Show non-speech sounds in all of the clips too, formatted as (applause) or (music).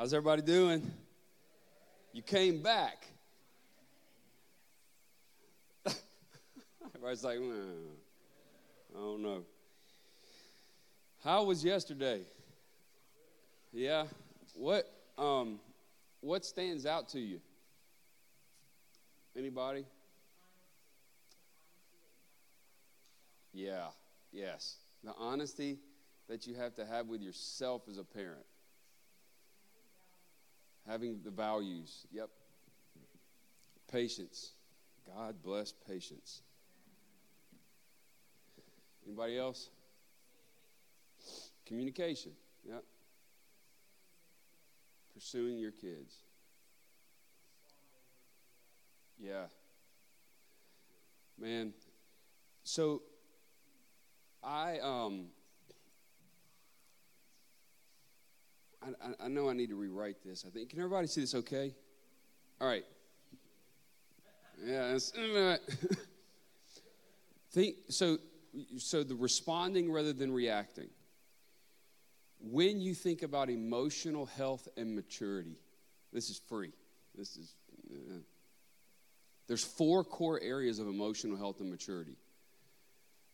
How's everybody doing? You came back. (laughs) Everybody's like, I don't know. How was yesterday? Yeah. What um what stands out to you? Anybody? Yeah. Yes. The honesty that you have to have with yourself as a parent. Having the values. Yep. Patience. God bless patience. Anybody else? Communication. Yep. Pursuing your kids. Yeah. Man. So I um I, I know I need to rewrite this. I think can everybody see this okay? All right. Yeah, (laughs) think so so the responding rather than reacting. When you think about emotional health and maturity, this is free. This is uh, there's four core areas of emotional health and maturity.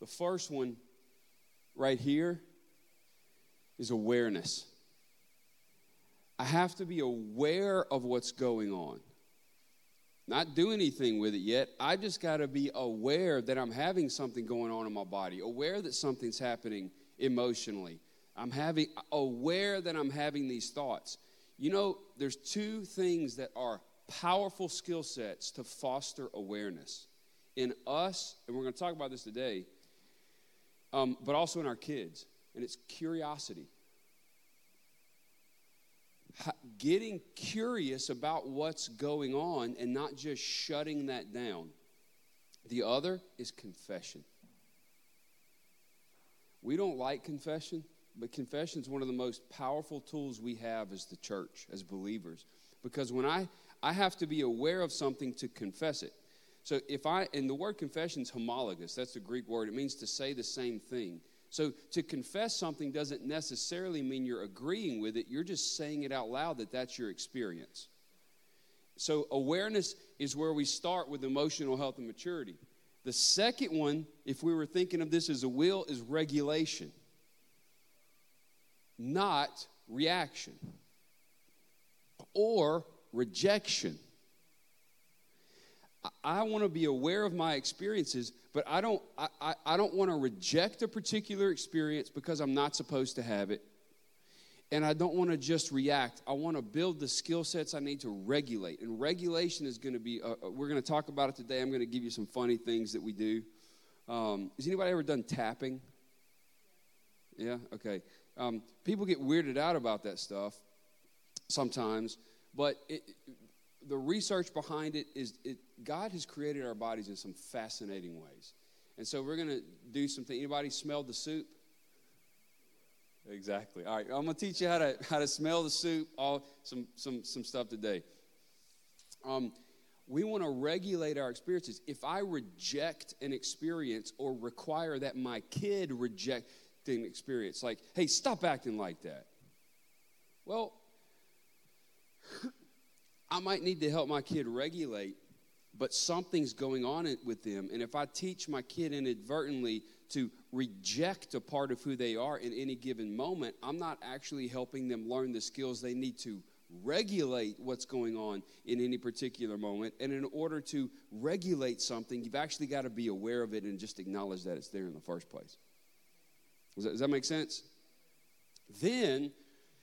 The first one right here is awareness. I have to be aware of what's going on. Not do anything with it yet. I just got to be aware that I'm having something going on in my body, aware that something's happening emotionally. I'm having aware that I'm having these thoughts. You know, there's two things that are powerful skill sets to foster awareness in us, and we're going to talk about this today, um, but also in our kids, and it's curiosity getting curious about what's going on and not just shutting that down. The other is confession. We don't like confession, but confession is one of the most powerful tools we have as the church, as believers. Because when I, I have to be aware of something to confess it. So if I, and the word confession is homologeo, that's the Greek word, it means to say the same thing. So to confess something doesn't necessarily mean you're agreeing with it, you're just saying it out loud that that's your experience. So awareness is where we start with emotional health and maturity. The second one, if we were thinking of this as a will, is regulation, not reaction or rejection. I want to be aware of my experiences, but I don't, I, I, don't want to reject a particular experience because I'm not supposed to have it. And I don't want to just react. I want to build the skill sets I need to regulate. And regulation is going to be, uh, uh we're going to talk about it today. I'm going to give you some funny things that we do. Um, has anybody ever done tapping? Yeah? Okay. Um, people get weirded out about that stuff sometimes, but it, the research behind it is it, God has created our bodies in some fascinating ways. And so we're going to do something. Anybody smelled the soup? Exactly. All right, I'm going to teach you how to how to smell the soup. All some some some stuff today. Um, we want to regulate our experiences. If I reject an experience or require that my kid reject an experience, like, hey, stop acting like that. Well, I might need to help my kid regulate, but something's going on with them. And if I teach my kid inadvertently to reject a part of who they are in any given moment, I'm not actually helping them learn the skills they need to regulate what's going on in any particular moment. And in order to regulate something, you've actually got to be aware of it and just acknowledge that it's there in the first place. Does that, does that make sense? Then,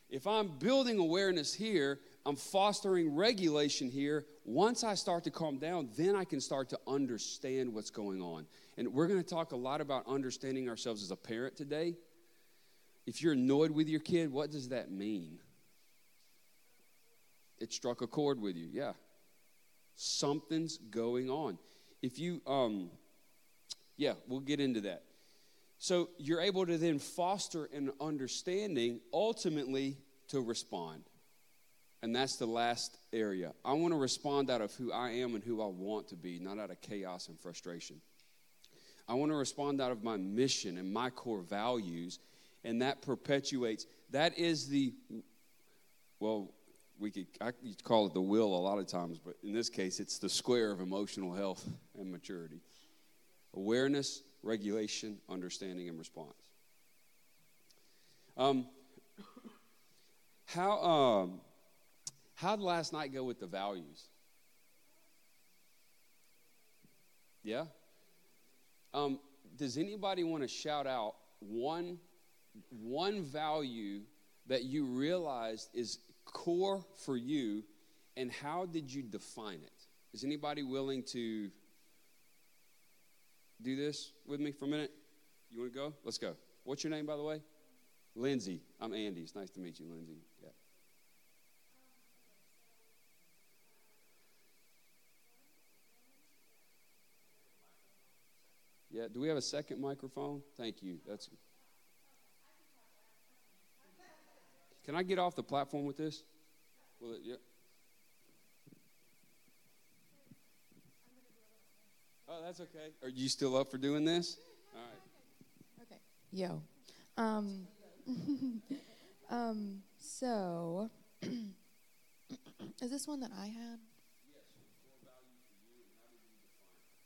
if I'm building awareness here, I'm fostering regulation here. Once I start to calm down, then I can start to understand what's going on. And we're going to talk a lot about understanding ourselves as a parent today. If you're annoyed with your kid, what does that mean? It struck a chord with you, yeah. Something's going on. If you, um, yeah, we'll get into that. So you're able to then foster an understanding ultimately to respond. And that's the last area. I want to respond out of who I am and who I want to be, not out of chaos and frustration. I want to respond out of my mission and my core values, and that perpetuates. That is the, well, we could I could call it the will a lot of times, but in this case, it's the square of emotional health and maturity: awareness, regulation, understanding, and response. Um, how um, how did last night go with the values? Yeah. Um, does anybody want to shout out one one value that you realized is core for you, and how did you define it? Is anybody willing to do this with me for a minute? You want to go? Let's go. What's your name, by the way? Lindsay. I'm Andy. It's nice to meet you, Lindsay. Yeah. Do we have a second microphone? Thank you. That's Can I get off the platform with this? Will it, yeah. Oh, that's okay. Are you still up for doing this? All right. Okay. Yo. Um, (laughs) um, so, (clears throat) is this one that I had? Yes.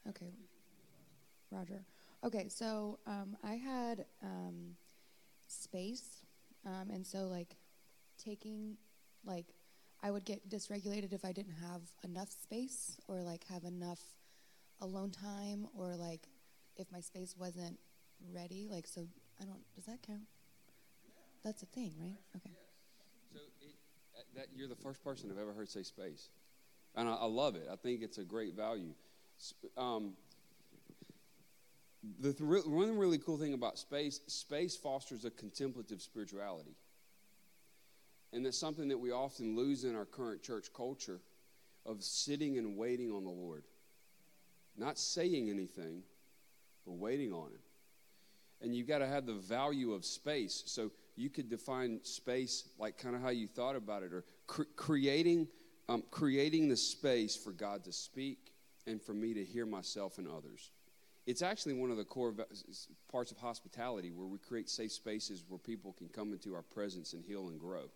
Okay. Roger. Okay, so um, I had um, space, um, and so like taking, like, I would get dysregulated if I didn't have enough space or like have enough alone time or like if my space wasn't ready. Like, so I don't. Does that count? That's a thing, right? Okay. So it, that you're the first person I've ever heard say space, and I, I love it. I think it's a great value. Um, the th- one really cool thing about space, space fosters a contemplative spirituality. And that's something that we often lose in our current church culture of sitting and waiting on the Lord. Not saying anything, but waiting on Him. And you've got to have the value of space. So you could define space like kind of how you thought about it, or cre- creating, um, creating the space for God to speak and for me to hear myself and others. It's actually one of the core parts of hospitality where we create safe spaces where people can come into our presence and heal and grow.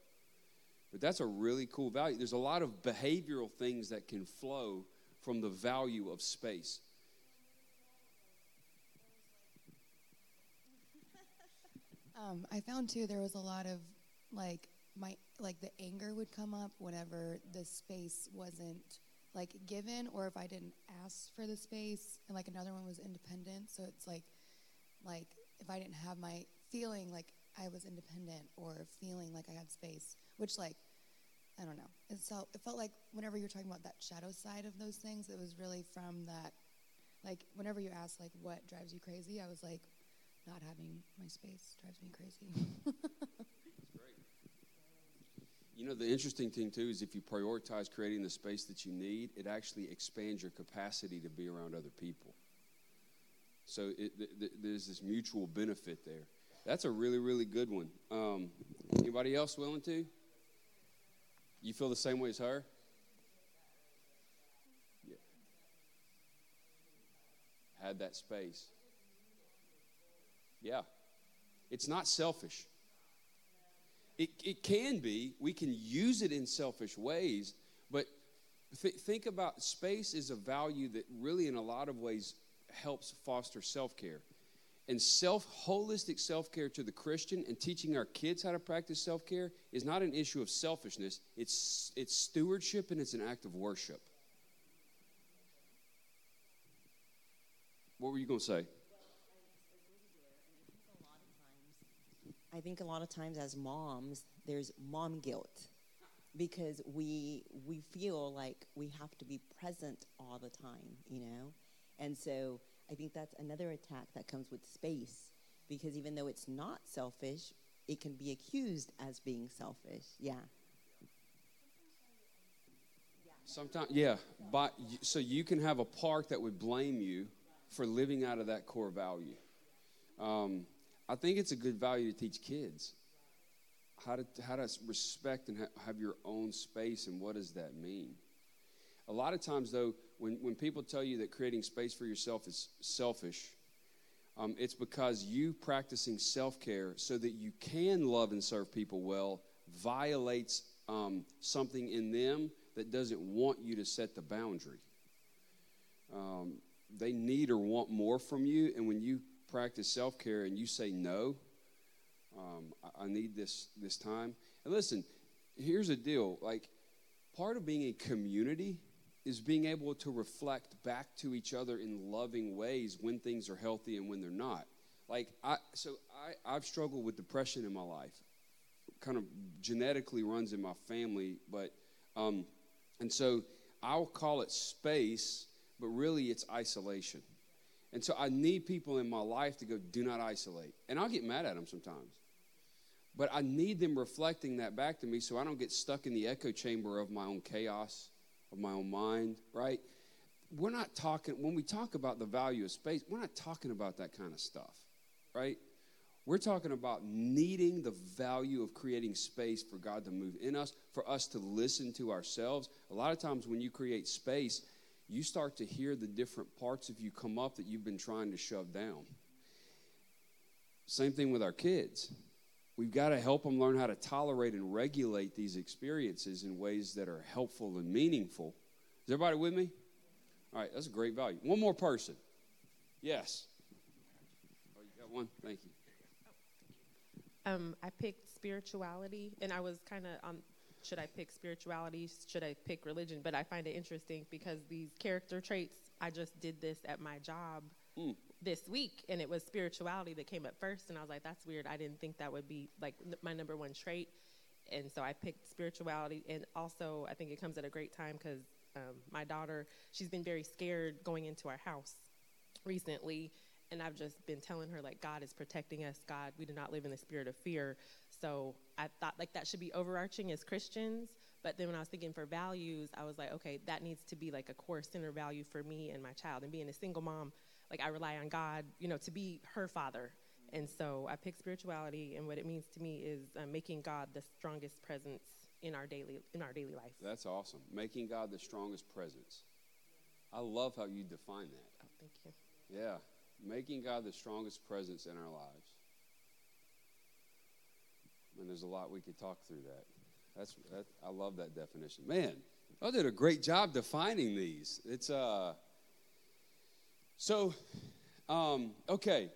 But that's a really cool value. There's a lot of behavioral things that can flow from the value of space. Um, I found too there was a lot of like my like the anger would come up whenever the space wasn't like given or if I didn't ask for the space and like another one was independent so it's like like if I didn't have my feeling like I was independent or feeling like I had space which like I don't know. It felt it felt like whenever you're talking about that shadow side of those things it was really from that like whenever you ask like what drives you crazy I was like not having my space drives me crazy (laughs) You know, the interesting thing too is if you prioritize creating the space that you need, it actually expands your capacity to be around other people. So it, th- th- there's this mutual benefit there. That's a really, really good one. Um, anybody else willing to? You feel the same way as her? Yeah. Had that space. Yeah. It's not selfish. It, it can be. We can use it in selfish ways, but th- think about space is a value that really, in a lot of ways, helps foster self care. And self holistic self care to the Christian and teaching our kids how to practice self care is not an issue of selfishness. It's it's stewardship and it's an act of worship. What were you going to say? I think a lot of times as moms, there's mom guilt because we we feel like we have to be present all the time, you know? And so I think that's another attack that comes with space because even though it's not selfish, it can be accused as being selfish. Yeah. Sometimes, yeah. But so you can have a park that would blame you for living out of that core value. Um, I think it's a good value to teach kids how to how to respect and ha- have your own space and what does that mean. A lot of times, though, when when people tell you that creating space for yourself is selfish, um, it's because you practicing self care so that you can love and serve people well violates um, something in them that doesn't want you to set the boundary. Um, they need or want more from you, and when you practice self care and you say no, um, I, I need this this time. And listen, here's a deal: like part of being a community is being able to reflect back to each other in loving ways when things are healthy and when they're not. Like I, so I, I've struggled with depression in my life. Kind of genetically runs in my family, but um, and so I'll call it space, but really it's isolation. And so I need people in my life to go, do not isolate. And I'll get mad at them sometimes. But I need them reflecting that back to me so I don't get stuck in the echo chamber of my own chaos, of my own mind, right? We're not talking, when we talk about the value of space, we're not talking about that kind of stuff, right? We're talking about needing the value of creating space for God to move in us, for us to listen to ourselves. A lot of times when you create space, you start to hear the different parts of you come up that you've been trying to shove down. Same thing with our kids. We've got to help them learn how to tolerate and regulate these experiences in ways that are helpful and meaningful. Is everybody with me? All right, that's a great value. One more person. Yes. Oh, you got one? Thank you. Um, I picked spirituality, and I was kind of on should I pick spirituality? Should I pick religion? But I find it interesting because these character traits, I just did this at my job mm. this week, and it was spirituality that came up first. And I was like, that's weird. I didn't think that would be like n- my number one trait. And so I picked spirituality. And also, I think it comes at a great time because um, my daughter, she's been very scared going into our house recently and I've just been telling her like God is protecting us. God, we do not live in the spirit of fear. So I thought like that should be overarching as Christians. But then when I was thinking for values, I was like, okay, that needs to be like a core center value for me and my child. And being a single mom, like I rely on God, you know, to be her father. And so I picked spirituality, and what it means to me is uh, making God the strongest presence in our daily in our daily life. That's awesome. Making God the strongest presence. I love how you define that. Oh, thank you. Yeah making God the strongest presence in our lives. And there's a lot we could talk through that. That's that, I love that definition. Man, I did a great job defining these. It's uh so um, okay.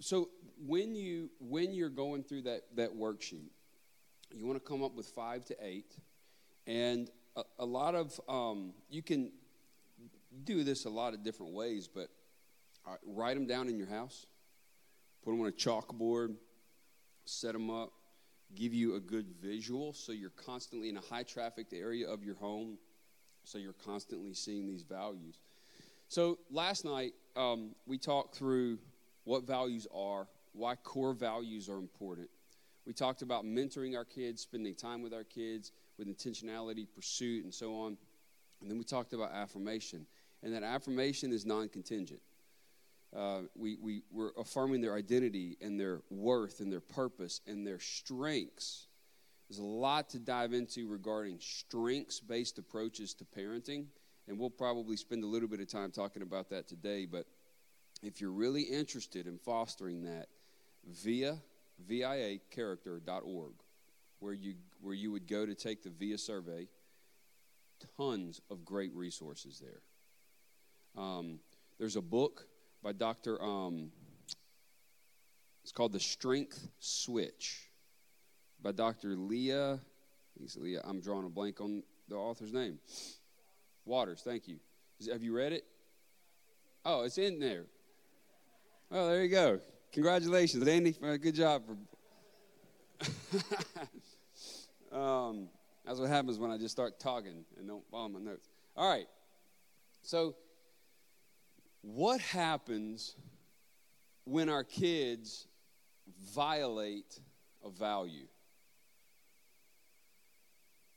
So when you when you're going through that that worksheet, you want to come up with five to eight, and a, a lot of um, you can do this a lot of different ways, but write them down in your house, put them on a chalkboard, set them up, give you a good visual so you're constantly in a high trafficked area of your home, so you're constantly seeing these values. So last night, um, we talked through what values are, why core values are important. We talked about mentoring our kids, spending time with our kids with intentionality, pursuit, and so on. And then we talked about affirmation. And that affirmation is non contingent. Uh, we, we, we're affirming their identity and their worth and their purpose and their strengths. There's a lot to dive into regarding strengths based approaches to parenting, and we'll probably spend a little bit of time talking about that today. But if you're really interested in fostering that, via via character.org, where you, where you would go to take the VIA survey, tons of great resources there. Um, there's a book by Dr. Um, it's called The Strength Switch by Dr. Lea. he's Lea. I'm drawing a blank on the author's name. Waters, thank you. Have you read it? Oh, it's in there. Oh, there you go. Congratulations, Andy. Good job. (laughs) Um, that's what happens when I just start talking and don't follow my notes. All right. So what happens when our kids violate a value?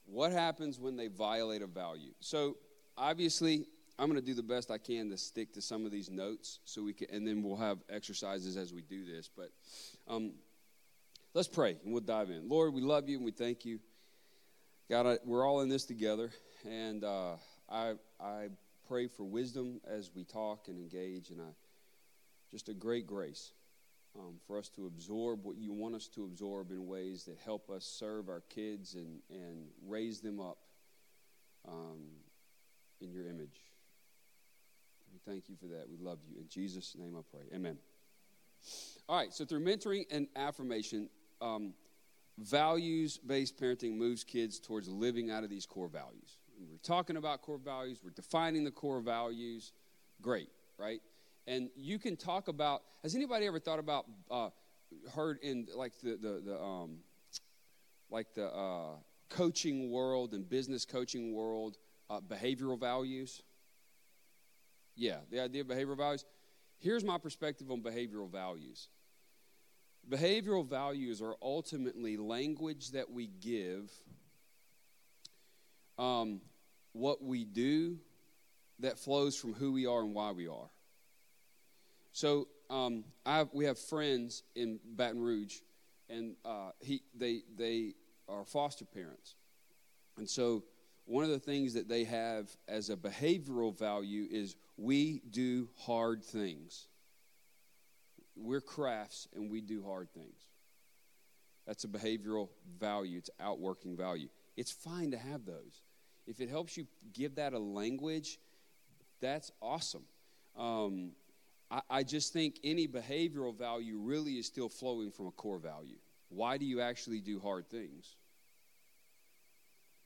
What happens when they violate a value? So, obviously, I'm going to do the best I can to stick to some of these notes so we can, and then we'll have exercises as we do this. But um, let's pray and we'll dive in. Lord, we love you and we thank you. God, I, we're all in this together, and uh, I, I pray for wisdom as we talk and engage, and I, just a great grace um, for us to absorb what you want us to absorb in ways that help us serve our kids and, and raise them up um, in your image. We thank you for that. We love you. In Jesus' name I pray. Amen. All right, so through mentoring and affirmation, um, values based parenting moves kids towards living out of these core values. We're talking about core values, we're defining the core values. Great, right? And you can talk about, has anybody ever thought about, uh, heard in like the, the, the um, like the uh, coaching world and business coaching world, uh, behavioral values? Yeah, the idea of behavioral values. Here's my perspective on behavioral values. Behavioral values are ultimately language that we give, um, what we do that flows from who we are and why we are. So um, have, we have friends in Baton Rouge, and uh, he, they, they are foster parents. And so one of the things that they have as a behavioral value is we do hard things. We're crafts and we do hard things. That's a behavioral value, it's outworking value. It's fine to have those. If it helps you give that a language, that's awesome. Um, I, I just think any behavioral value really is still flowing from a core value. Why do you actually do hard things?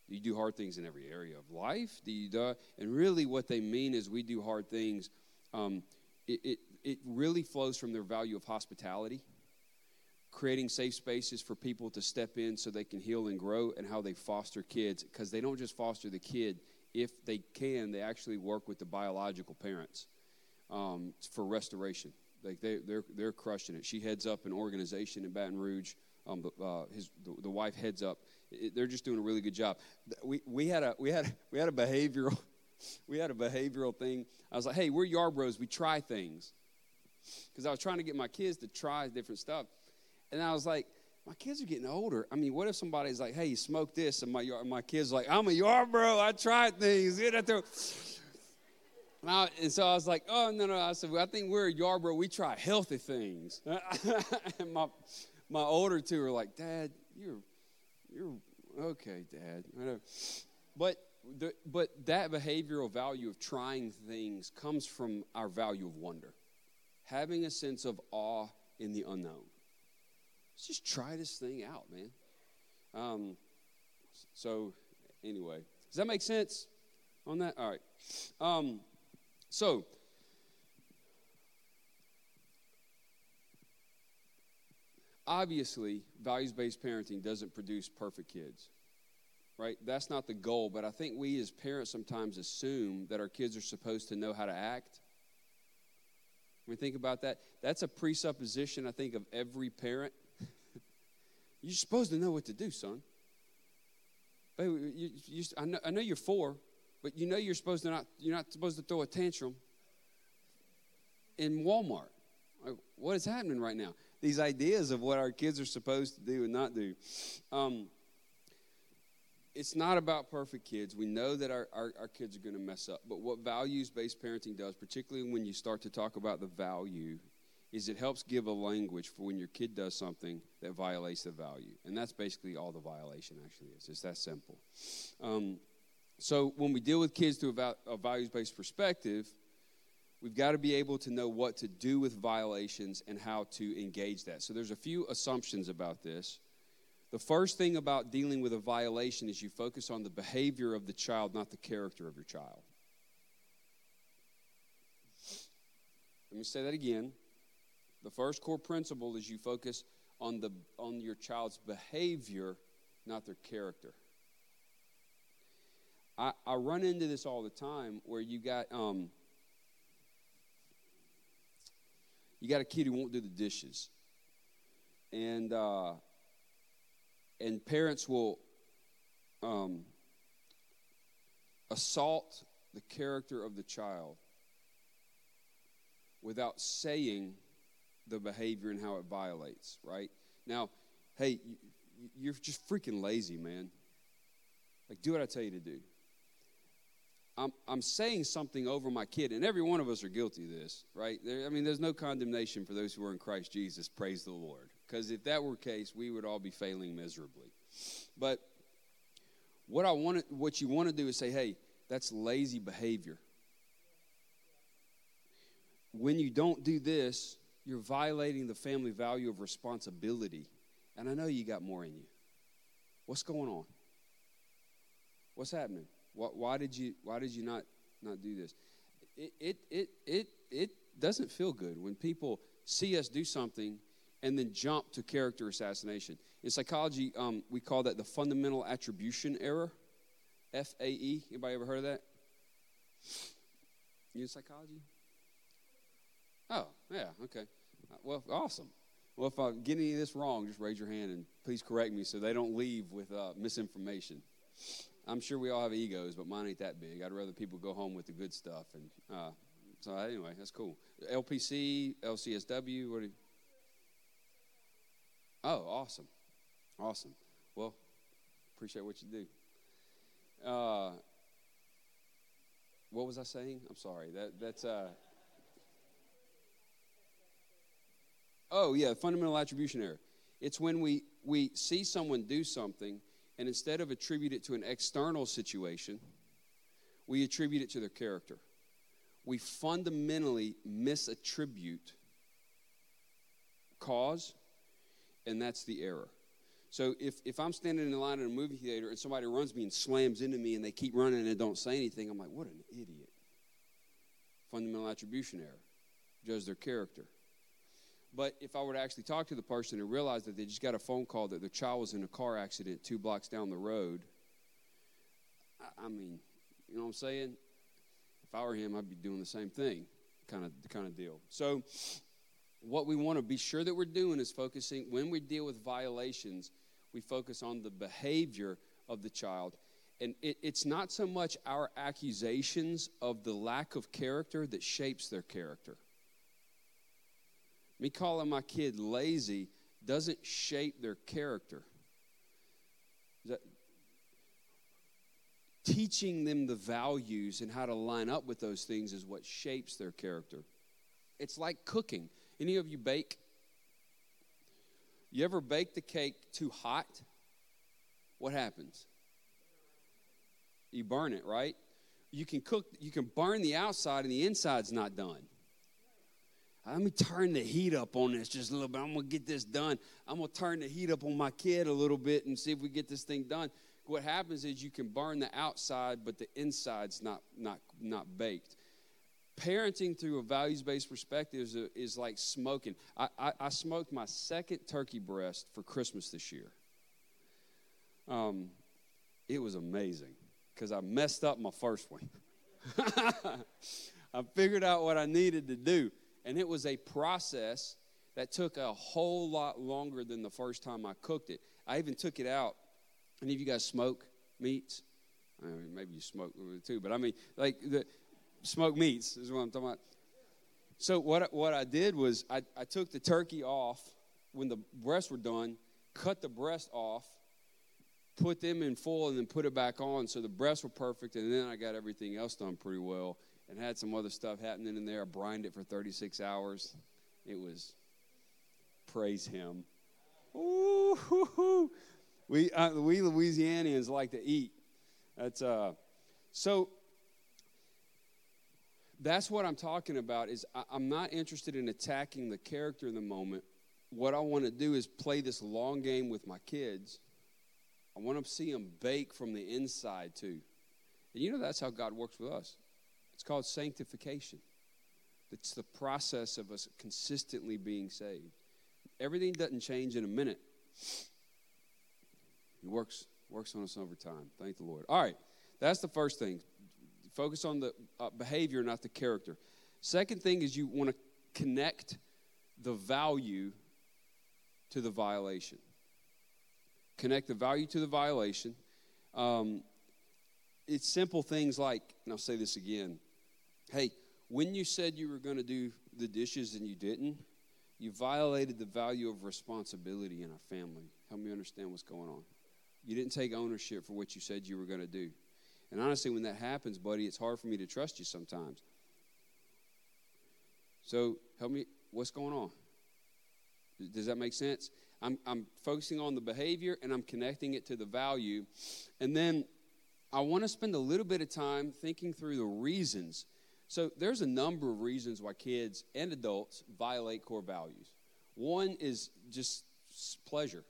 You do hard things in every area of life? Do you do, and really, what they mean is we do hard things. Um, it, it, it really flows from their value of hospitality, creating safe spaces for people to step in so they can heal and grow, and how they foster kids. Because they don't just foster the kid, if they can, they actually work with the biological parents um, for restoration. Like they, they're, they're crushing it. She heads up an organization in Baton Rouge. Um, uh, his, the, the, wife heads up. It, they're just doing a really good job. We, we, had a, we, had we had a behavioral (laughs) we had a behavioral thing. I was like, hey, we're Yarbros. We try things. Because I was trying to get my kids to try different stuff. And I was like, my kids are getting older. I mean, what if somebody's like, hey, you smoke this? And my, my kid's like, I'm a Yarbro. I tried things. Get out. And, I, and, so I was like, oh, no, no. I said, well, I think we're a Yarbro. We try healthy things. (laughs) and my, my older two are like, Dad, you're, you're okay, Dad. But, the, but that behavioral value of trying things comes from our value of wonder, having a sense of awe in the unknown. Let's just try this thing out, man. Um, so, anyway, does that make sense on that? All right. Um, so, obviously, values based parenting doesn't produce perfect kids, right? That's not the goal, but I think we as parents sometimes assume that our kids are supposed to know how to act. When we think about that, that's a presupposition, I think, of every parent. You're supposed to know what to do, son. Baby, you, you, I, know, I know you're four, but you know you're supposed to not you're not supposed to throw a tantrum in Walmart. Like, what is happening right now? These ideas of what our kids are supposed to do and not do. Um, it's not about perfect kids. We know that our, our, our kids are going to mess up. But what values based parenting does, particularly when you start to talk about the value, is it helps give a language for when your kid does something that violates the value. And that's basically all the violation actually is. It's that simple. Um, so when we deal with kids through a values based perspective, we've got to be able to know what to do with violations and how to engage that. So there's a few assumptions about this. The first thing about dealing with a violation is you focus on the behavior of the child, not the character of your child. Let me say that again. The first core principle is you focus on the on your child's behavior, not their character. I, I run into this all the time where you got um, you got a kid who won't do the dishes, and uh, and parents will um, assault the character of the child without saying the behavior and how it violates. Right now, hey, you're just freaking lazy, man. Like, do what I tell you to do. I'm, I'm saying something over my kid, and every one of us are guilty of this, right? There, I mean, there's no condemnation for those who are in Christ Jesus. Praise the Lord. Because if that were the case, we would all be failing miserably. But what I want, what you want to do is say, hey, that's lazy behavior. When you don't do this, you're violating the family value of responsibility. And I know you got more in you. What's going on? What's happening? Why, why did you why did you not not do this? It it it it it doesn't feel good when people see us do something and then jump to character assassination. In psychology, um, we call that the fundamental attribution error. F A E. Anybody ever heard of that? You in psychology? Oh, yeah, okay. Uh, well, awesome. Well, if I get any of this wrong, just raise your hand and please correct me so they don't leave with uh, misinformation. I'm sure we all have egos, but mine ain't that big. I'd rather people go home with the good stuff. And uh, so, anyway, that's cool. LPC, LCSW, what do you? Oh, awesome. Awesome. Well, appreciate what you do. Uh, what was I saying? I'm sorry. That that's uh. Oh yeah, fundamental attribution error. It's when we we see someone do something and instead of attribute it to an external situation, we attribute it to their character. We fundamentally misattribute cause, and that's the error. So if, if I'm standing in the line in a movie theater and somebody runs me and slams into me and they keep running and don't say anything, I'm like, what an idiot. Fundamental attribution error. Judge their character. But if I were to actually talk to the person and realize that they just got a phone call that their child was in a car accident two blocks down the road, I, mean, you know what I'm saying? If I were him, I'd be doing the same thing, kind of kind of deal. So, what we want to be sure that we're doing is focusing when we deal with violations, we focus on the behavior of the child. And it, it's not so much our accusations of the lack of character that shapes their character. Me calling my kid lazy doesn't shape their character. That, teaching them the values and how to line up with those things is what shapes their character. It's like cooking. Any of you bake? You ever bake the cake too hot? What happens? You burn it, right? You can cook, you can burn the outside and the inside's not done. Let me turn the heat up on this just a little bit. I'm going to get this done. I'm going to turn the heat up on my kid a little bit and see if we get this thing done. What happens is you can burn the outside, but the inside's not, not, not baked. Parenting through a values based perspective is, is like smoking. I, I, I, smoked my second turkey breast for Christmas this year. Um, it was amazing because I messed up my first one. (laughs) I figured out what I needed to do. And it was a process that took a whole lot longer than the first time I cooked it. I even took it out. Any of you guys smoke meats? I mean, maybe you smoke too, but I mean, like the smoked meats is what I'm talking about. So what what I did was I, I took the turkey off when the breasts were done, cut the breast off, put them in full, and then put it back on. So the breasts were perfect, and then I got everything else done pretty well and had some other stuff happening in there. I brined it for 36 hours. It was, praise Him. Ooh, we uh, we Louisianians like to eat. That's uh, so. That's what I'm talking about. Is I, I'm not interested in attacking the character in the moment. What I want to do is play this long game with my kids. I want to see them bake from the inside too. And you know that's how God works with us. It's called sanctification. It's the process of us consistently being saved. Everything doesn't change in a minute. He works works on us over time. Thank the Lord. All right, that's the first thing. Focus on the uh, behavior, not the character. Second thing is you want to connect the value to the violation. Connect the value to the violation. Um, it's simple things like, and I'll say this again Hey, when you said you were going to do the dishes and you didn't, you violated the value of responsibility in our family. Help me understand what's going on. You didn't take ownership for what you said you were going to do. And honestly, when that happens, buddy, it's hard for me to trust you sometimes. So help me, what's going on? Does that make sense? I'm, I'm focusing on the behavior and I'm connecting it to the value. And then I want to spend a little bit of time thinking through the reasons. So there's a number of reasons why kids and adults violate core values. One is just pleasure,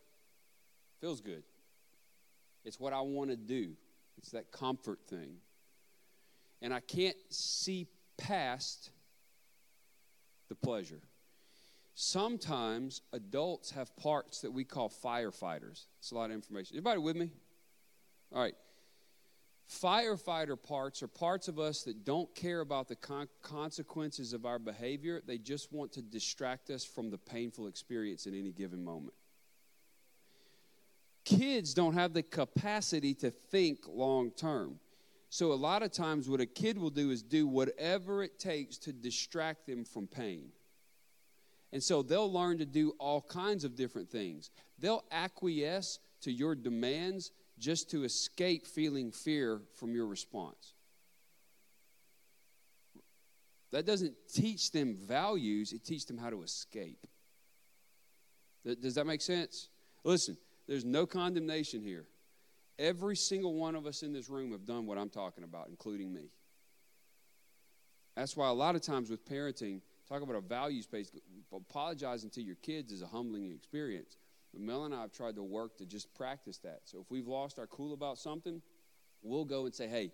feels good. It's what I want to do, it's that comfort thing. And I can't see past the pleasure. Sometimes adults have parts that we call firefighters. It's a lot of information. Everybody with me? All right. Firefighter parts are parts of us that don't care about the con- consequences of our behavior. They just want to distract us from the painful experience in any given moment. Kids don't have the capacity to think long term. So, a lot of times, what a kid will do is do whatever it takes to distract them from pain. And so, they'll learn to do all kinds of different things. They'll acquiesce to your demands just to escape feeling fear from your response. That doesn't teach them values, it teaches them how to escape. Does that make sense? Listen, there's no condemnation here. Every single one of us in this room have done what I'm talking about, including me. That's why a lot of times with parenting, talk about a values based, apologizing to your kids is a humbling experience. But Mel and I have tried to work to just practice that. So if we've lost our cool about something, we'll go and say, hey,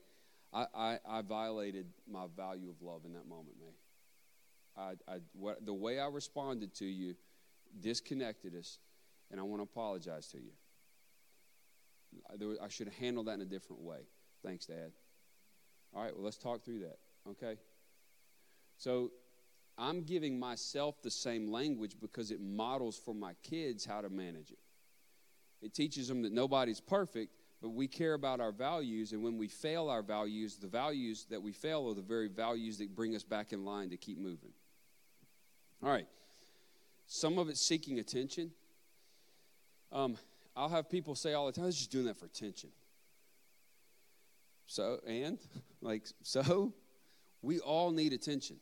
I, I, I violated my value of love in that moment, May. I, I, what, the way I responded to you disconnected us, and I want to apologize to you. I, I should have handled that in a different way. Thanks, Dad. All right, well, let's talk through that, okay? So I'm giving myself the same language because it models for my kids how to manage it. It teaches them that nobody's perfect, but we care about our values, and when we fail our values, the values that we fail are the very values that bring us back in line to keep moving. All right. Some of it's seeking attention. Um, I'll have people say all the time, I was just doing that for attention. So, and? (laughs) Like, so? We all need attention.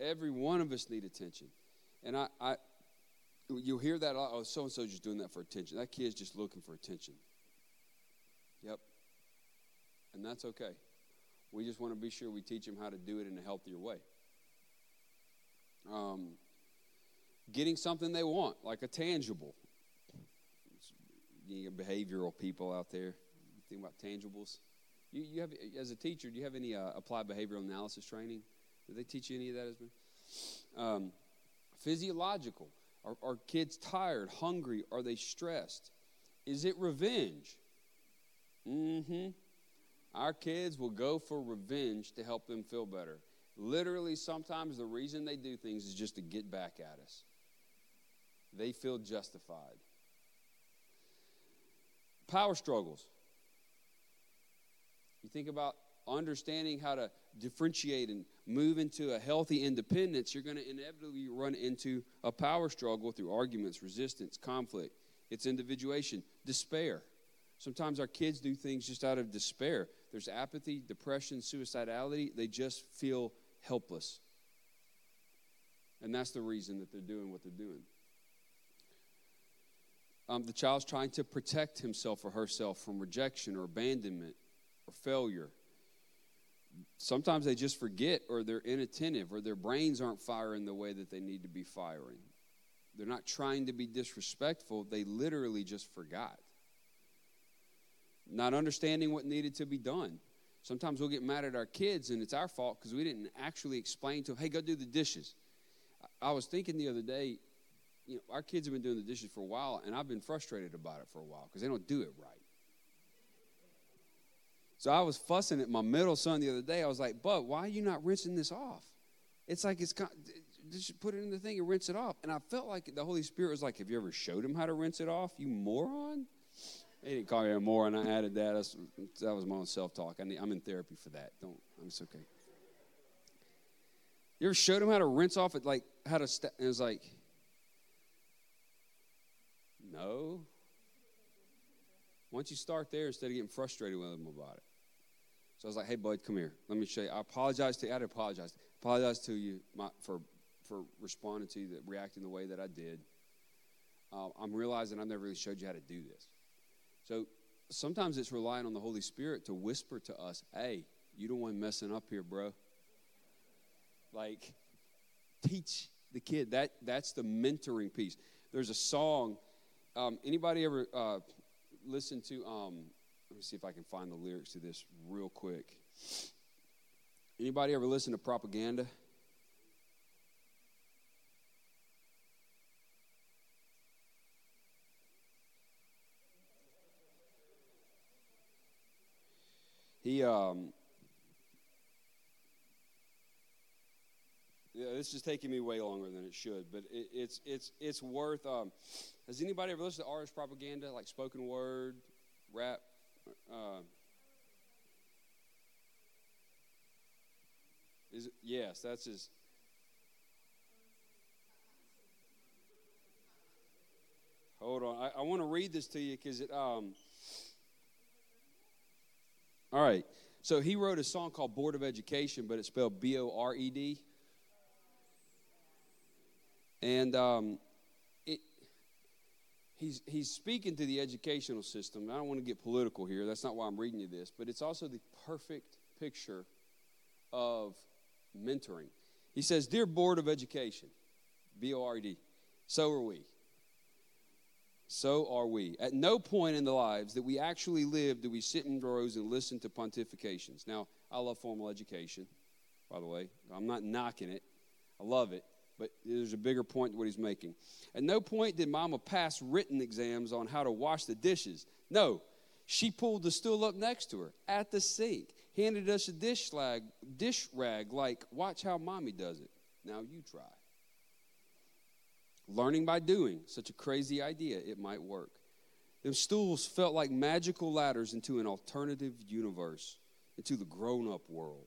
Every one of us need attention. And I, I you'll hear that, oh, so and so just doing that for attention. That kid's just looking for attention. Yep. And that's okay. We just want to be sure we teach them how to do it in a healthier way. Um, getting something they want, like a tangible. You behavioral people out there. Think about tangibles. You, you have, as a teacher, do you have any uh, applied behavioral analysis training? Did they teach you any of that? Um, physiological. Are, are kids tired, hungry? Are they stressed? Is it revenge? Mm-hmm. Our kids will go for revenge to help them feel better. Literally, sometimes the reason they do things is just to get back at us. They feel justified. Power struggles. You think about understanding how to differentiate and move into a healthy independence, you're going to inevitably run into a power struggle through arguments, resistance, conflict. It's individuation, despair. Sometimes our kids do things just out of despair. There's apathy, depression, suicidality. They just feel helpless. And that's the reason that they're doing what they're doing. Um, the child's trying to protect himself or herself from rejection or abandonment or failure sometimes they just forget or they're inattentive or their brains aren't firing the way that they need to be firing. They're not trying to be disrespectful, they literally just forgot. Not understanding what needed to be done. Sometimes we'll get mad at our kids and it's our fault because we didn't actually explain to them, hey, go do the dishes. I was thinking the other day, you know, our kids have been doing the dishes for a while and I've been frustrated about it for a while because they don't do it right. So I was fussing at my middle son the other day. I was like, Bud, why are you not rinsing this off? It's like it's just put it in the thing and rinse it off. And I felt like the Holy Spirit was like, Have you ever showed him how to rinse it off, you moron? He didn't call me a moron. I added that. That's, that was my own self talk. I am in therapy for that. Don't, I'm it's okay. You ever showed him how to rinse off it, like how to, st- and it was like, no. Once you start there, instead of getting frustrated with him about it, So I was like, hey, bud, come here. Let me show you. I apologize to you. I apologize. Apologize to you my, for, for responding to you, that, reacting the way that I did. Uh, I'm realizing I've never really showed you how to do this. So sometimes it's relying on the Holy Spirit to whisper to us, hey, you don't want messing up here, bro. Like, teach the kid. That that's the mentoring piece. There's a song. Um, anybody ever uh, listen to? Um, see if I can find the lyrics to this real quick. Anybody ever listen to propaganda? He um, Yeah, this is taking me way longer than it should, but it, it's it's it's worth. Um, has anybody ever listened to artist propaganda, like spoken word, rap? Uh, is yes, that's his. Hold on, I, I want to read this to you because it. Um, all right, so he wrote a song called "Board of Education," but it's spelled B O R E D. And um, he's, he's speaking to the educational system. I don't want to get political here. That's not why I'm reading you this. But it's also the perfect picture of mentoring. He says, Dear Board of Education, B O R D, so are we. So are we. At no point in the lives that we actually live do we sit in rows and listen to pontifications. Now, I love formal education, by the way. I'm not knocking it, I love it but there's a bigger point to what he's making. At no point did mama pass written exams on how to wash the dishes. No, she pulled the stool up next to her at the sink, handed us a dish rag, dish rag like, watch how mommy does it. Now you try. Learning by doing, such a crazy idea, it might work. Them stools felt like magical ladders into an alternative universe, into the grown up world.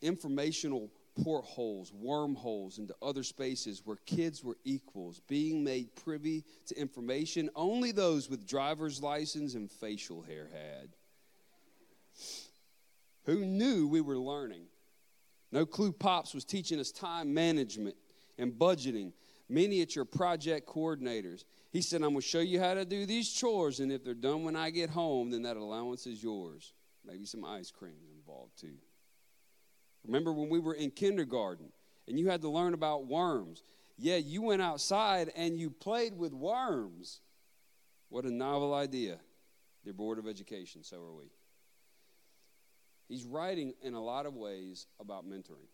Informational portholes, wormholes into other spaces where kids were equals, being made privy to information only those with driver's license and facial hair had. Who knew we were learning? No clue Pops was teaching us time management and budgeting, miniature project coordinators. He said, I'm going to show you how to do these chores, and if they're done when I get home, then that allowance is yours. Maybe some ice cream involved too. Remember when we were in kindergarten and you had to learn about worms? Yeah, you went outside and you played with worms. What a novel idea. Dear Board of Education, so are we. He's writing in a lot of ways about mentoring,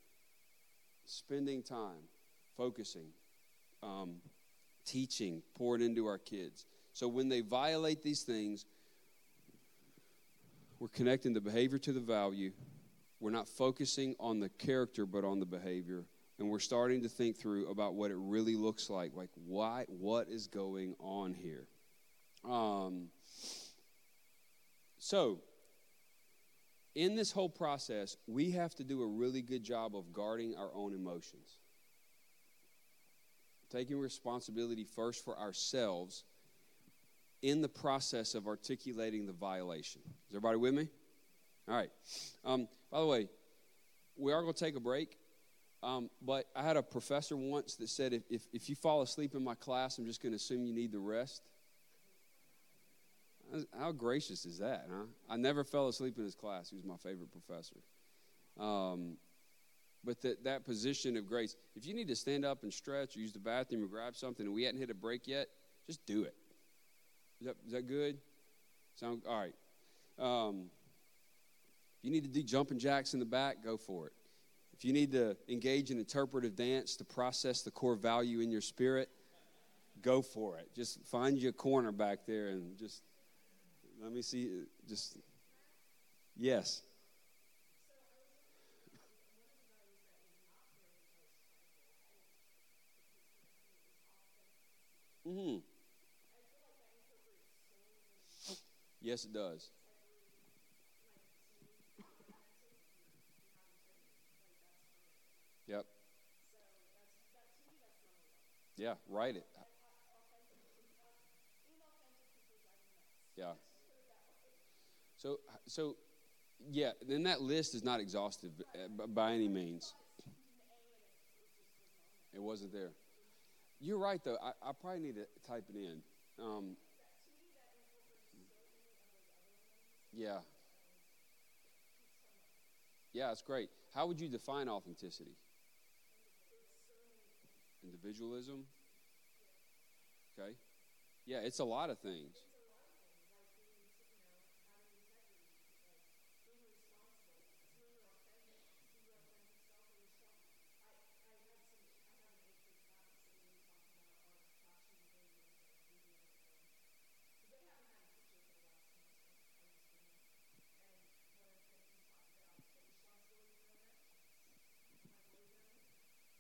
spending time, focusing, um, teaching, pouring into our kids. So when they violate these things, we're connecting the behavior to the value we're not focusing on the character, but on the behavior. And we're starting to think through about what it really looks like. Like, why, what is going on here? Um, so, in this whole process, we have to do a really good job of guarding our own emotions. Taking responsibility first for ourselves in the process of articulating the violation. Is everybody with me? All right. Um, by the way, we are going to take a break. Um, but I had a professor once that said if, if, if you fall asleep in my class, I'm just going to assume you need the rest. How gracious is that, huh? I never fell asleep in his class. He was my favorite professor. Um, but that, that position of grace, if you need to stand up and stretch or use the bathroom or grab something and we hadn't hit a break yet, just do it. Is that, is that good? Sound all right. Um, if you need to do jumping jacks in the back, go for it. If you need to engage in interpretive dance to process the core value in your spirit, go for it. Just find your corner back there and just let me see. Just, yes. Mm-hmm. Yes, it does. Yep. Yeah, write it. Yeah. So, so Yeah, and that list is not exhaustive uh, by any means. It wasn't there. You're right, though. I, I probably need to type it in. Um, yeah. Yeah, it's great. How would you define authenticity? Individualism? Okay. Yeah, it's a lot of things.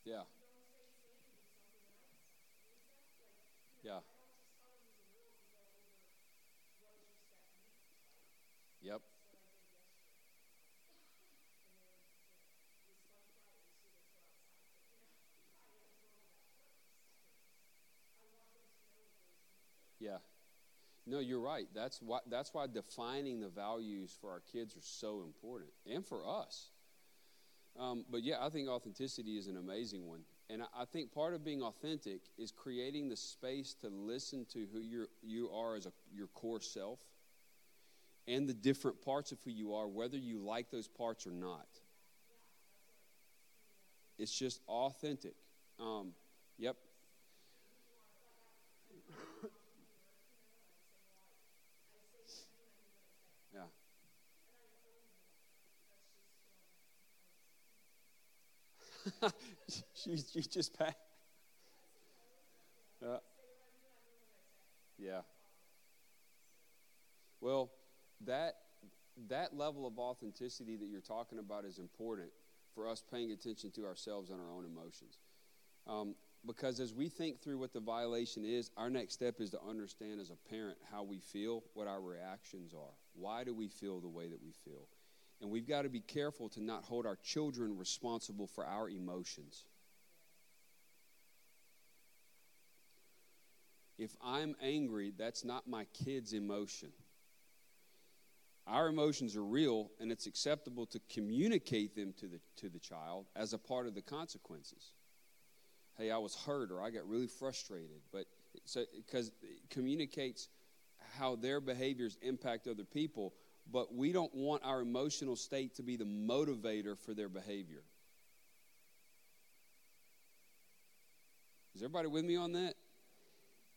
Yeah. Yeah. Yep. Yeah. No, you're right. That's why that's why defining the values for our kids are so important, and for us. Um, but yeah, I think authenticity is an amazing one. And I, I think part of being authentic is creating the space to listen to who you you are as a, your core self and the different parts of who you are, whether you like those parts or not. It's just authentic. Um, yep. yeah. (laughs) she, she just passed. Uh, yeah. Well, that that level of authenticity that you're talking about is important for us paying attention to ourselves and our own emotions. Um, because as we think through what the violation is, our next step is to understand as a parent how we feel, what our reactions are. Why do we feel the way that we feel? And we've got to be careful to not hold our children responsible for our emotions. If I'm angry, that's not my kid's emotion. Our emotions are real, and it's acceptable to communicate them to the, to the child as a part of the consequences. Hey, I was hurt or I got really frustrated, but so because it communicates how their behaviors impact other people, but we don't want our emotional state to be the motivator for their behavior. Is everybody with me on that?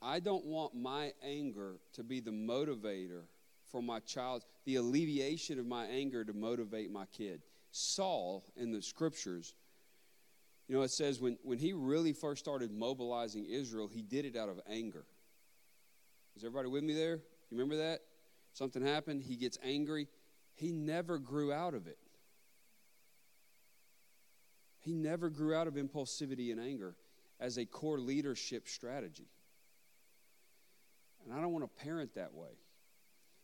I don't want my anger to be the motivator for my child, the alleviation of my anger to motivate my kid. Saul in the scriptures, you know, it says when, when he really first started mobilizing Israel, he did it out of anger. Is everybody with me there? You remember that? Something happened, he gets angry. He never grew out of it. He never grew out of impulsivity and anger as a core leadership strategy. And I don't want to parent that way.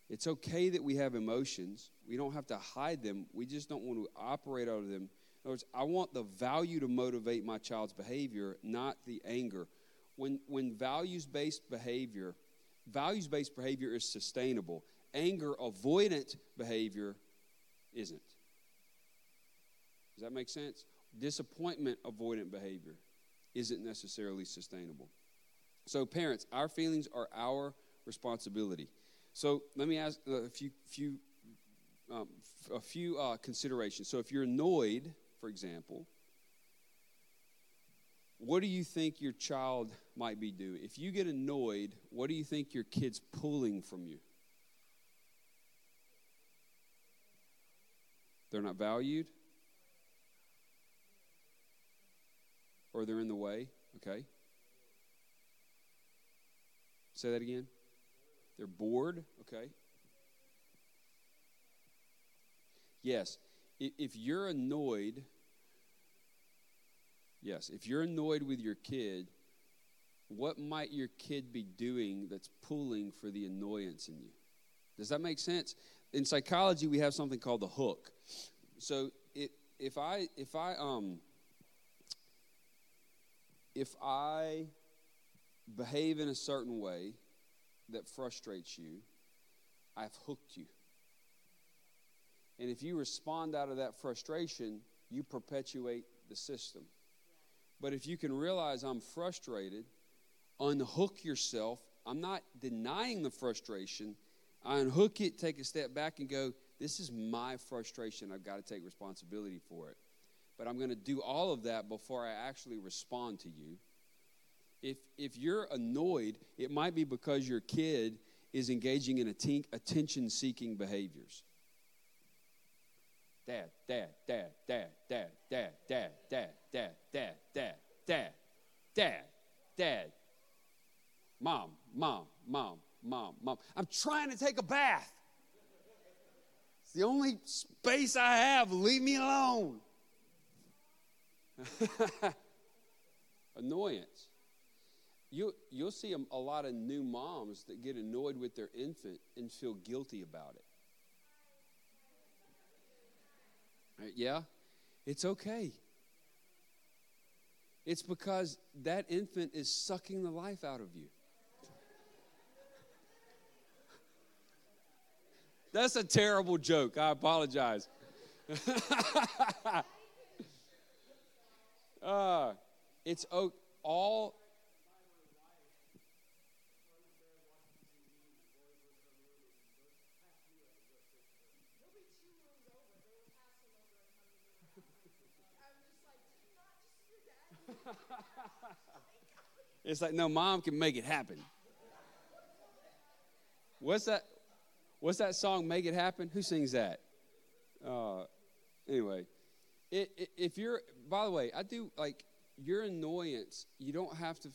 It's okay that we have emotions. We don't have to hide them. We just don't want to operate out of them. In other words, I want the value to motivate my child's behavior, not the anger. When, when values based behavior, values based behavior is sustainable, anger avoidant behavior isn't. Does that make sense? Disappointment avoidant behavior isn't necessarily sustainable. So, parents, our feelings are our responsibility. So, let me ask a few, few, um, a few uh, considerations. So, if you're annoyed, for example, what do you think your child might be doing? If you get annoyed, what do you think your kid's pulling from you? They're not valued? Or they're in the way? Okay. Say that again. They're bored? Okay. Yes. If you're annoyed, yes, if you're annoyed with your kid, what might your kid be doing that's pulling for the annoyance in you? Does that make sense? In psychology, we have something called the hook. So it, if I if I um if I behave in a certain way that frustrates you, I've hooked you. And if you respond out of that frustration, you perpetuate the system. But if you can realize I'm frustrated, unhook yourself. I'm not denying the frustration. I unhook it, take a step back, and go, This is my frustration. I've got to take responsibility for it. But I'm going to do all of that before I actually respond to you. If, if you're annoyed, it might be because your kid is engaging in attention seeking behaviors. Dad, dad, dad, dad, dad, dad, dad, dad, dad, dad, dad, dad, dad, dad. Mom, mom, mom, mom, mom. I'm trying to take a bath. The only space I have. Leave me alone. (laughs) Annoyance. You, you'll see a, a lot of new moms that get annoyed with their infant and feel guilty about it. Yeah? It's okay. It's because that infant is sucking the life out of you. That's a terrible joke. I apologize. (laughs) uh, it's all. (laughs) it's like, no, mom can make it happen. What's that? What's that song, Make It Happen? Who sings that? Uh, anyway, it, it, if you're, by the way, I do like your annoyance, you don't have to,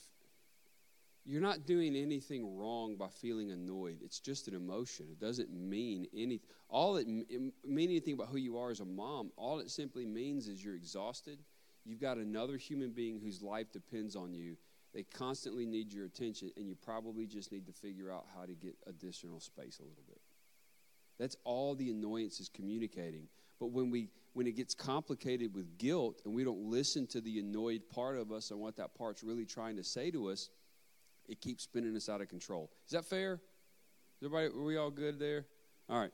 you're not doing anything wrong by feeling annoyed. It's just an emotion. It doesn't mean anything. All it, it mean anything about who you are as a mom. All it simply means is you're exhausted. You've got another human being whose life depends on you. They constantly need your attention, and you probably just need to figure out how to get additional space a little bit. That's all the annoyance is communicating. But when we when it gets complicated with guilt and we don't listen to the annoyed part of us and what that part's really trying to say to us, it keeps spinning us out of control. Is that fair? Is everybody are we all good there? All right.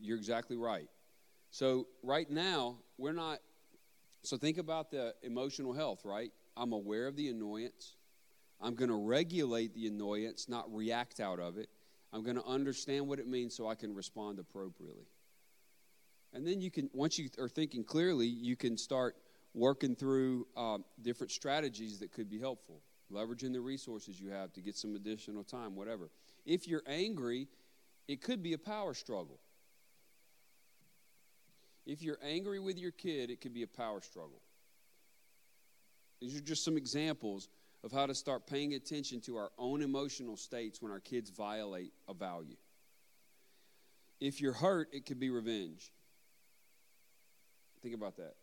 You're exactly right. So right now, we're not so think about the emotional health, right? I'm aware of the annoyance. I'm going to regulate the annoyance, not react out of it. I'm going to understand what it means so I can respond appropriately. And then you can, once you are thinking clearly, you can start working through uh, different strategies that could be helpful, leveraging the resources you have to get some additional time, whatever. If you're angry, it could be a power struggle. If you're angry with your kid, it could be a power struggle. These are just some examples of how to start paying attention to our own emotional states when our kids violate a value. If you're hurt, it could be revenge. Think about that.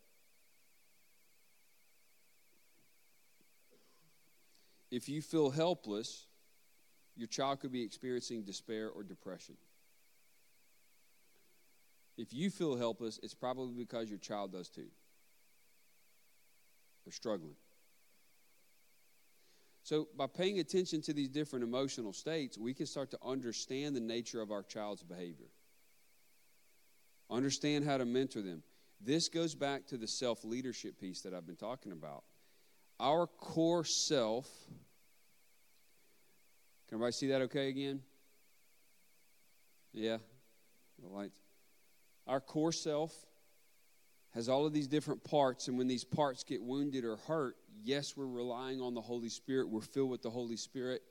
If you feel helpless, your child could be experiencing despair or depression. If you feel helpless, it's probably because your child does too. They're struggling. So, by paying attention to these different emotional states, we can start to understand the nature of our child's behavior, understand how to mentor them. This goes back to the self leadership piece that I've been talking about. Our core self, can everybody see that okay again? Yeah, the lights. Our core self has all of these different parts, and when these parts get wounded or hurt, yes, we're relying on the Holy Spirit, we're filled with the Holy Spirit.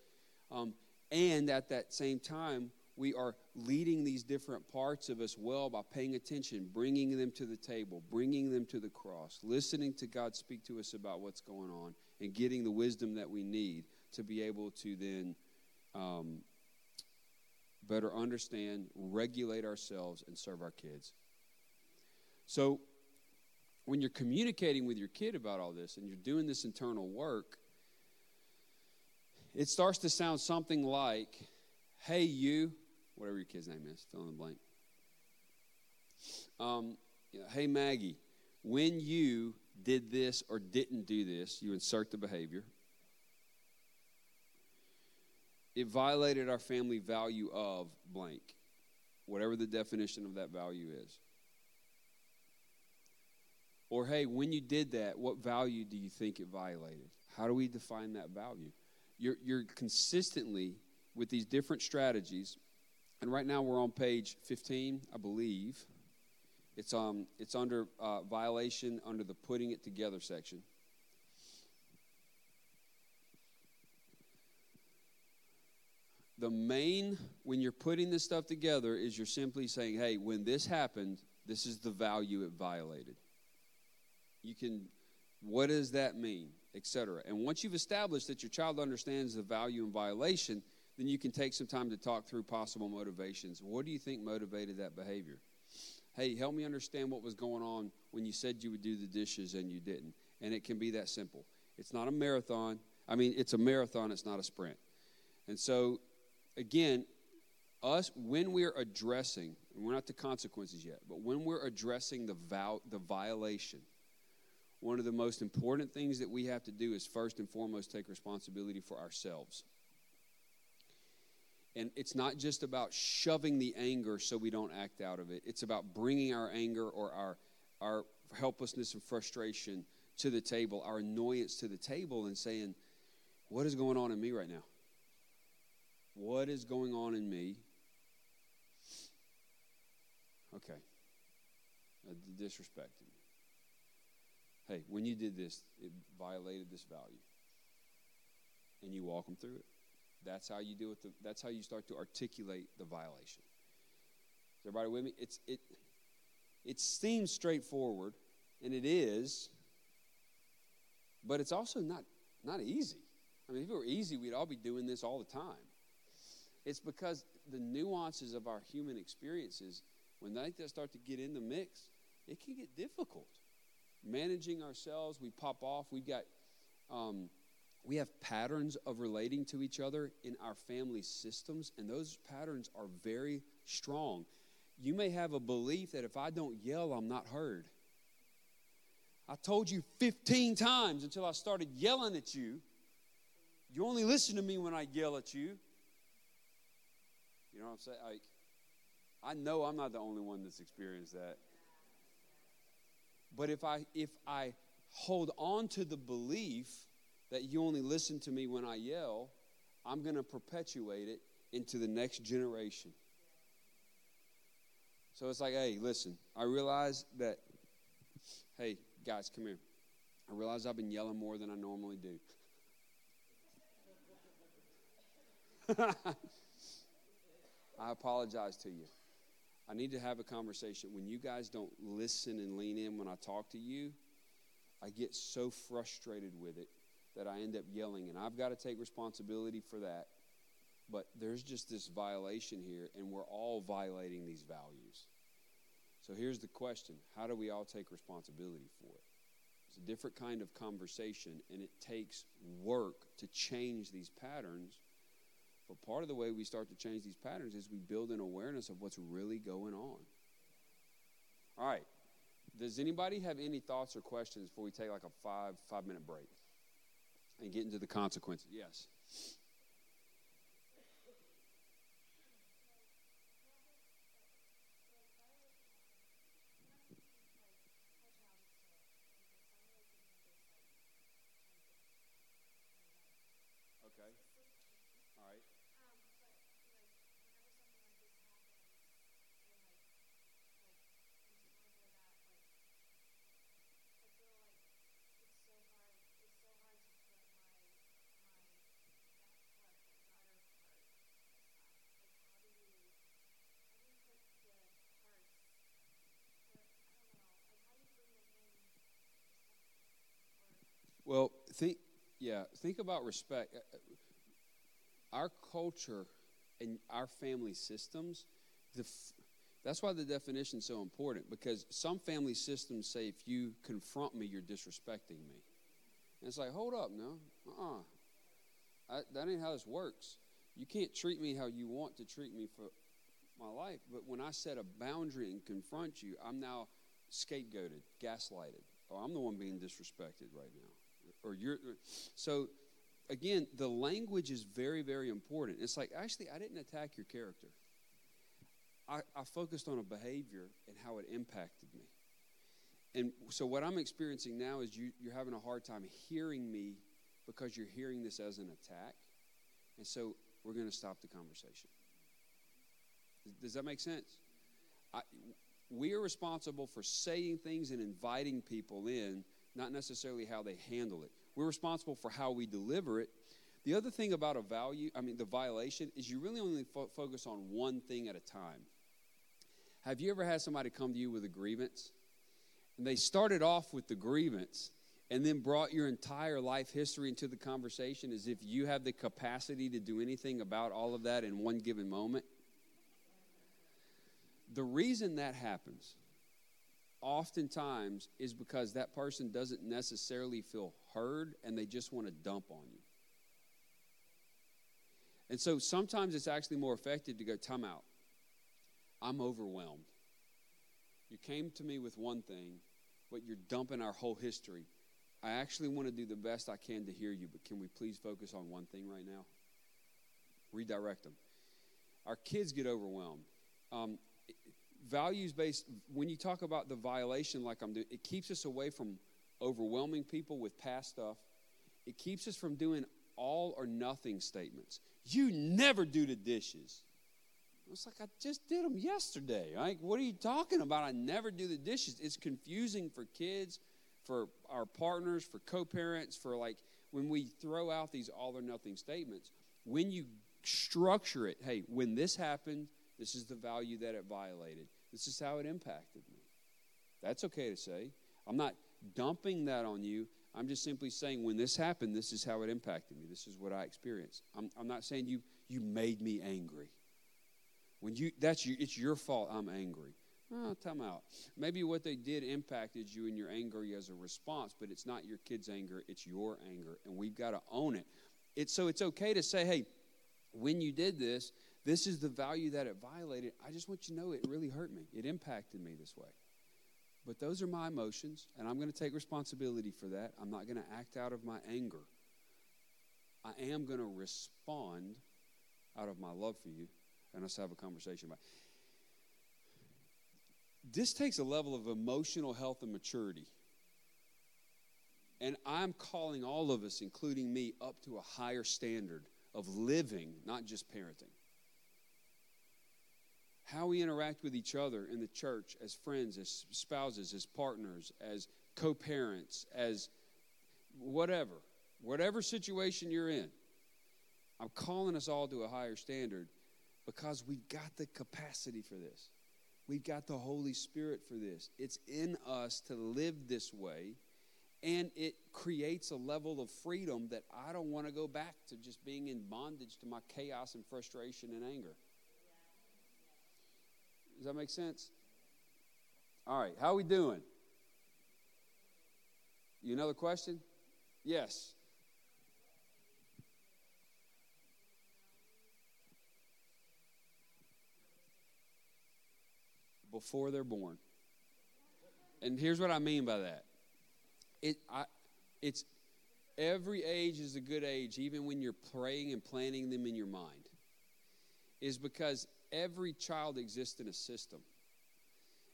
Um, and at that same time, we are leading these different parts of us well by paying attention, bringing them to the table, bringing them to the cross, listening to God speak to us about what's going on, and getting the wisdom that we need to be able to then um, better understand, regulate ourselves, and serve our kids. So, when you're communicating with your kid about all this and you're doing this internal work, it starts to sound something like, hey, you, whatever your kid's name is, fill in the blank. Um, hey, Maggie, when you did this or didn't do this, you insert the behavior. it violated our family value of blank, whatever the definition of that value is. Or, hey, when you did that, what value do you think it violated? How do we define that value? You're, you're consistently, with these different strategies, and right now we're on page 15, I believe. It's, um, it's under uh, violation under the putting it together section. The main, when you're putting this stuff together, is you're simply saying, hey, when this happened, this is the value it violated. You can, what does that mean, etc. And once you've established that your child understands the value and violation, then you can take some time to talk through possible motivations. What do you think motivated that behavior? Hey, help me understand what was going on when you said you would do the dishes and you didn't. And it can be that simple. It's not a marathon. I mean, it's a marathon, it's not a sprint. And so, again, us, when we're addressing, we're not the consequences yet, but when we're addressing the, vow, the violation, one of the most important things that we have to do is first and foremost take responsibility for ourselves. And it's not just about shoving the anger so we don't act out of it. It's about bringing our anger or our, our helplessness and frustration to the table, our annoyance to the table, and saying, What is going on in me right now? What is going on in me? Okay. Uh, disrespecting. Hey, when you did this, it violated this value. And you walk them through it. That's how you deal with the, that's how you start to articulate the violation. Is everybody with me? It's it it seems straightforward, and it is, but it's also not not easy. I mean, if it were easy, we'd all be doing this all the time. It's because the nuances of our human experiences, when they start to get in the mix, it can get difficult. Managing ourselves, we pop off. We've got um, we have patterns of relating to each other in our family systems, and those patterns are very strong. You may have a belief that if I don't yell, I'm not heard. I told you 15 times until I started yelling at you. You only listen to me when I yell at you. You know what I'm saying? Like, I know I'm not the only one that's experienced that. But if I if I hold on to the belief that you only listen to me when I yell, I'm going to perpetuate it into the next generation. So it's like, hey, listen, I realize that, hey, guys, come here. I realize I've been yelling more than I normally do. (laughs) I apologize to you. I need to have a conversation. When you guys don't listen and lean in when I talk to you, I get so frustrated with it that I end up yelling, and I've got to take responsibility for that. But there's just this violation here, and we're all violating these values. So here's the question How do we all take responsibility for it? It's a different kind of conversation, and it takes work to change these patterns. But part of the way we start to change these patterns is we build an awareness of what's really going on. All right. Does anybody have any thoughts or questions before we take like a five five minute break? and get into the consequences. Yes. Well, think, yeah, think about respect. Uh, uh, our culture and our family systems, the, that's why the definition is so important because some family systems say if you confront me, you're disrespecting me. And it's like, hold up, no, uh-uh. I, that ain't how this works. You can't treat me how you want to treat me for my life. But when I set a boundary and confront you, I'm now scapegoated, gaslighted, or I'm the one being disrespected right now or you're so again, the language is very, very important. It's like, actually, I didn't attack your character. I, I focused on a behavior and how it impacted me. And so, what I'm experiencing now is you, you're having a hard time hearing me because you're hearing this as an attack. And so, we're going to stop the conversation. Does that make sense? I, we are responsible for saying things and inviting people in, not necessarily how they handle it. We're responsible for how we deliver it. The other thing about a value, I mean, the violation, is you really only fo- focus on one thing at a time. Have you ever had somebody come to you with a grievance? And they started off with the grievance and then brought your entire life history into the conversation as if you have the capacity to do anything about all of that in one given moment? The reason that happens oftentimes is because that person doesn't necessarily feel heard and they just want to dump on you. And so sometimes it's actually more effective to go, time out. I'm overwhelmed. You came to me with one thing, but you're dumping our whole history. I actually want to do the best I can to hear you, but can we please focus on one thing right now? Redirect them. Our kids get overwhelmed. Um, values based, when you talk about the violation like I'm doing, it keeps us away from overwhelming people with past stuff. It keeps us from doing all or nothing statements. You never do the dishes. It's like I just did them yesterday. Like, what are you talking about? I never do the dishes. It's confusing for kids, for our partners, for co-parents, for like when we throw out these all or nothing statements. When you structure it, hey, when this happened, this is the value that it violated. This is how it impacted me. That's okay to say. I'm not dumping that on you. I'm just simply saying when this happened, this is how it impacted me. This is what I experienced. I'm, I'm not saying you you made me angry. When you that's you, it's your fault. I'm angry. Oh, time out. Maybe what they did impacted you and you're angry as a response, but it's not your kid's anger. It's your anger, and we've got to own it. It's so it's okay to say, hey, when you did this, this is the value that it violated. I just want you to know it really hurt me. It impacted me this way. But those are my emotions, and I'm going to take responsibility for that. I'm not going to act out of my anger. I am going to respond out of my love for you, and let's have a conversation about it. This takes a level of emotional health and maturity. And I'm calling all of us, including me, up to a higher standard of living, not just parenting how we interact with each other in the church as friends, as spouses, as partners, as co parents, as whatever, whatever situation you're in. I'm calling us all to a higher standard because we've got the capacity for this. We've got the Holy Spirit for this. It's in us to live this way, and it creates a level of freedom that I don't want to go back to just being in bondage to my chaos and frustration and anger. Does that make sense? All right, how are we doing? You another question? Yes. Before they're born. And here's what I mean by that. It I it's every age is a good age, even when you're praying and planning them in your mind. Is because every child exists in a system.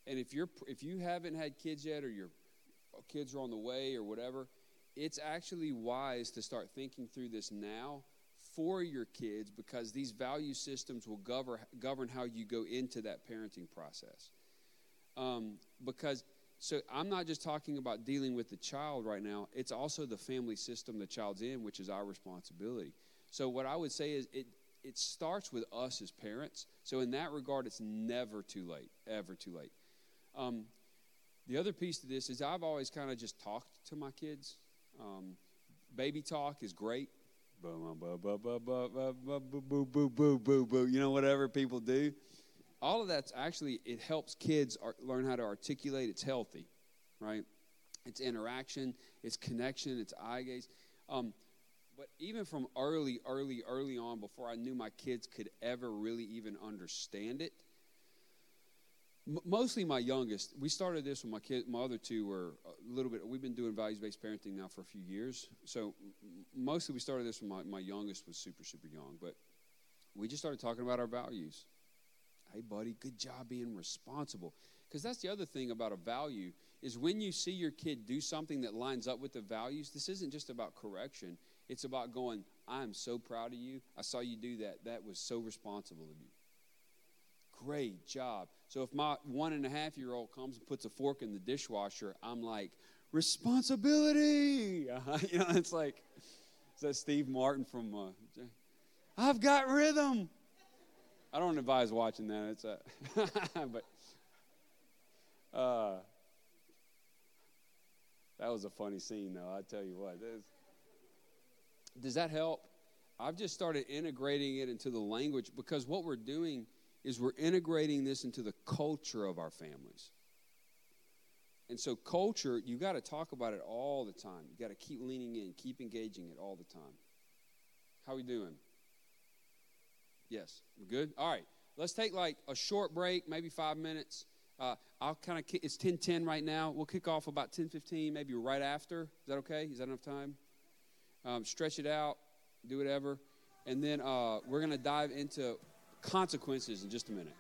And if you're if you haven't had kids yet or your kids are on the way or whatever, it's actually wise to start thinking through this now for your kids because these value systems will govern govern how you go into that parenting process. Um, because so I'm not just talking about dealing with the child right now. It's also the family system the child's in, which is our responsibility. So what I would say is it it starts with us as parents. So in that regard, it's never too late, ever too late. Um, the other piece to this is I've always kind of just talked to my kids. Um, baby talk is great. You know, whatever people do. All of that's actually, it helps kids learn how to articulate. It's healthy, right? It's interaction, it's connection, it's eye gaze. Um, but even from early, early, early on, before I knew my kids could ever really even understand it, m- mostly my youngest. We started this when my kid, my other two were a little bit. We've been doing values based parenting now for a few years. So mostly we started this when my, my youngest was super super young. But we just started talking about our values. Hey, buddy, good job being responsible. Because that's the other thing about a value is when you see your kid do something that lines up with the values. This isn't just about correction. It's about going. I am so proud of you. I saw you do that. That was so responsible of you. Great job. So if my one and a half year old comes and puts a fork in the dishwasher, I'm like, responsibility. (laughs) you know, it's like, is that Steve Martin from? Uh, I've got rhythm. I don't advise watching that. It's a, (laughs) but uh, that was a funny scene, though. I tell you what. Does that help? I've just started integrating it into the language because what we're doing is we're integrating this into the culture of our families. And so, culture, you got to talk about it all the time. You got to keep leaning in, keep engaging it all the time. How are we doing? Yes, we're good. All right, let's take like a short break, maybe five minutes. Uh, I'll kind of it's ten ten right now. We'll kick off about ten fifteen, maybe right after. Is that okay? Is that enough time? Um, stretch it out, do whatever, and then uh, we're gonna dive into consequences in just a minute.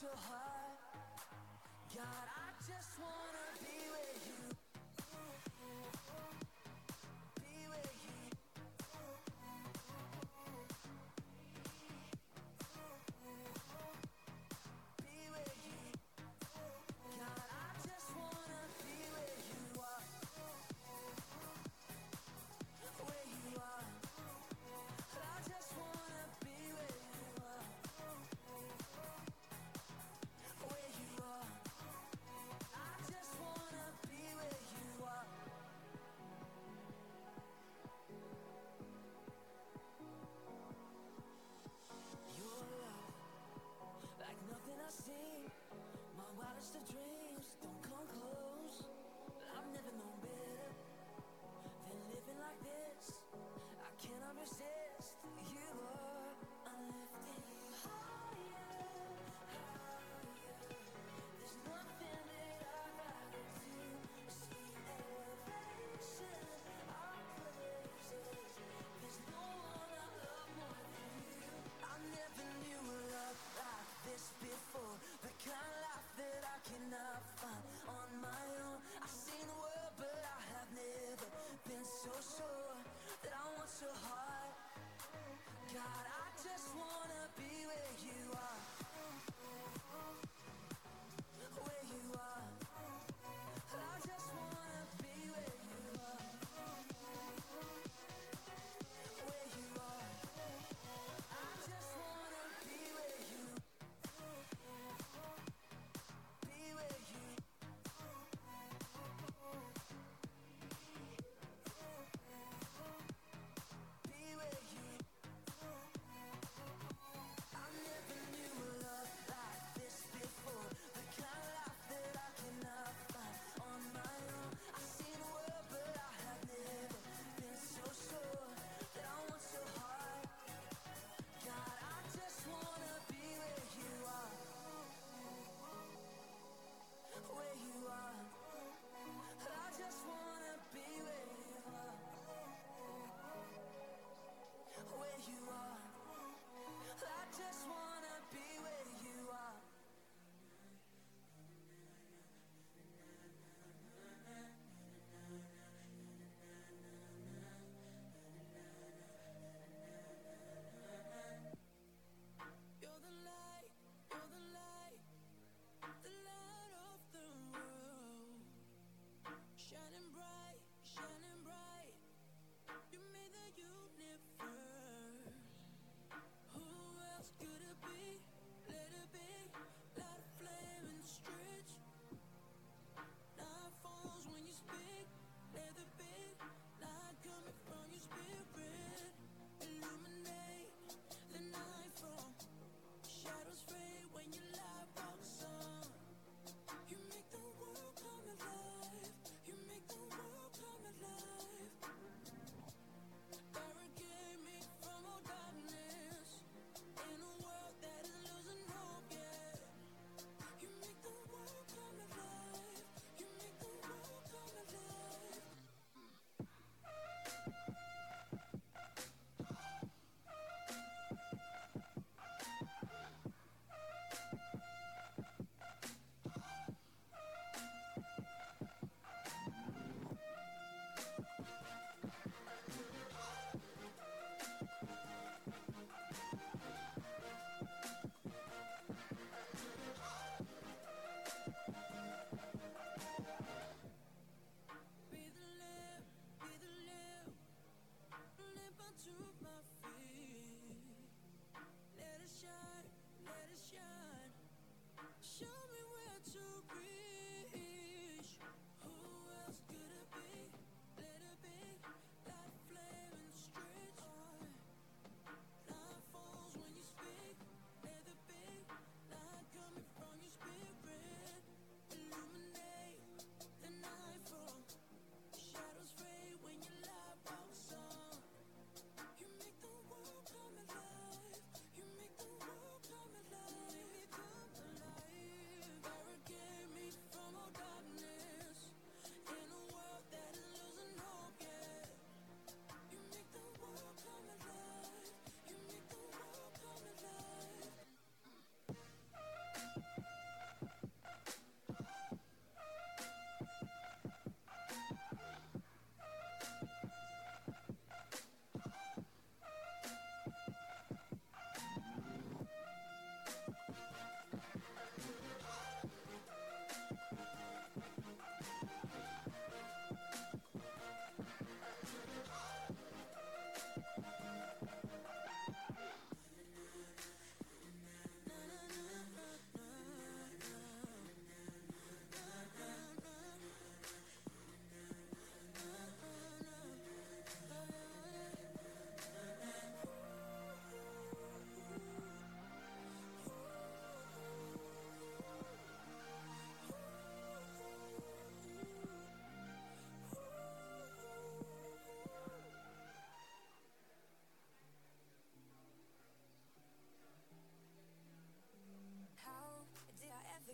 That I want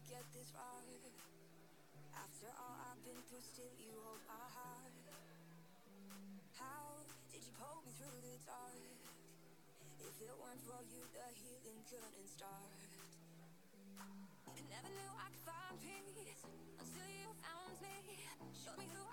get this far. After all I've been through, still you hold my heart. How did you pull me through the dark? If it weren't for you, the healing couldn't start. I never knew I could find peace until you found me. Showed me who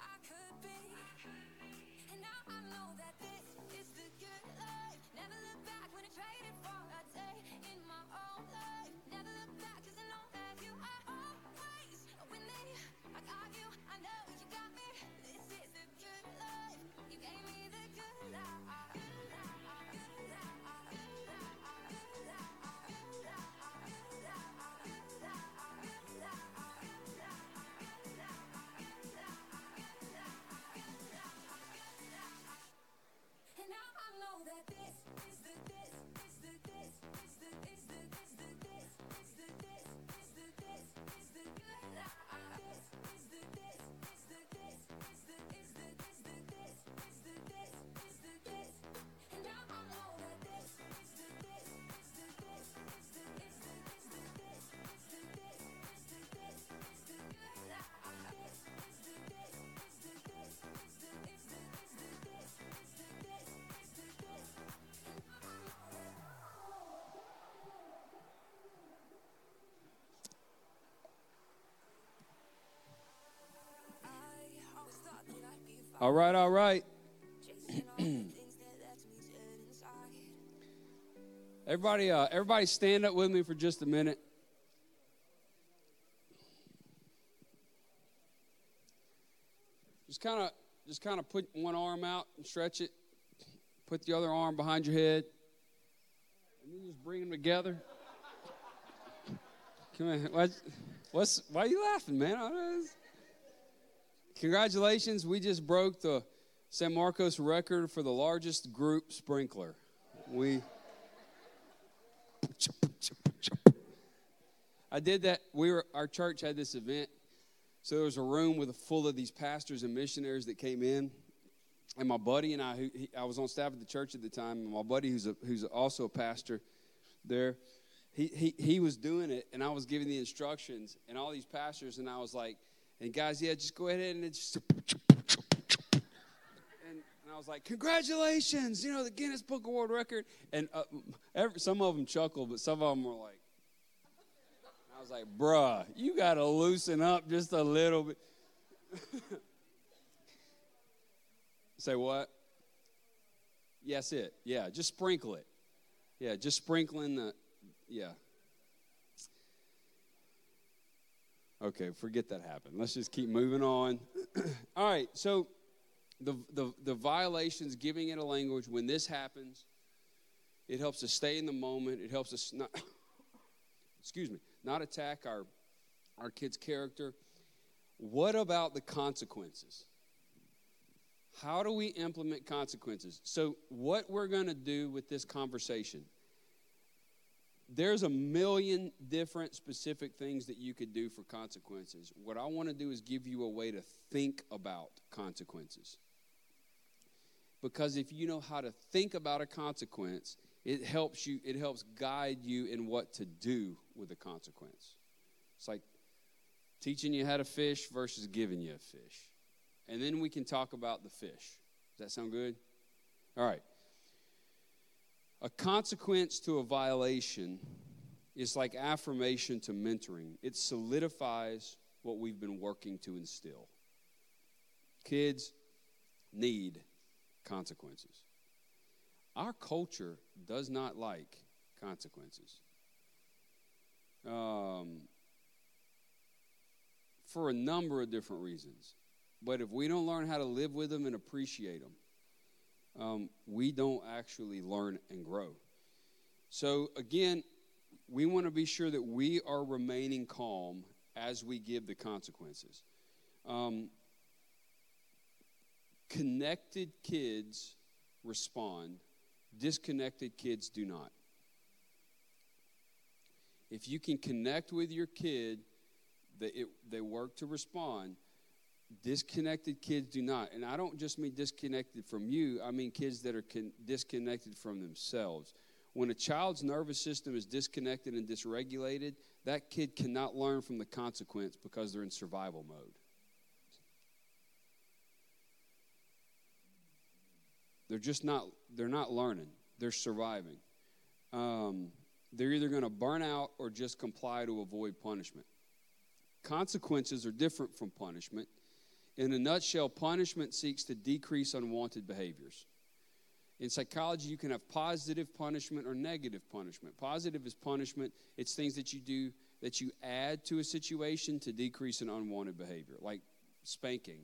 All right, all right. (clears throat) Everybody, uh, everybody, stand up with me for just a minute. Just kind of, just kind of put one arm out and stretch it. Put the other arm behind your head, and then just bring them together. Come on, what's, what's why are you laughing, man? Congratulations, we just broke the San Marcos record for the largest group sprinkler. We. I did that. We were our church had this event, so there was a room with a full of these pastors and missionaries that came in, and my buddy and I, who he, I was on staff at the church at the time, and my buddy who's a, who's also a pastor there, he, he he was doing it, and I was giving the instructions, and all these pastors, and I was like, and guys, yeah, just go ahead and just. And, I was like, "Congratulations! You know the Guinness Book Award Record." And uh, every, some of them chuckled, but some of them were like, "I was like, bruh, you got to loosen up just a little bit." (laughs) Say what? Yes, it. Yeah, just sprinkle it. Yeah, just sprinkling the. Yeah. Okay, forget that happened. Let's just keep moving on. (clears throat) All right, so the, the, the violations, giving it a language, when this happens, it helps us stay in the moment. It helps us not, (coughs) excuse me, not attack our, our kids' character. What about the consequences? How do we implement consequences? So, what we're going to do with this conversation, there's a million different specific things that you could do for consequences. What I want to do is give you a way to think about consequences. Because if you know how to think about a consequence, it helps you, it helps guide you in what to do with a consequence. It's like teaching you how to fish versus giving you a fish. And then we can talk about the fish. Does that sound good? All right. A consequence to a violation is like affirmation to mentoring, it solidifies what we've been working to instill. Kids need consequences. Our culture does not like consequences. Um, for a number of different reasons. But if we don't learn how to live with them and appreciate them, um, we don't actually learn and grow. So, again, we want to be sure that we are remaining calm as we give the consequences. Um, connected kids respond, disconnected kids do not. If you can connect with your kid, they, it, they work to respond. Disconnected kids do not. And I don't just mean disconnected from you, I mean kids that are con- disconnected from themselves. When a child's nervous system is disconnected and dysregulated, that kid cannot learn from the consequence because they're in survival mode. They're just not they're not learning. They're surviving. Um, they're either going to burn out or just comply to avoid punishment. Consequences are different from punishment. In a nutshell, punishment seeks to decrease unwanted behaviors. In psychology, you can have positive punishment or negative punishment. Positive is punishment, it's things that you do that you add to a situation to decrease an unwanted behavior, like spanking,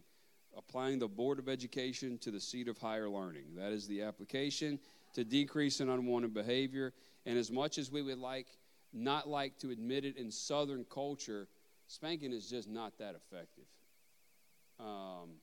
applying the Board of Education to the seat of higher learning. That is the application to decrease an unwanted behavior. And as much as we would like, not like to admit it in Southern culture, spanking is just not that effective. Um,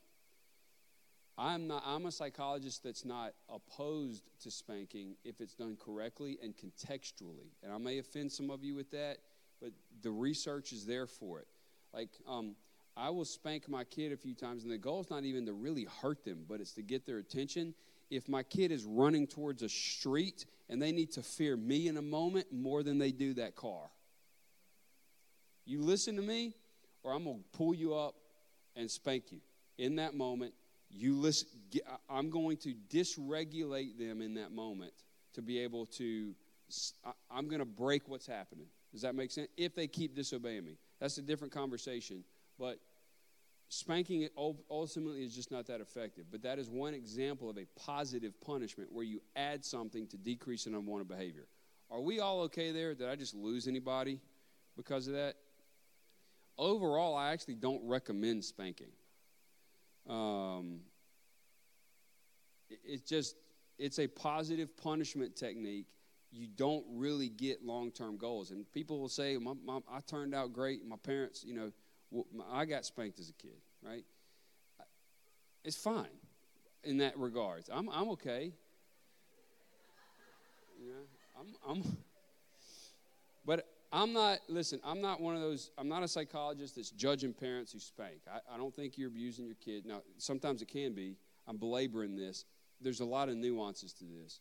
I'm not. I'm a psychologist that's not opposed to spanking if it's done correctly and contextually. And I may offend some of you with that, but the research is there for it. Like, um, I will spank my kid a few times, and the goal is not even to really hurt them, but it's to get their attention. If my kid is running towards a street and they need to fear me in a moment more than they do that car, you listen to me, or I'm gonna pull you up and spank you. In that moment you listen i'm going to dysregulate them in that moment to be able to i'm going to break what's happening. Does that make sense? If they keep disobeying me. That's a different conversation but spanking ultimately is just not that effective. But that is one example of a positive punishment where you add something to decrease an unwanted behavior. Are we all okay there? Did i just lose anybody because of that overall i actually don't recommend spanking. Um, it's just it's a positive punishment technique. You don't really get long-term goals. And people will say my, my, i turned out great. My parents you know i got spanked as a kid right? It's fine in that regards. I'm, I'm okay. Know, I'm, I'm but I'm not, listen, I'm not one of those, I'm not a psychologist that's judging parents who spank. I, I don't think you're abusing your kid. Now, sometimes it can be. I'm belaboring this. There's a lot of nuances to this.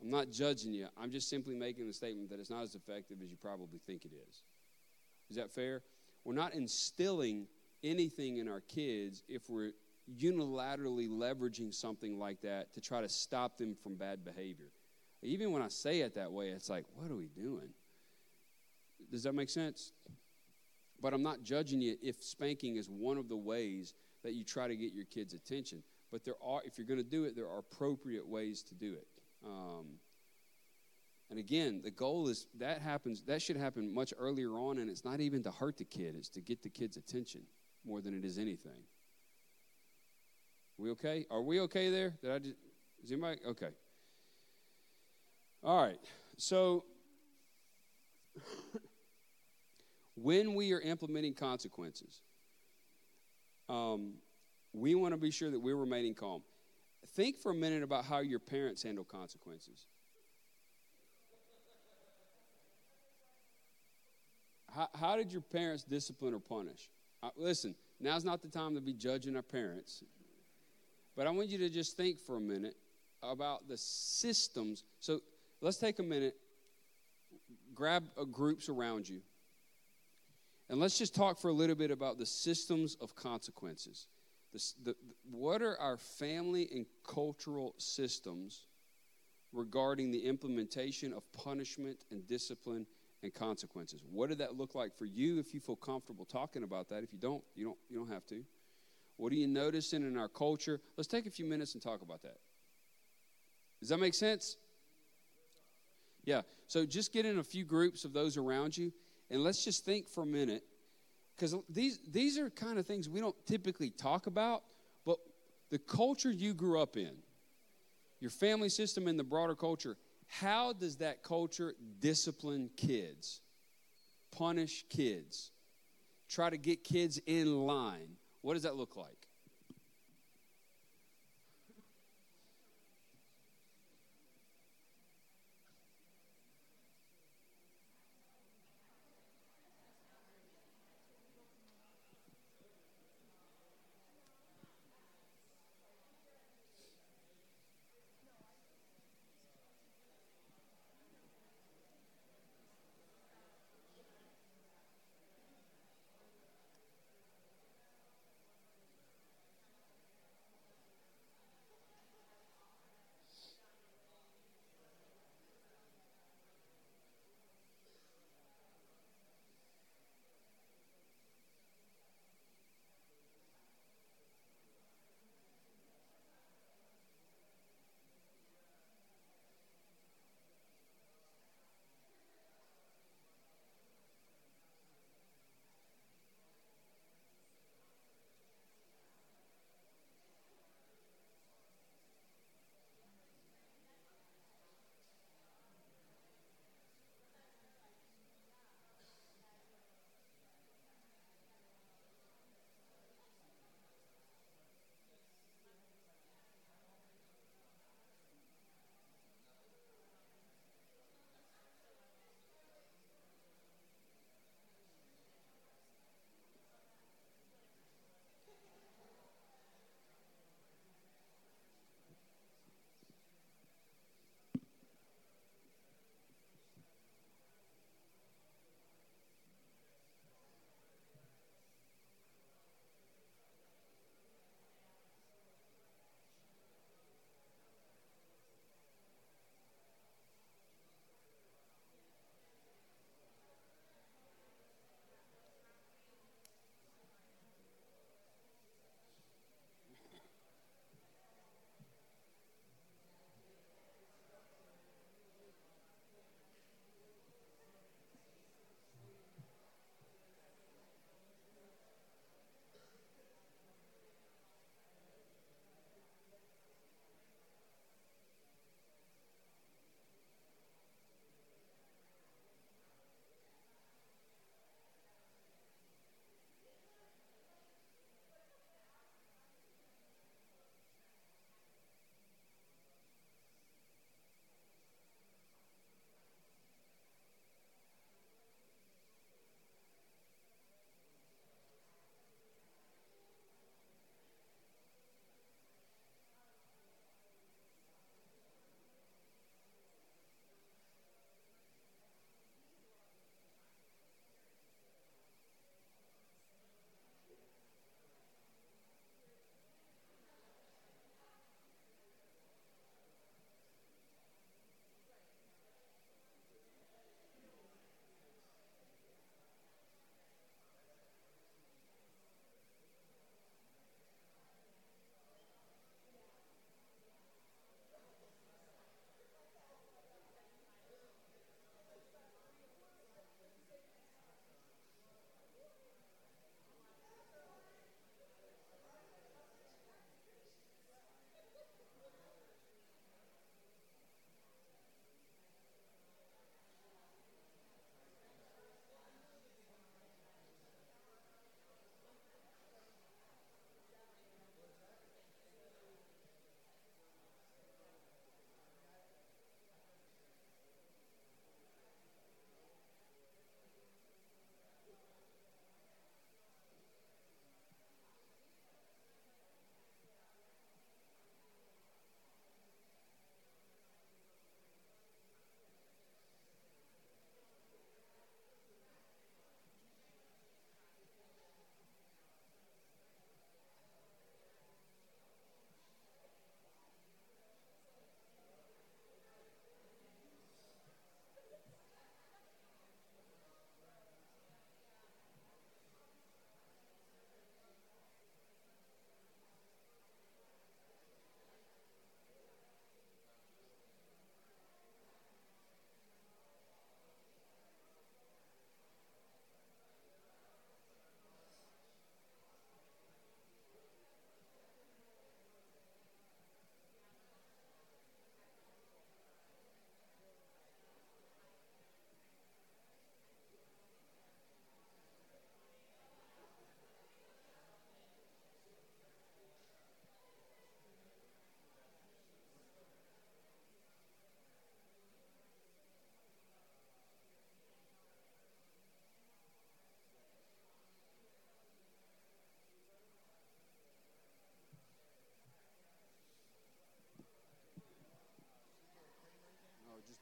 I'm not judging you. I'm just simply making the statement that it's not as effective as you probably think it is. Is that fair? We're not instilling anything in our kids if we're unilaterally leveraging something like that to try to stop them from bad behavior. Even when I say it that way, it's like, what are we doing? Does that make sense? But I'm not judging you if spanking is one of the ways that you try to get your kids' attention. But there are, if you're going to do it, there are appropriate ways to do it. Um, and again, the goal is that happens, that should happen much earlier on, and it's not even to hurt the kid, it's to get the kid's attention more than it is anything. We okay? Are we okay there? Did I just, is anybody? Okay. All right. So, when we are implementing consequences, um, we want to be sure that we're remaining calm. Think for a minute about how your parents handle consequences. How, how did your parents discipline or punish? Uh, listen, now's not the time to be judging our parents, but I want you to just think for a minute about the systems. So let's take a minute, grab uh, groups around you and let's just talk for a little bit about the systems of consequences. The, the, what are our family and cultural systems regarding the implementation of punishment and discipline and consequences? What did that look like for you if you feel comfortable talking about that? If you don't, you don't, you don't have to. What are you noticing in our culture? Let's take a few minutes and talk about that. Does that make sense? Yeah. So just get in a few groups of those around you and let's just think for a minute, because these, these are kind of things we don't typically talk about, but the culture you grew up in, your family system and the broader culture, how does that culture discipline kids, punish kids, try to get kids in line? What does that look like?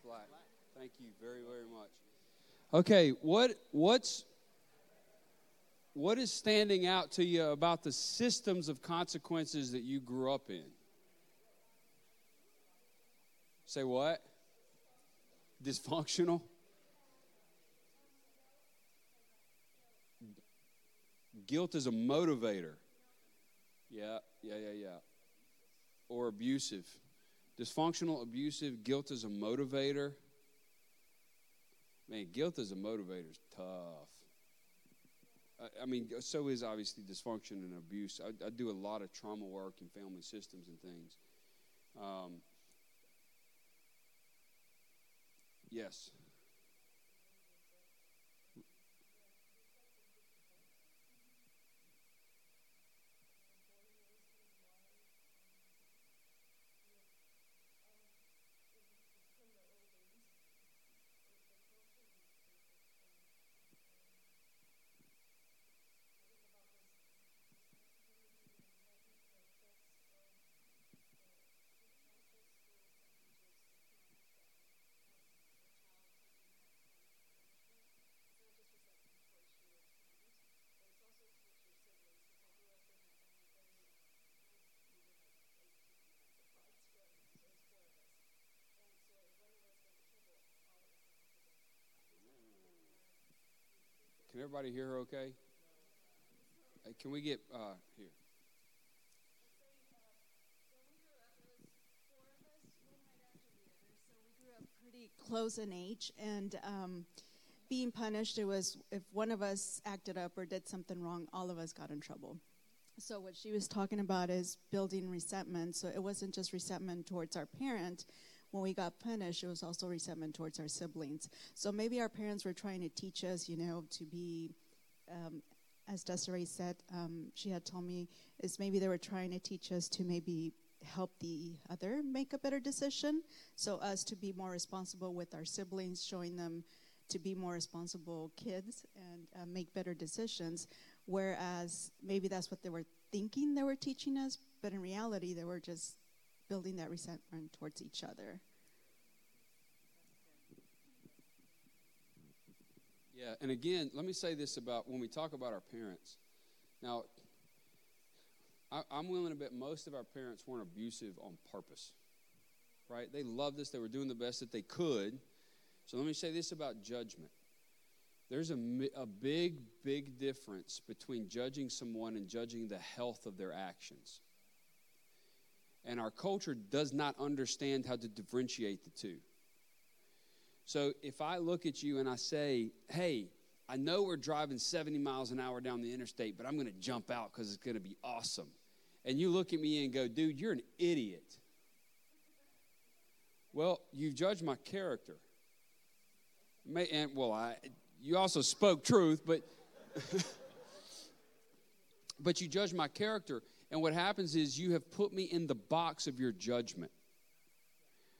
Black. Thank you very, very much. Okay, what what's what is standing out to you about the systems of consequences that you grew up in? Say what? Dysfunctional? Guilt is a motivator. Yeah, yeah, yeah, yeah. Or abusive. Dysfunctional, abusive, guilt is a motivator. Man, guilt as a motivator is tough. I- I mean, so is obviously dysfunction and abuse. I, I do a lot of trauma work and family systems and things. Um, yes. Everybody hear her okay? Hey, can we get uh, here? pretty close in age and um, being punished it was if one of us acted up or did something wrong all of us got in trouble so what she was talking about is building resentment so it wasn't just resentment towards our parent when we got punished it was also resentment towards our siblings. So maybe our parents were trying to teach us you know to be um, as desiree said um, she had told me is maybe they were trying to teach us to maybe help the other make a better decision. So us to be more responsible with our siblings showing them to be more responsible kids and uh, make better decisions. Whereas maybe that's what they were thinking they were teaching us but in reality they were just building that resentment towards each other Yeah, and again, let me say this about when we talk about our parents. Now, I, I'm willing to bet most of our parents weren't abusive on purpose, right? They loved us, they were doing the best that they could. So let me say this about judgment. There's a, a big, big difference between judging someone and judging the health of their actions. And our culture does not understand how to differentiate the two. So if I look at you and I say, hey, I know we're driving 70 miles an hour down the interstate, but I'm going to jump out because it's going to be awesome. And you look at me and go, dude, you're an idiot. Well, you've judged my character. May, and well, I, you also spoke truth, but (laughs) but you judge my character. And what happens is you have put me in the box of your judgment.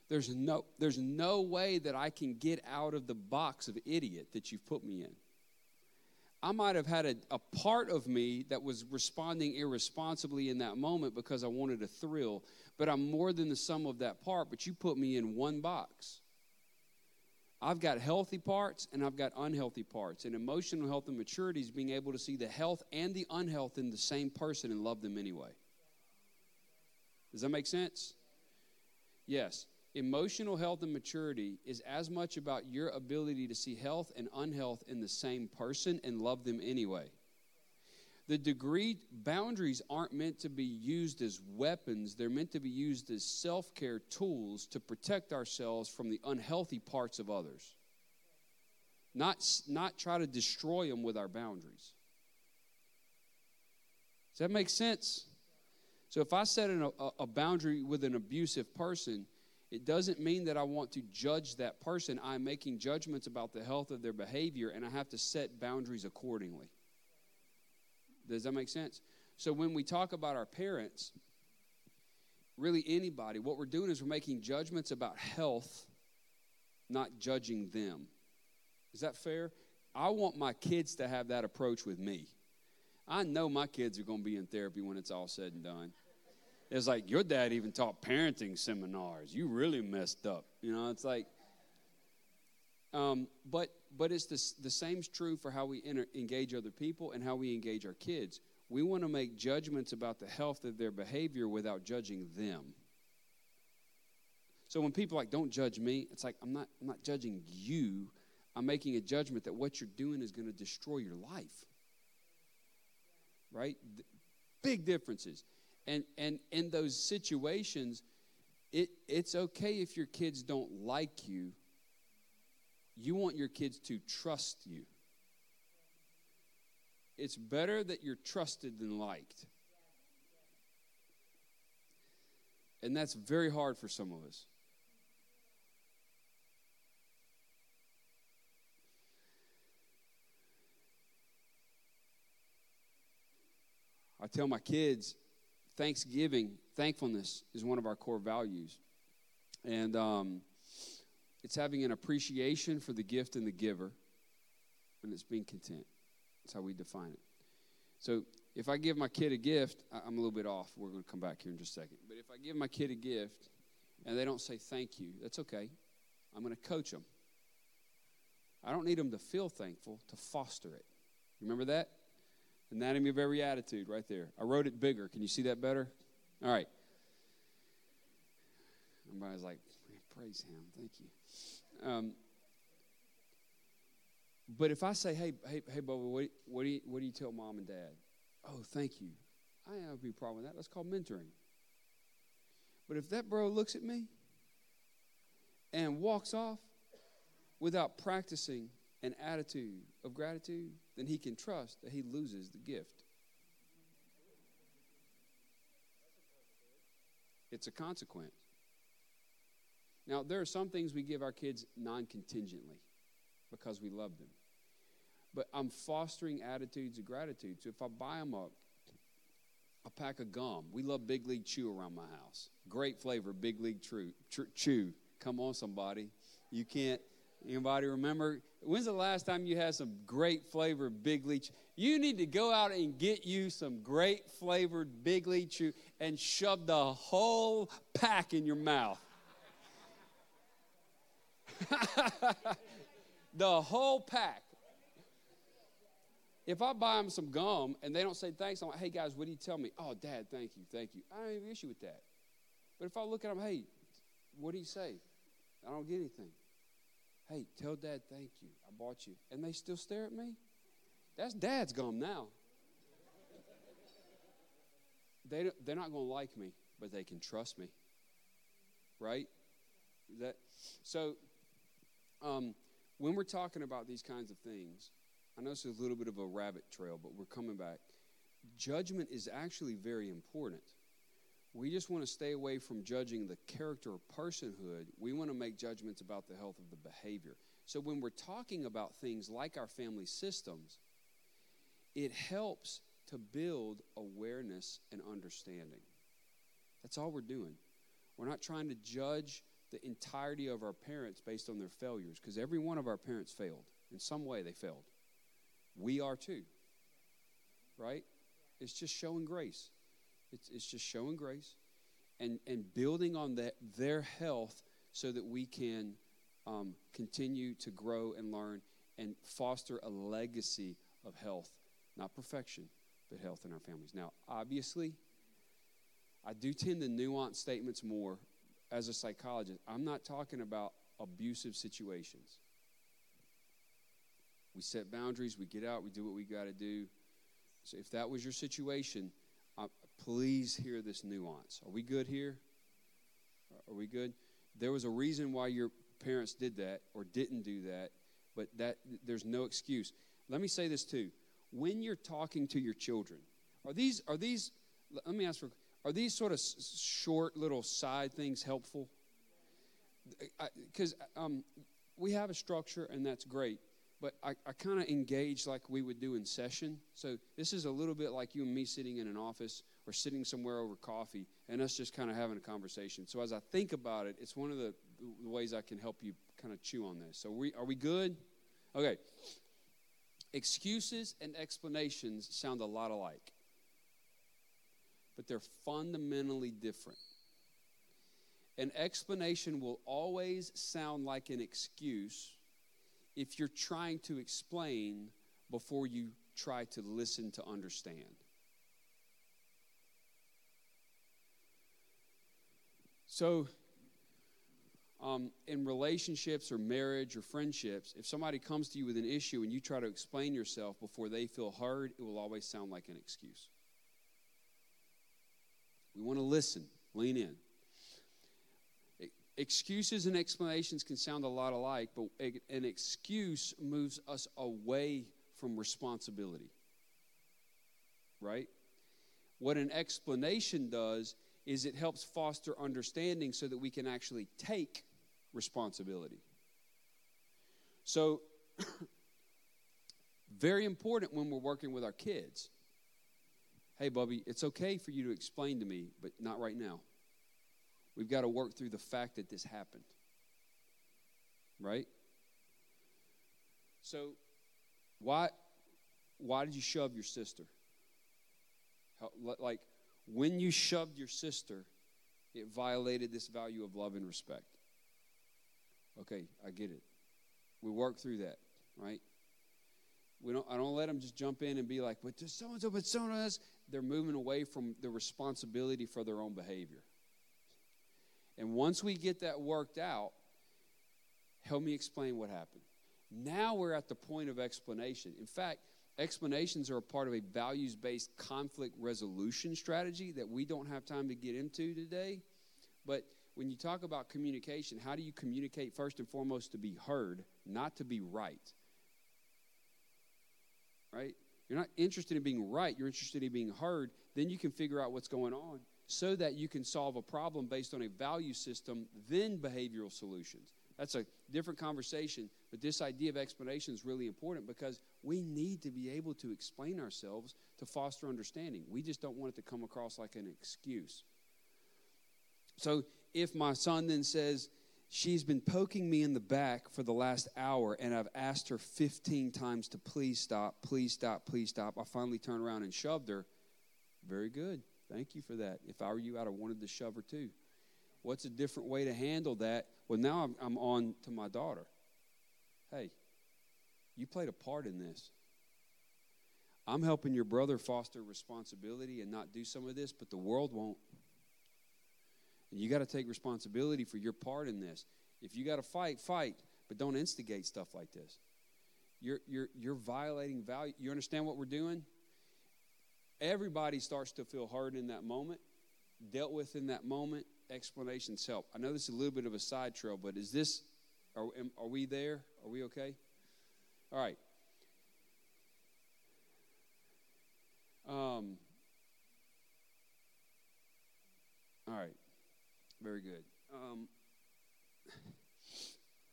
There's no, there's no way that I can get out of the box of idiot that you've put me in. I might have had a, a part of me that was responding irresponsibly in that moment because I wanted a thrill, but I'm more than the sum of that part, but you put me in one box. I've got healthy parts and I've got unhealthy parts. And emotional health and maturity is being able to see the health and the unhealth in the same person and love them anyway. Does that make sense? Yes. Emotional health and maturity is as much about your ability to see health and unhealth in the same person and love them anyway. The degree boundaries aren't meant to be used as weapons, they're meant to be used as self care tools to protect ourselves from the unhealthy parts of others. Not, not try to destroy them with our boundaries. Does that make sense? So if I set a, a boundary with an abusive person, it doesn't mean that I want to judge that person. I'm making judgments about the health of their behavior, and I have to set boundaries accordingly. Does that make sense? So when we talk about our parents, really anybody, what we're doing is we're making judgments about health, not judging them. Is that fair? I want my kids to have that approach with me. I know my kids are going to be in therapy when it's all said and done. It's like your dad even taught parenting seminars. You really messed up. You know, it's like Um, but but it's the, the same's true for how we engage other people and how we engage our kids. We want to make judgments about the health of their behavior without judging them. So when people like don't judge me, it's like I'm not I'm not judging you. I'm making a judgment that what you're doing is going to destroy your life. Right? Big differences. And and in those situations, it, it's okay if your kids don't like you. You want your kids to trust you. It's better that you're trusted than liked. And that's very hard for some of us. I tell my kids, Thanksgiving, thankfulness is one of our core values. And um, it's having an appreciation for the gift and the giver, and it's being content. That's how we define it. So if I give my kid a gift, I'm a little bit off. We're going to come back here in just a second. But if I give my kid a gift and they don't say thank you, that's okay. I'm going to coach them. I don't need them to feel thankful, to foster it. Remember that? Anatomy of every attitude, right there. I wrote it bigger. Can you see that better? All right. Everybody's like, praise him. Thank you. Um, but if I say, hey, hey, hey, Bubba, what, what, do you, what do you tell mom and dad? Oh, thank you. I have a problem with that. That's called mentoring. But if that bro looks at me and walks off without practicing an attitude of gratitude, then he can trust that he loses the gift. It's a consequence. Now, there are some things we give our kids non contingently because we love them. But I'm fostering attitudes of gratitude. So if I buy them a, a pack of gum, we love Big League Chew around my house. Great flavor, Big League Chew. Chew. Come on, somebody. You can't. Anybody remember? When's the last time you had some great flavored Big League? You need to go out and get you some great flavored Big League Chew and shove the whole pack in your mouth. (laughs) the whole pack. If I buy them some gum and they don't say thanks, I'm like, hey guys, what do you tell me? Oh, Dad, thank you, thank you. I don't have an issue with that. But if I look at them, hey, what do you say? I don't get anything. Hey, tell Dad thank you. I bought you. And they still stare at me? That's Dad's gum now. they, they're not going to like me, but they can trust me. Right? That, so, um, when we're talking about these kinds of things, I know this is a little bit of a rabbit trail, but we're coming back. Judgment is actually very important. We just want to stay away from judging the character or personhood. We want to make judgments about the health of the behavior. So when we're talking about things like our family systems, it helps to build awareness and understanding. That's all we're doing. We're not trying to judge the entirety of our parents based on their failures, because every one of our parents failed. In some way, they failed. We are too. Right? It's just showing grace. It's, it's just showing grace and, and building on that, their health so that we can um, continue to grow and learn and foster a legacy of health, not perfection, but health in our families. Now, obviously, I do tend to nuance statements more as a psychologist. I'm not talking about abusive situations. We set boundaries, we get out, we do what we got to do. So if that was your situation, uh, please hear this nuance. Are we good here? Are we good? There was a reason why your parents did that or didn't do that, but that there's no excuse. Let me say this too. When you're talking to your children, are these are these let me ask for are these sort of short little side things helpful? Because um, we have a structure and that's great, but I, I kind of engage like we would do in session. So this is a little bit like you and me sitting in an office or sitting somewhere over coffee and us just kind of having a conversation. So as I think about it, it's one of the, the ways I can help you kind of chew on this. So we, are we good? Okay. Excuses and explanations sound a lot alike, but they're fundamentally different. An explanation will always sound like an excuse if you're trying to explain before you try to listen to understand. So, um, in relationships or marriage or friendships, if somebody comes to you with an issue and you try to explain yourself before they feel heard, it will always sound like an excuse. We want to listen, lean in. Excuses and explanations can sound a lot alike, but an excuse moves us away from responsibility. Right? What an explanation does is it helps foster understanding so that we can actually take responsibility. So, (clears throat) very important when we're working with our kids. Hey, Bubby, it's okay for you to explain to me, but not right now. We've got to work through the fact that this happened. Right? So, why, why did you shove your sister? How, like, when you shoved your sister, it violated this value of love and respect. Okay, I get it. We work through that, right? We don't. I don't let them just jump in and be like, "But so and so, but so and so." They're moving away from the responsibility for their own behavior. And once we get that worked out, help me explain what happened. Now we're at the point of explanation. In fact, explanations are a part of a values based conflict resolution strategy that we don't have time to get into today. But when you talk about communication, how do you communicate first and foremost to be heard, not to be right? Right? You're not interested in being right, you're interested in being heard. Then you can figure out what's going on so that you can solve a problem based on a value system, then behavioral solutions. That's a different conversation, but this idea of explanation is really important because we need to be able to explain ourselves to foster understanding. We just don't want it to come across like an excuse. So if my son then says, She's been poking me in the back for the last hour, and I've asked her 15 times to please stop, please stop, please stop. I finally turned around and shoved her. Very good. Thank you for that. If I were you, I'd have wanted to shove her too. What's a different way to handle that? Well, now I'm, I'm on to my daughter. Hey, you played a part in this. I'm helping your brother foster responsibility and not do some of this, but the world won't. And you got to take responsibility for your part in this. If you got to fight, fight, but don't instigate stuff like this. You're, you're, you're violating value. You understand what we're doing? Everybody starts to feel hurt in that moment, dealt with in that moment. Explanations help. I know this is a little bit of a side trail, but is this, are, are we there? Are we okay? All right. Um, all right. Very good. Um,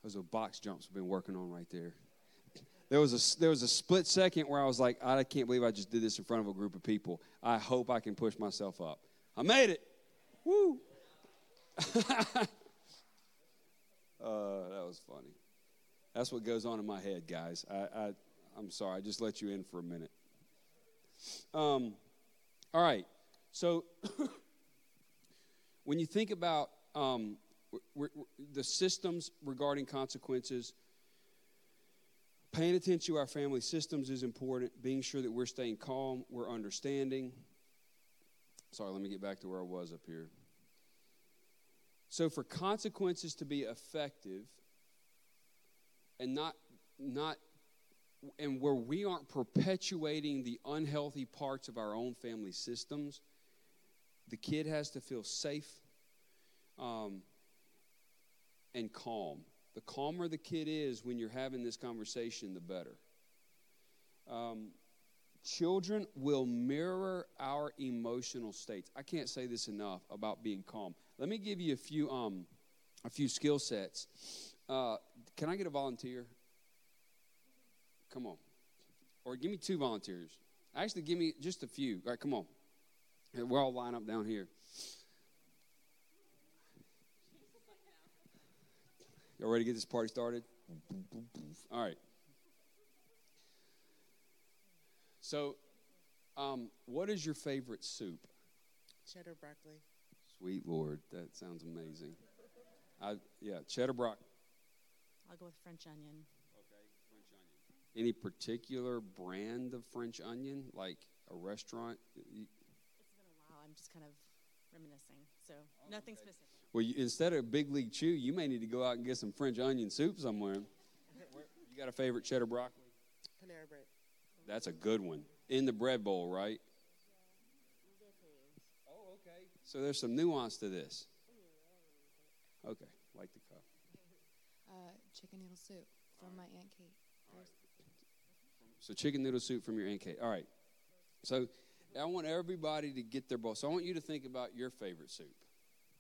those are box jumps we've been working on right there. There was a there was a split second where I was like, I can't believe I just did this in front of a group of people. I hope I can push myself up. I made it. Woo! (laughs) uh, that was funny. That's what goes on in my head, guys. I, I I'm sorry. I just let you in for a minute. Um, all right. So (laughs) when you think about um, we're, we're, the systems regarding consequences, paying attention to our family systems is important. Being sure that we're staying calm, we're understanding. Sorry, let me get back to where I was up here. So, for consequences to be effective, and not not and where we aren't perpetuating the unhealthy parts of our own family systems, the kid has to feel safe um, and calm. The calmer the kid is when you're having this conversation, the better. Um, children will mirror our emotional states. I can't say this enough about being calm. Let me give you a few um, a few skill sets. Uh, can I get a volunteer? Come on, or give me two volunteers. Actually, give me just a few. All right, come on. We're all line up down here. Y'all ready to get this party started? All right. So, um, what is your favorite soup? Cheddar broccoli. Sweet Lord, that sounds amazing. I, yeah, cheddar broccoli. I'll go with French onion. Okay, French onion. Any particular brand of French onion, like a restaurant? It's been a while. I'm just kind of reminiscing. So nothing specific. Well, you, instead of Big League Chew, you may need to go out and get some French onion soup somewhere. You got a favorite cheddar broccoli? Panera Bread. That's a good one. In the bread bowl, right? Oh, okay. So there's some nuance to this. Okay, like the cup. Uh, chicken noodle soup from my aunt Kate. So chicken noodle soup from your Aunt Kate. All right. So I want everybody to get their bowl. So I want you to think about your favorite soup,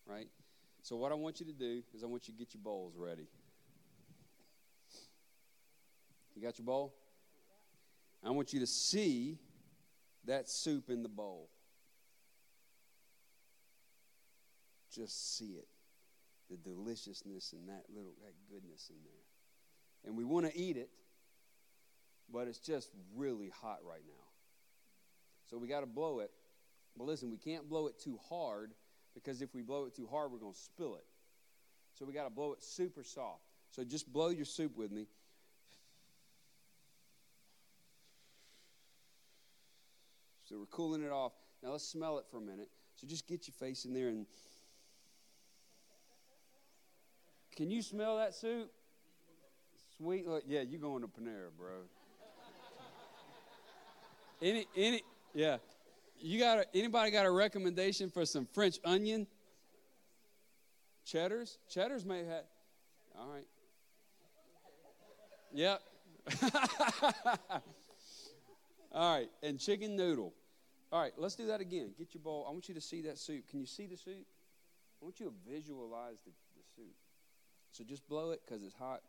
right? So what I want you to do is I want you to get your bowls ready. You got your bowl? I want you to see that soup in the bowl. Just see it. The deliciousness and that little that goodness in there. And we want to eat it but it's just really hot right now. So we got to blow it. But listen, we can't blow it too hard because if we blow it too hard, we're going to spill it. So we got to blow it super soft. So just blow your soup with me. So we're cooling it off. Now let's smell it for a minute. So just get your face in there and. Can you smell that soup? Sweet. Look, yeah, you going to Panera, bro. Any, any, yeah. You got a, anybody got a recommendation for some French onion? Cheddars? Cheddars may have. All right. Yep. (laughs) All right, and chicken noodle. All right, let's do that again. Get your bowl. I want you to see that soup. Can you see the soup? I want you to visualize the, the soup. So just blow it because it's hot.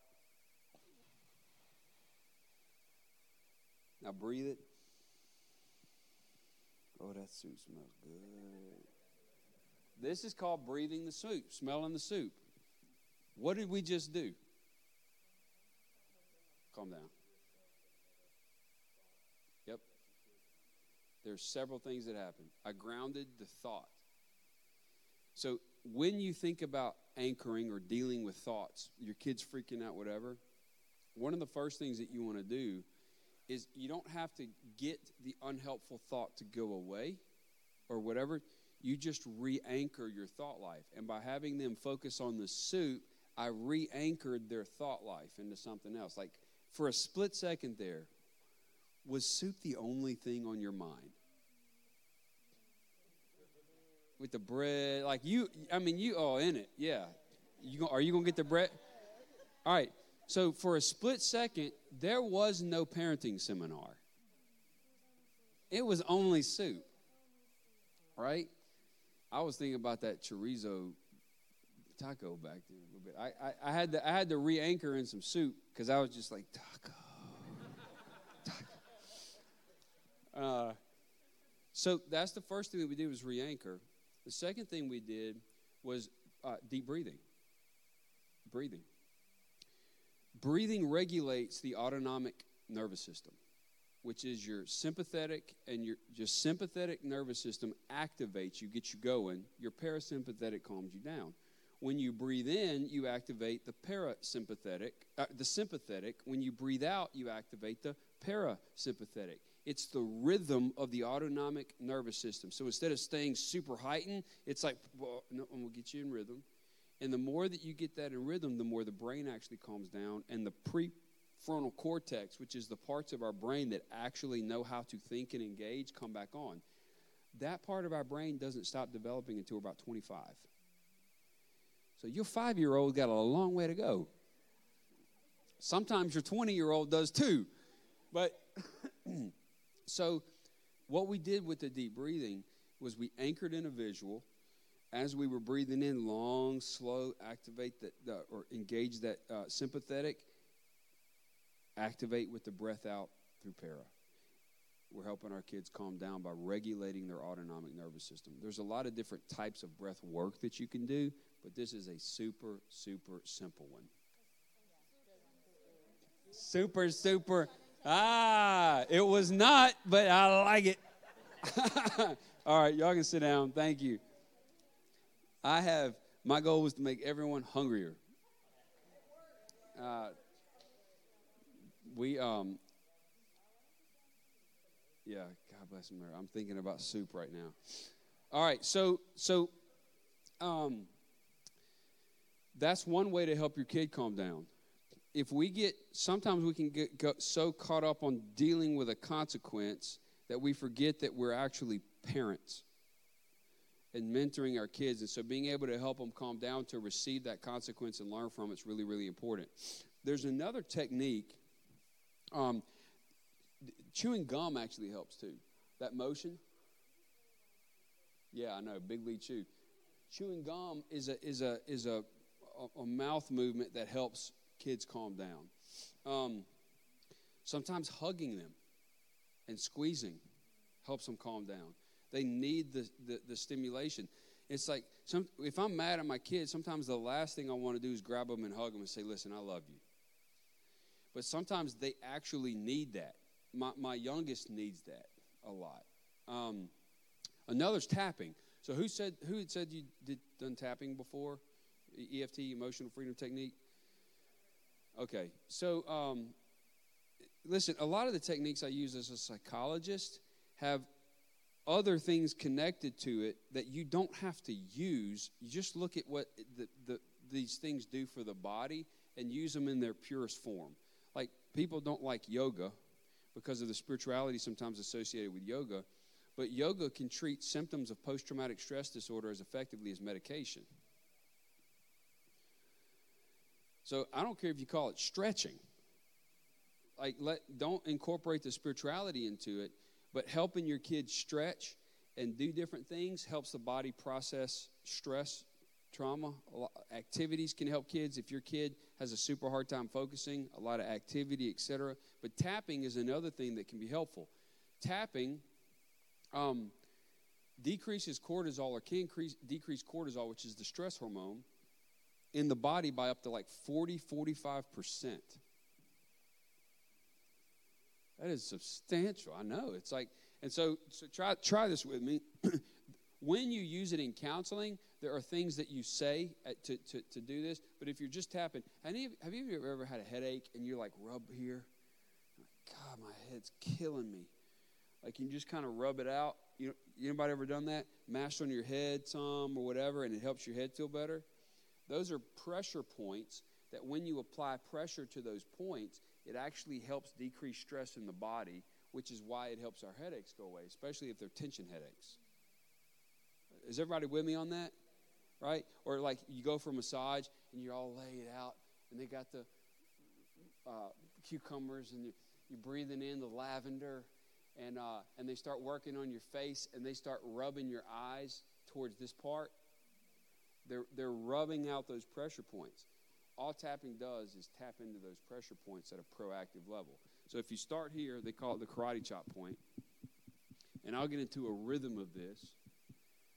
Now breathe it. Oh, that soup smells good. This is called breathing the soup, smelling the soup. What did we just do? Calm down. Yep. There's several things that happen. I grounded the thought. So when you think about anchoring or dealing with thoughts, your kids freaking out, whatever, one of the first things that you want to do is you don't have to get the unhelpful thought to go away or whatever. You just re anchor your thought life. And by having them focus on the soup, I re anchored their thought life into something else. Like for a split second there, was soup the only thing on your mind? With the bread, like you, I mean, you all in it, yeah. You are you gonna get the bread? All right. So for a split second, there was no parenting seminar. It was only soup, right? I was thinking about that chorizo taco back there a little bit. I, I, I had to I had to re-anchor in some soup because I was just like taco, taco. Uh, so that's the first thing that we did was re-anchor. The second thing we did was uh, deep breathing. Breathing. Breathing regulates the autonomic nervous system, which is your sympathetic and your just sympathetic nervous system activates you, gets you going. Your parasympathetic calms you down. When you breathe in, you activate the parasympathetic, uh, the sympathetic. When you breathe out, you activate the parasympathetic. It's the rhythm of the autonomic nervous system. So instead of staying super heightened, it's like, well, no, I'm gonna get you in rhythm. And the more that you get that in rhythm, the more the brain actually calms down, and the prefrontal cortex, which is the parts of our brain that actually know how to think and engage, come back on. That part of our brain doesn't stop developing until about 25. So your five year old got a long way to go. Sometimes your 20 year old does too. But (clears throat) so what we did with the deep breathing was we anchored in a visual as we were breathing in long slow activate that or engage that uh, sympathetic activate with the breath out through para. We're helping our kids calm down by regulating their autonomic nervous system. There's a lot of different types of breath work that you can do but this is a super super simple one. Super super. Ah it was not but i like it. (laughs) All right y'all can sit down. Thank you I have, my goal was to make everyone hungrier. Uh, we, um, Yeah, God bless America. I'm thinking about soup right now. All right, so so um, that's one way to help your kid calm down. If we get sometimes we can get so caught up on dealing with a consequence that we forget that we're actually parents and mentoring our kids, and so being able to help them calm down to receive that consequence and learn from it's really really important. There's another technique. Um, chewing gum actually helps too. That motion. Yeah, I know. Big League Chew. Chewing gum is a is a is a, a, a mouth movement that helps kids calm down. Um, sometimes hugging them and squeezing helps them calm down. They need the, the, the stimulation. It's like some, if I'm mad at my kids, sometimes the last thing I want to do is grab them and hug them and say, "Listen, I love you." But sometimes they actually need that. My, my youngest needs that a lot. Um, another's tapping. So who said who had said you did done tapping before? EFT, emotional freedom technique. Okay, so um, listen. A lot of the techniques I use as a psychologist have other things connected to it that you don't have to use. You just look at what the, the, these things do for the body and use them in their purest form. Like people don't like yoga because of the spirituality sometimes associated with yoga, but yoga can treat symptoms of post traumatic stress disorder as effectively as medication. So I don't care if you call it stretching. Like let don't incorporate the spirituality into it, but helping your kids stretch and do different things helps the body process stress, trauma. Activities can help kids. If your kid has a super hard time focusing, a lot of activity, etc. But tapping is another thing that can be helpful. Tapping um, decreases cortisol or can increase, decrease cortisol, which is the stress hormone, in the body by up to like 40, 45 percent. That is substantial. I know. It's like, and so, so try, try this with me. (clears throat) when you use it in counseling, there are things that you say to, to, to do this. But if you're just tapping, have you, have you ever had a headache and you're like, rub here? God, my head's killing me. Like you just kind of rub it out. You know, anybody ever done that? Mash on your head some or whatever, and it helps your head feel better. Those are pressure points that when you apply pressure to those points, it actually helps decrease stress in the body, which is why it helps our headaches go away, especially if they're tension headaches. Is everybody with me on that? Right? Or like you go for a massage and you're all laid out, and they got the uh, cucumbers, and you, you're breathing in the lavender, and uh, and they start working on your face, and they start rubbing your eyes towards this part. They're they're rubbing out those pressure points all tapping does is tap into those pressure points at a proactive level. So if you start here, they call it the karate chop point, and I'll get into a rhythm of this,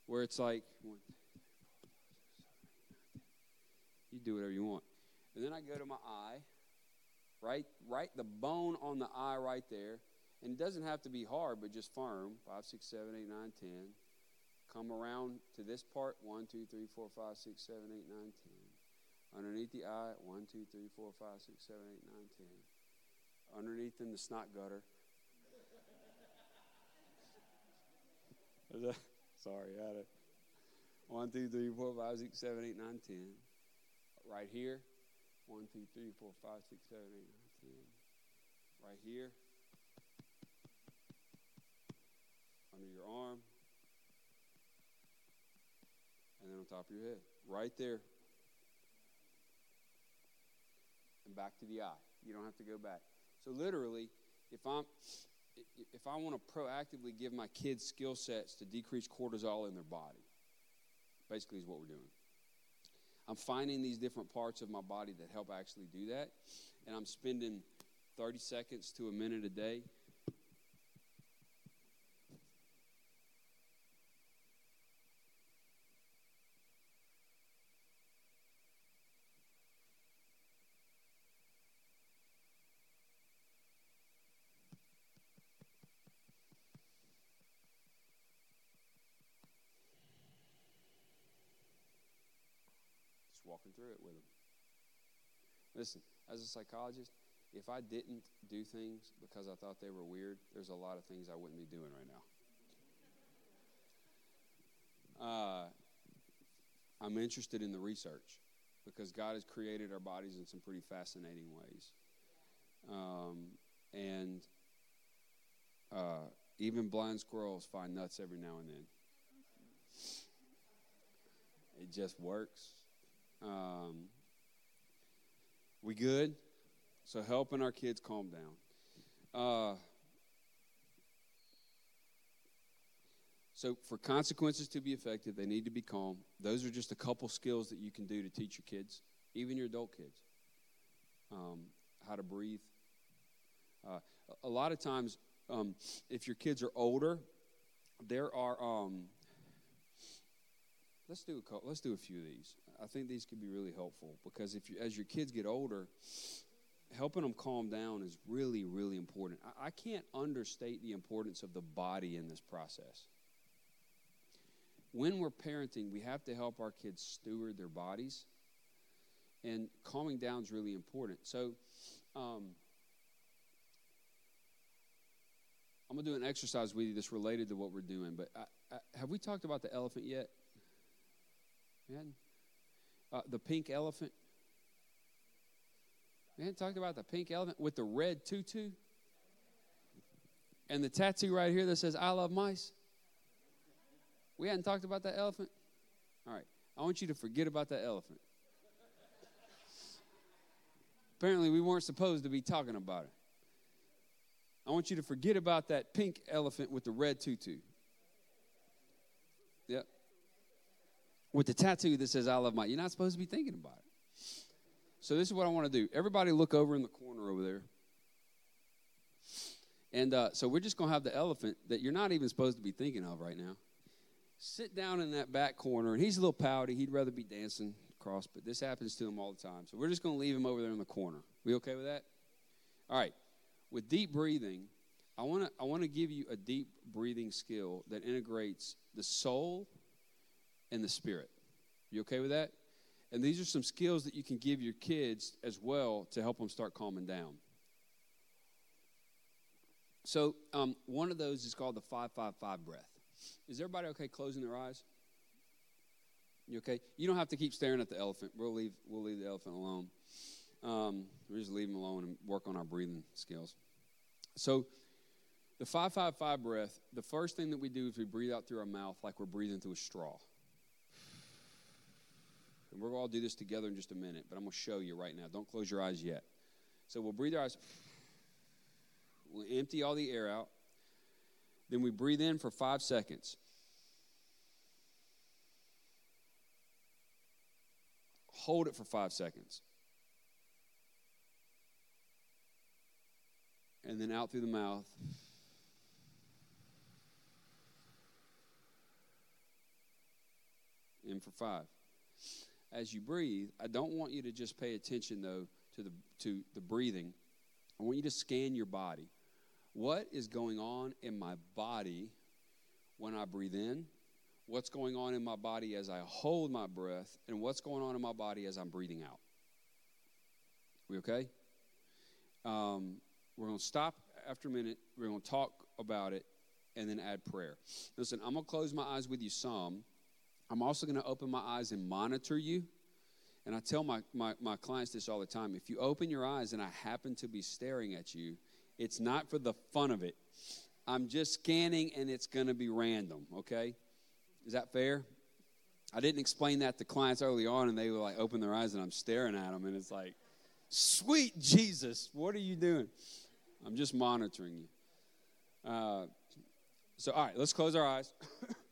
where it's like. You do whatever you want, and then I go to my eye, right, right, the bone on the eye right there, and it doesn't have to be hard, but just firm. Five, six, seven, eight, nine, ten. Come around to this part. One, two, three, four, five, six, seven, eight, nine, ten underneath the eye, one, two, three, four, five, six, seven, eight, nine, ten. Underneath in the snot gutter. (laughs) sorry, I had it. One, two, three, four, five, six, seven, eight, nine, ten. Right here. One, two, three, four, five, six, seven, eight, nine, ten. Right here. Under your arm. And then on top of your head. Right there. And back to the eye. You don't have to go back. So literally, if I'm if I want to proactively give my kids skill sets to decrease cortisol in their body, basically is what we're doing. I'm finding these different parts of my body that help actually do that, and I'm spending 30 seconds to a minute a day walking through it with them. Listen, as a psychologist, if I didn't do things because I thought they were weird, there's a lot of things I wouldn't be doing right now. Uh, I'm interested in the research because God has created our bodies in some pretty fascinating ways. Um, and uh, even blind squirrels find nuts every now and then. It just works. Um, we good? So helping our kids calm down. Uh, so for consequences to be effective, they need to be calm. Those are just a couple skills that you can do to teach your kids, even your adult kids. Um, how to breathe. Uh, a lot of times, um, if your kids are older, there are. Um, let's do a let's do a few of these. I think these could be really helpful because if you, as your kids get older, helping them calm down is really, really important. I, I can't understate the importance of the body in this process. When we're parenting, we have to help our kids steward their bodies, and calming down is really important. So, um, I'm gonna do an exercise with you that's related to what we're doing. But I, I, have we talked about the elephant yet? Man, uh, the pink elephant. We hadn't talked about the pink elephant with the red tutu and the tattoo right here that says "I love mice." We hadn't talked about that elephant. All right, I want you to forget about that elephant. Apparently, we weren't supposed to be talking about it. I want you to forget about that pink elephant with the red tutu. Yep. With the tattoo that says I love my. You're not supposed to be thinking about it. So this is what I want to do. Everybody look over in the corner over there. And uh, so we're just going to have the elephant that you're not even supposed to be thinking of right now. Sit down in that back corner, and he's a little pouty. He'd rather be dancing across, but this happens to him all the time. So we're just going to leave him over there in the corner. We okay with that? All right with deep breathing, I want to I want to give you a deep breathing skill that integrates the soul and the spirit. You okay with that? And these are some skills that you can give your kids as well to help them start calming down. So um, one of those is called the five five five breath. Is everybody okay closing their eyes? You okay? You don't have to keep staring at the elephant. We'll leave we'll leave the elephant alone. Um, we just leave them alone and work on our breathing skills. So, the 555 breath, the first thing that we do is we breathe out through our mouth like we're breathing through a straw. And we're going to all do this together in just a minute, but I'm going to show you right now. Don't close your eyes yet. So, we'll breathe our eyes. We'll empty all the air out. Then we breathe in for five seconds. Hold it for five seconds. and then out through the mouth. In for five. As you breathe, I don't want you to just pay attention though to the to the breathing. I want you to scan your body. What is going on in my body when I breathe in? What's going on in my body as I hold my breath? And what's going on in my body as I'm breathing out? We okay? Um, we're going to stop after a minute. We're going to talk about it and then add prayer. Listen, I'm going to close my eyes with you some. I'm also going to open my eyes and monitor you. And I tell my, my, my clients this all the time. If you open your eyes and I happen to be staring at you, it's not for the fun of it. I'm just scanning and it's going to be random, okay? Is that fair? I didn't explain that to clients early on and they were like, open their eyes and I'm staring at them and it's like, sweet Jesus, what are you doing? I'm just monitoring you. Uh, so, all right, let's close our eyes. (laughs)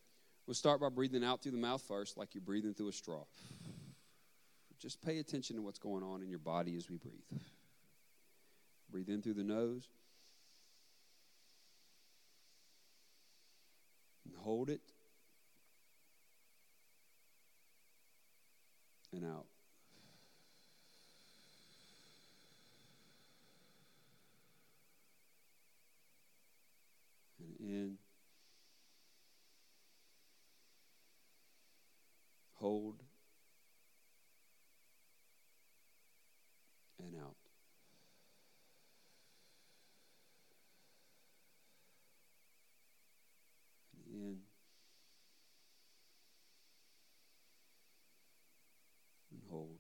we'll start by breathing out through the mouth first, like you're breathing through a straw. Just pay attention to what's going on in your body as we breathe. Breathe in through the nose. And hold it. And out. and in. Hold and out. In. And hold.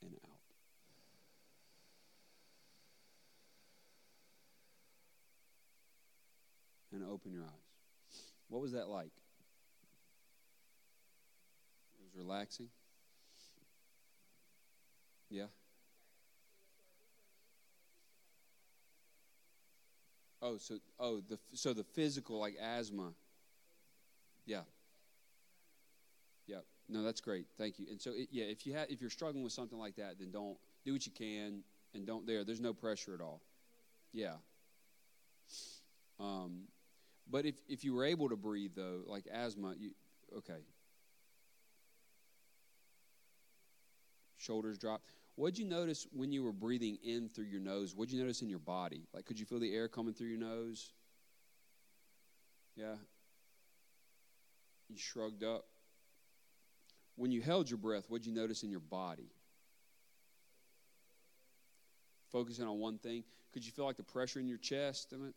And out. And open your eyes. What was that like? It was relaxing. Yeah. Oh, so oh the so the physical like asthma. Yeah. Yeah. No, that's great. Thank you. And so it, yeah, if you have if you're struggling with something like that, then don't do what you can and don't there. There's no pressure at all. Yeah. Um, but if if you were able to breathe though, like asthma, you okay. Shoulders drop. What'd you notice when you were breathing in through your nose? What'd you notice in your body? Like, could you feel the air coming through your nose? Yeah. You shrugged up. When you held your breath, what'd you notice in your body? Focusing on one thing. Could you feel like the pressure in your chest? I mean,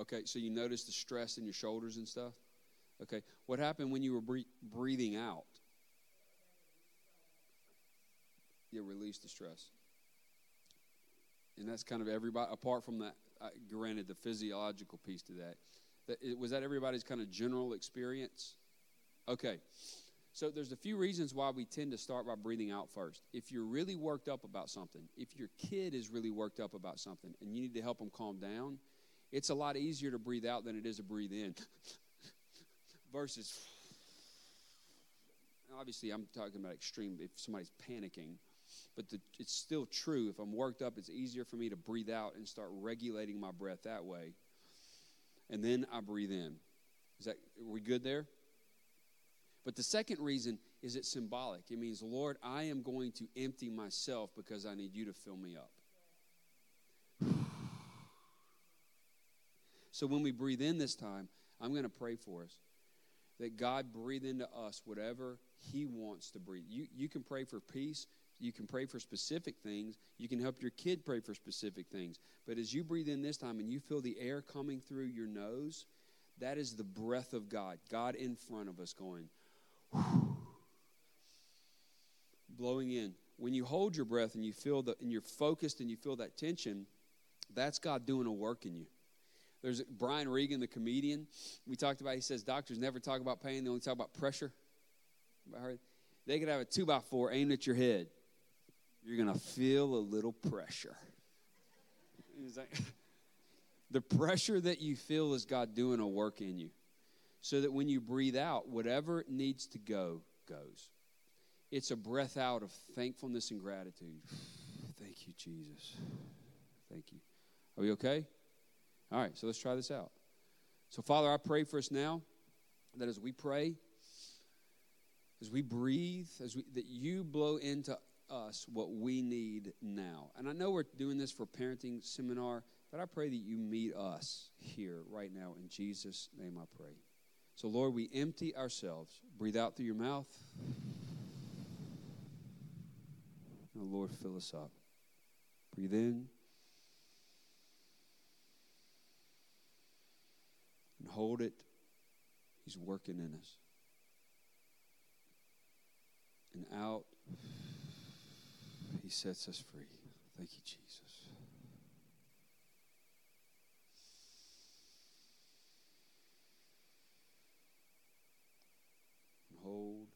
okay, so you notice the stress in your shoulders and stuff? Okay. What happened when you were bre- breathing out? you released the stress. And that's kind of everybody, apart from that, uh, granted, the physiological piece to that. that was that everybody's kind of general experience? Okay. So there's a few reasons why we tend to start by breathing out first. If you're really worked up about something, if your kid is really worked up about something and you need to help them calm down, it's a lot easier to breathe out than it is to breathe in. (laughs) Versus, obviously, I'm talking about extreme, if somebody's panicking but the, it's still true. If I'm worked up, it's easier for me to breathe out and start regulating my breath that way. And then I breathe in. Is that are we good there? But the second reason is it's symbolic. It means, Lord, I am going to empty myself because I need you to fill me up. So when we breathe in this time, I'm going to pray for us that God breathe into us whatever He wants to breathe. You, you can pray for peace. You can pray for specific things. You can help your kid pray for specific things. But as you breathe in this time and you feel the air coming through your nose, that is the breath of God. God in front of us going, (sighs) blowing in. When you hold your breath and you feel the and you're focused and you feel that tension, that's God doing a work in you. There's Brian Regan, the comedian. We talked about. He says doctors never talk about pain; they only talk about pressure. They could have a two by four aimed at your head. You're gonna feel a little pressure. Like, (laughs) the pressure that you feel is God doing a work in you, so that when you breathe out, whatever needs to go goes. It's a breath out of thankfulness and gratitude. (sighs) Thank you, Jesus. Thank you. Are we okay? All right, so let's try this out. So, Father, I pray for us now that as we pray, as we breathe, as we, that you blow into us what we need now. And I know we're doing this for parenting seminar, but I pray that you meet us here right now. In Jesus' name I pray. So, Lord, we empty ourselves. Breathe out through your mouth. Oh, Lord, fill us up. Breathe in. Hold it. He's working in us. And out. He sets us free. Thank you, Jesus. And hold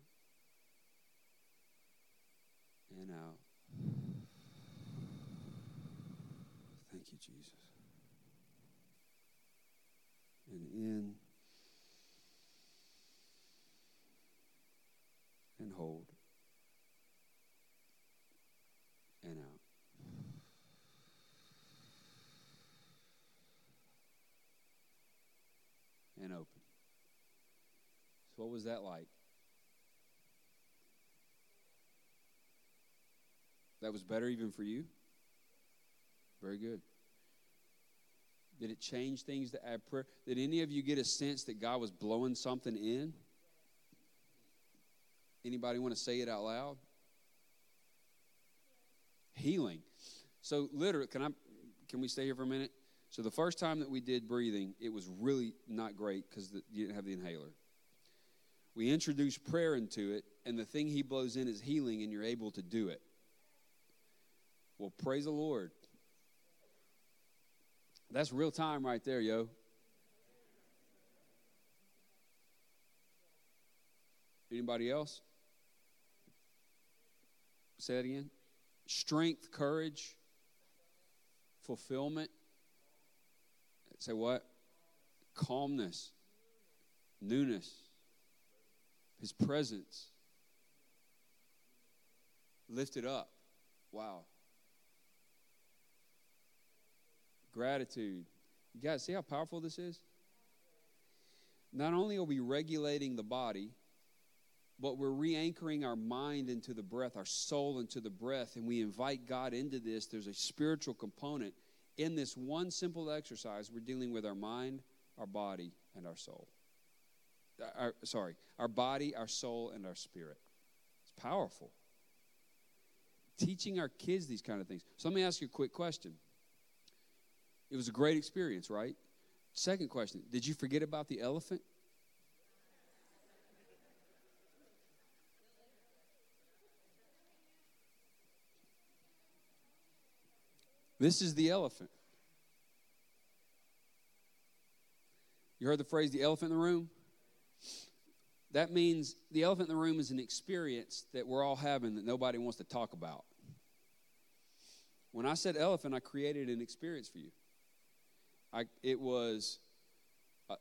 and out. Thank you, Jesus. And in and hold. and out. And open. So, what was that like? That was better even for you? Very good. Did it change things to add prayer? Did any of you get a sense that God was blowing something in? Anybody want to say it out loud? healing. So literally, can I can we stay here for a minute? So the first time that we did breathing, it was really not great because you didn't have the inhaler. We introduced prayer into it, and the thing he blows in is healing, and you're able to do it. Well, praise the Lord. That's real time right there, yo. Anybody else? Say that again. Strength, courage, fulfillment. Say what? Calmness, newness, His presence. Lifted up. Wow. Gratitude. You guys see how powerful this is? Not only are we regulating the body, but we're re anchoring our mind into the breath, our soul into the breath, and we invite God into this. There's a spiritual component. In this one simple exercise, we're dealing with our mind, our body, and our soul. Uh, Our, sorry, our body, our soul, and our spirit. It's powerful. Teaching our kids these kind of things. So let me ask you a quick question. It was a great experience, right? Second question Did you forget about the elephant? This is the elephant. You heard the phrase the elephant in the room? That means the elephant in the room is an experience that we're all having that nobody wants to talk about. When I said elephant, I created an experience for you. I, it was,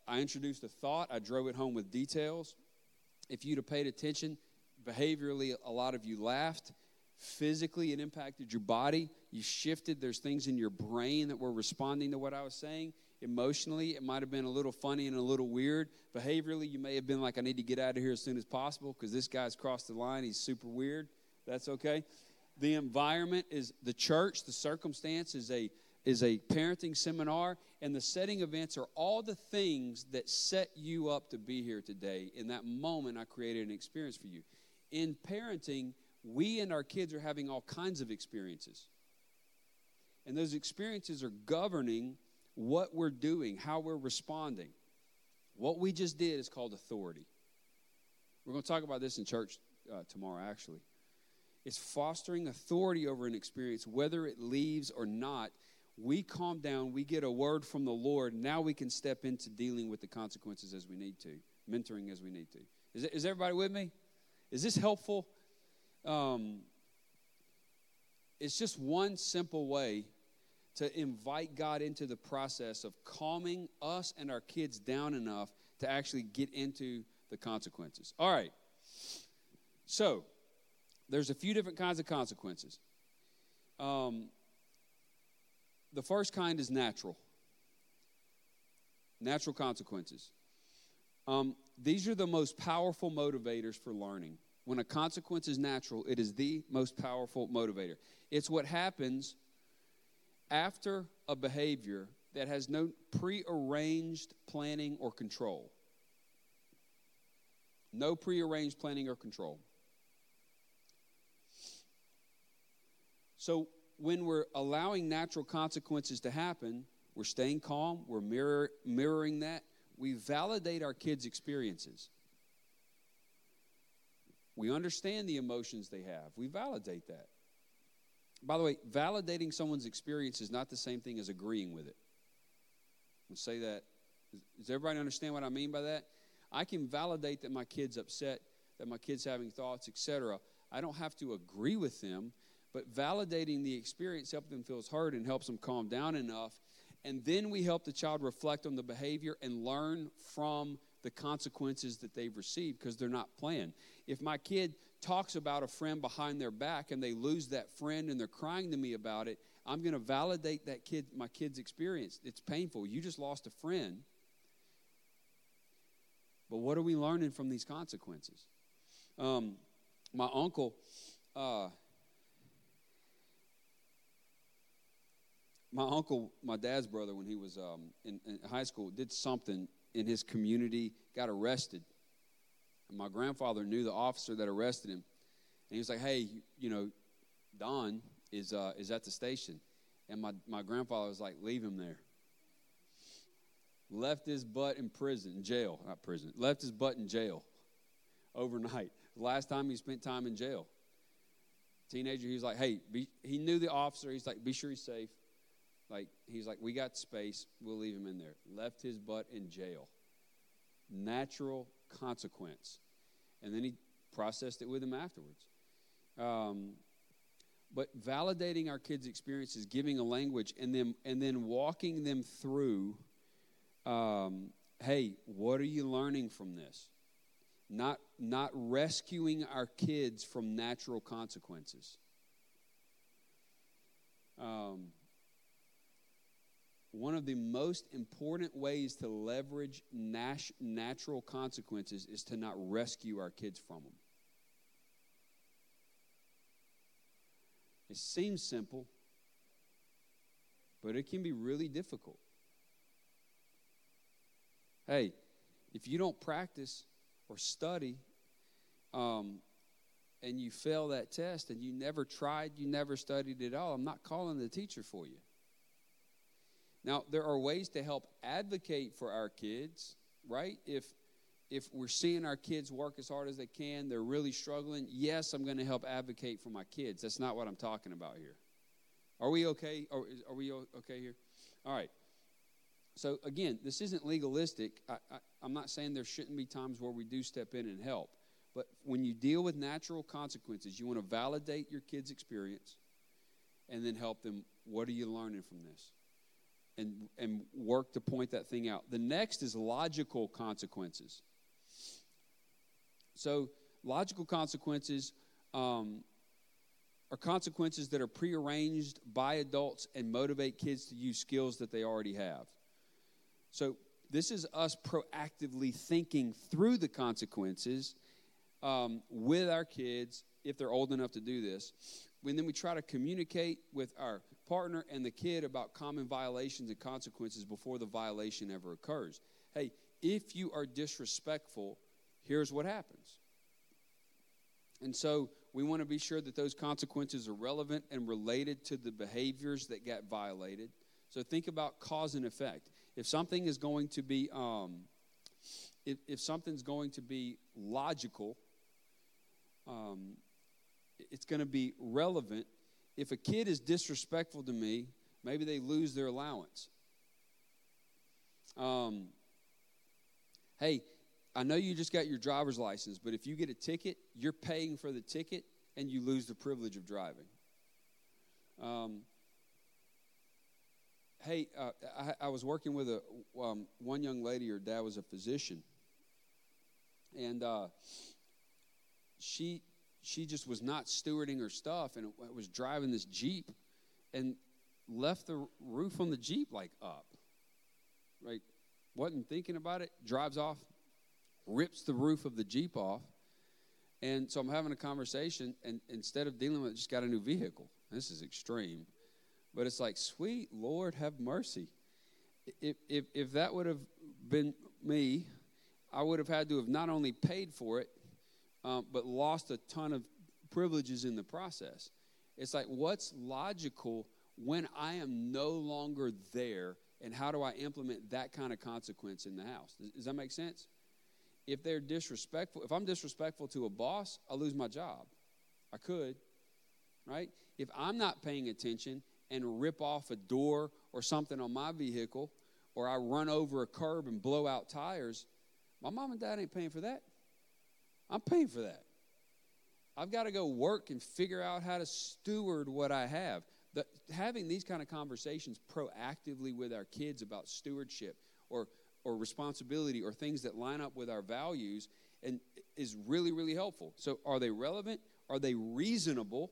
I- introduced a thought, I drove it home with details. If you'd have paid attention, behaviorally, a lot of you laughed. Physically, it impacted your body. You shifted. There's things in your brain that were responding to what I was saying. Emotionally, it might have been a little funny and a little weird. Behaviorally, you may have been like, I need to get out of here as soon as possible because this guy's crossed the line. He's super weird. That's okay. The environment is the church, the circumstance is a is a parenting seminar, and the setting events are all the things that set you up to be here today. In that moment, I created an experience for you. In parenting, we and our kids are having all kinds of experiences. And those experiences are governing what we're doing, how we're responding. What we just did is called authority. We're going to talk about this in church uh, tomorrow, actually. It's fostering authority over an experience, whether it leaves or not. We calm down, we get a word from the Lord. Now we can step into dealing with the consequences as we need to, mentoring as we need to. Is, is everybody with me? Is this helpful? Um, it's just one simple way to invite God into the process of calming us and our kids down enough to actually get into the consequences. All right. So, there's a few different kinds of consequences. Um, the first kind is natural, natural consequences. Um, these are the most powerful motivators for learning. When a consequence is natural, it is the most powerful motivator. It's what happens after a behavior that has no prearranged planning or control. No prearranged planning or control. So, when we're allowing natural consequences to happen, we're staying calm, we're mirror, mirroring that. We validate our kids' experiences. We understand the emotions they have, we validate that. By the way, validating someone's experience is not the same thing as agreeing with it. I'll say that. Does everybody understand what I mean by that? I can validate that my kid's upset, that my kid's having thoughts, etc. I don't have to agree with them, but validating the experience helps them feel heard and helps them calm down enough. And then we help the child reflect on the behavior and learn from the consequences that they've received because they're not playing. If my kid talks about a friend behind their back and they lose that friend and they're crying to me about it, I'm going to validate that kid my kid's experience. It's painful. You just lost a friend. But what are we learning from these consequences? Um, my uncle, uh, my uncle, my dad's brother, when he was um, in, in high school, did something in his community, got arrested. And my grandfather knew the officer that arrested him. And he was like, hey, you know, Don is, uh, is at the station. And my, my grandfather was like, leave him there. Left his butt in prison, jail, not prison, left his butt in jail overnight. (laughs) Last time he spent time in jail. Teenager, he was like, hey, be, he knew the officer. He's like, be sure he's safe. Like, he's like, we got space, we'll leave him in there. Left his butt in jail. Natural consequence. And then he processed it with him afterwards. Um, but validating our kids' experiences, giving a language, and then and then walking them through. Um, hey, what are you learning from this? Not not rescuing our kids from natural consequences. Um, one of the most important ways to leverage nat- natural consequences is to not rescue our kids from them. It seems simple, but it can be really difficult. Hey, if you don't practice or study um, and you fail that test and you never tried, you never studied at all, I'm not calling the teacher for you. Now, there are ways to help advocate for our kids, right? If if we're seeing our kids work as hard as they can, they're really struggling, yes, I'm going to help advocate for my kids. That's not what I'm talking about here. Are we okay? Are, are we okay here? All right. So, again, this isn't legalistic. I, I, I'm not saying there shouldn't be times where we do step in and help. But when you deal with natural consequences, you want to validate your kids' experience and then help them. What are you learning from this? And, and work to point that thing out. The next is logical consequences. So, logical consequences um, are consequences that are prearranged by adults and motivate kids to use skills that they already have. So, this is us proactively thinking through the consequences um, with our kids if they're old enough to do this. And then we try to communicate with our partner and the kid about common violations and consequences before the violation ever occurs. Hey, if you are disrespectful, here's what happens. And so we want to be sure that those consequences are relevant and related to the behaviors that got violated. So think about cause and effect. If something is going to be, um, if, if something's going to be logical, um, it's going to be relevant. If a kid is disrespectful to me, maybe they lose their allowance. Um, hey, I know you just got your driver's license, but if you get a ticket, you're paying for the ticket and you lose the privilege of driving. Um, hey, uh, I, I, was working with a um, one young lady. Her dad was a physician, and uh, she she just was not stewarding her stuff, and it, was driving this jeep, and left the roof on the jeep like up. Right, wasn't thinking about it. Drives off, rips the roof of the jeep off, and so I'm having a conversation, and instead of dealing with it, just got a new vehicle. This is extreme. But it's like, sweet Lord, have mercy. If, if, if that would have been me, I would have had to have not only paid for it, um, but lost a ton of privileges in the process. It's like, what's logical when I am no longer there, and how do I implement that kind of consequence in the house? Does, does that make sense? If they're disrespectful, if I'm disrespectful to a boss, I lose my job. I could, right? If I'm not paying attention and rip off a door or something on my vehicle, or I run over a curb and blow out tires, my mom and dad ain't paying for that. I'm paying for that. I've got to go work and figure out how to steward what I have. The, having these kind of conversations proactively with our kids about stewardship or or responsibility or things that line up with our values and is really really helpful. So are they relevant? Are they reasonable?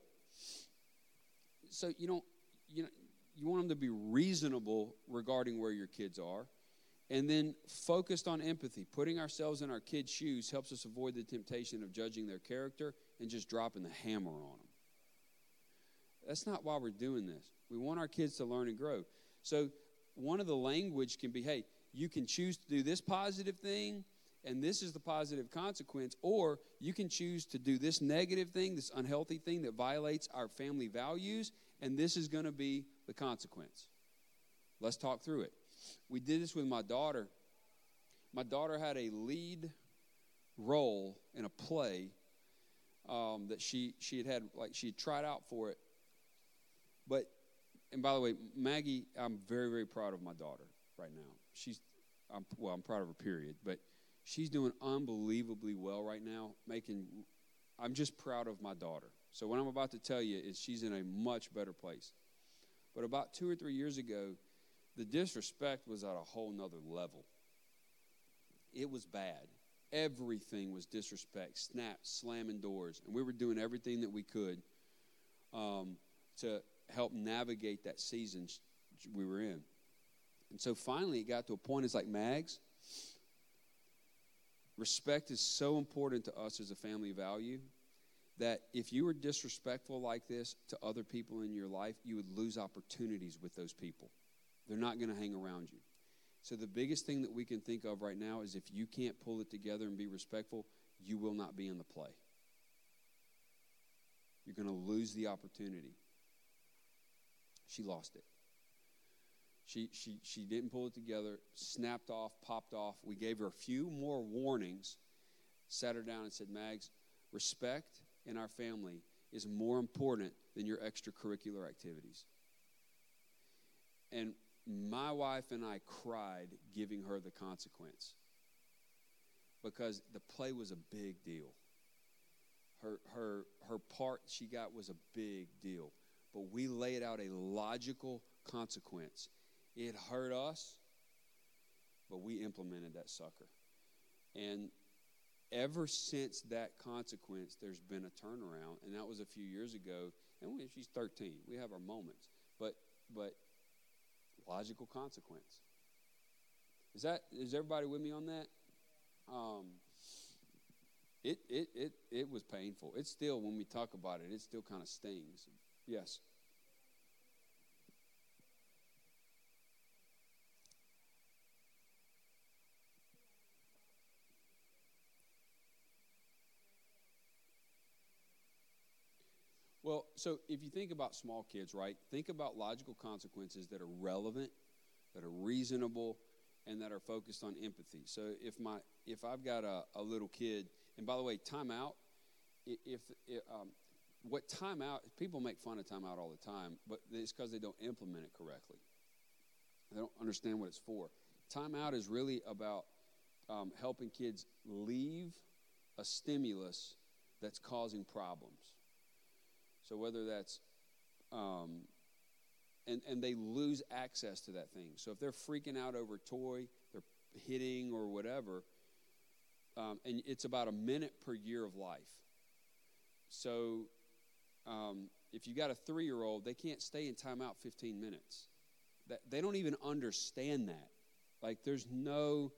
So you don't you know you want them to be reasonable regarding where your kids are. And then focused on empathy, putting ourselves in our kids' shoes helps us avoid the temptation of judging their character and just dropping the hammer on them. That's not why we're doing this. We want our kids to learn and grow. So, one of the language can be hey, you can choose to do this positive thing, and this is the positive consequence, or you can choose to do this negative thing, this unhealthy thing that violates our family values, and this is going to be the consequence. Let's talk through it. We did this with my daughter. My daughter had a lead role in a play um, that she she had had like she had tried out for it, but and by the way, Maggie, I'm very, very proud of my daughter right now. She's, I'm, well, I'm proud of her, period. But she's doing unbelievably well right now, making, I'm just proud of my daughter. So what I'm about to tell you is she's in a much better place. But about two or three years ago, the disrespect was at a whole nother level. It was bad. Everything was disrespect, snap, slamming doors. And we were doing everything that we could um, to help navigate that season we were in. And so finally, it got to a point, it's like, Mags, respect is so important to us as a family value that if you were disrespectful like this to other people in your life, you would lose opportunities with those people. They're not going to hang around you. So the biggest thing that we can think of right now is if you can't pull it together and be respectful, you will not be in the play. You're going to lose the opportunity. She lost it. She, she, she didn't pull it together, snapped off, popped off. We gave her a few more warnings, sat her down and said, Mags, respect in our family is more important than your extracurricular activities. And my wife and I cried giving her the consequence because the play was a big deal. Her, her, her part she got was a big deal. But we laid out a logical consequence. It hurt us, but we implemented that sucker. And ever since that consequence, there's been a turnaround, and that was a few years ago. And she's 13, we have our moments, but but logical consequence. Is that is everybody with me on that? Um, it it it it was painful. It's still when we talk about it, it still kind of stings. Yes. Well, so if you think about small kids, right? Think about logical consequences that are relevant, that are reasonable, and that are focused on empathy. So if my if I've got a, a little kid, and by the way, timeout, if, if um, what timeout people make fun of timeout all the time, but it's because they don't implement it correctly. They don't understand what it's for. Timeout is really about um, helping kids leave a stimulus that's causing problems. So whether that's, um, and and they lose access to that thing. So if they're freaking out over toy, they're hitting or whatever, um, and it's about a minute per year of life. So um, if you got a three-year-old, they can't stay in timeout 15 minutes. That they don't even understand that. Like there's no.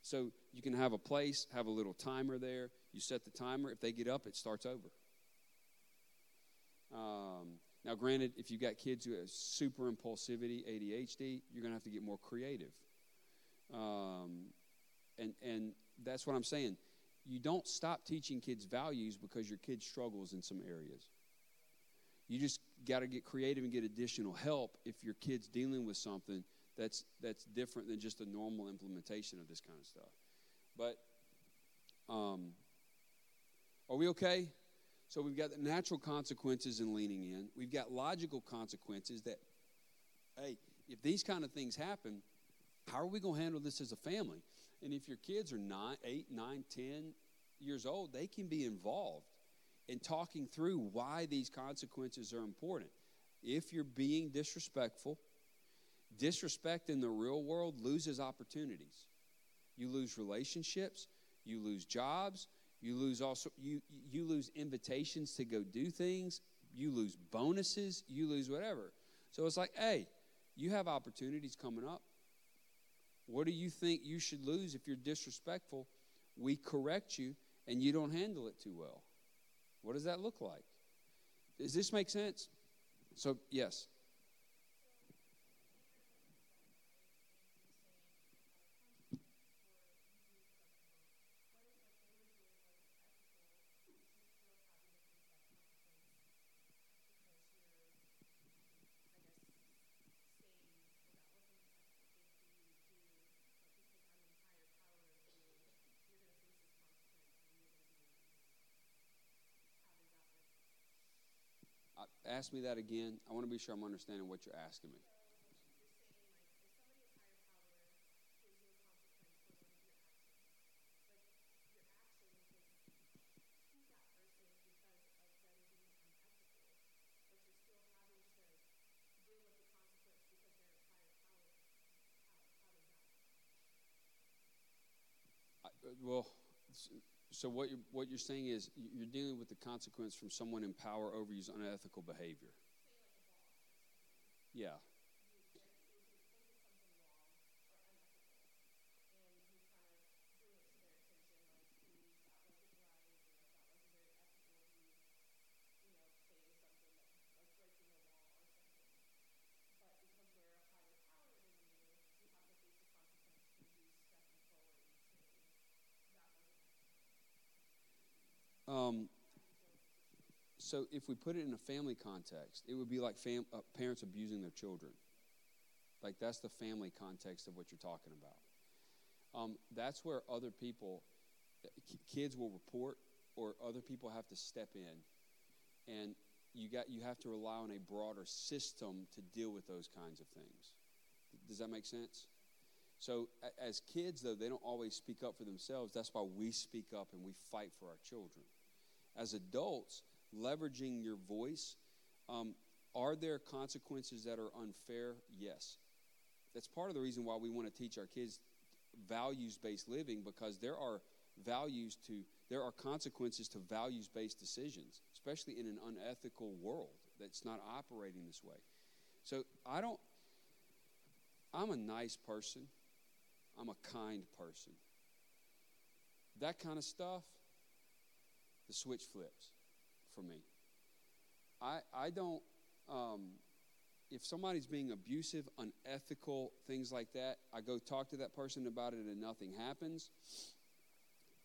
So you can have a place, have a little timer there. You set the timer. If they get up, it starts over. Um, now, granted, if you've got kids who have super impulsivity, ADHD, you're going to have to get more creative. Um, and, and that's what I'm saying. You don't stop teaching kids values because your kid struggles in some areas. You just got to get creative and get additional help if your kid's dealing with something that's, that's different than just a normal implementation of this kind of stuff. But um, are we okay? So we've got the natural consequences in leaning in. We've got logical consequences that, hey, if these kind of things happen, how are we going to handle this as a family? And if your kids are nine, eight, nine, ten years old, they can be involved in talking through why these consequences are important. If you're being disrespectful, disrespect in the real world loses opportunities. You lose relationships, you lose jobs, you lose also you you lose invitations to go do things, you lose bonuses, you lose whatever. So it's like, hey, you have opportunities coming up. What do you think you should lose if you're disrespectful? We correct you and you don't handle it too well. What does that look like? Does this make sense? So, yes. Ask me that again? I want to be sure I'm understanding what you're asking me. Well, so what you're, what you're saying is you're dealing with the consequence from someone in power over you's unethical behavior. Yeah. Um, so if we put it in a family context, it would be like fam- uh, parents abusing their children. Like that's the family context of what you're talking about. Um, that's where other people, uh, kids will report, or other people have to step in, and you got you have to rely on a broader system to deal with those kinds of things. Does that make sense? So, as kids, though, they don't always speak up for themselves. That's why we speak up and we fight for our children. As adults, leveraging your voice, um, are there consequences that are unfair? Yes. That's part of the reason why we want to teach our kids values based living because there are values to, there are consequences to values based decisions, especially in an unethical world that's not operating this way. So, I don't, I'm a nice person. I'm a kind person. That kind of stuff, the switch flips for me. I, I don't, um, if somebody's being abusive, unethical, things like that, I go talk to that person about it and nothing happens.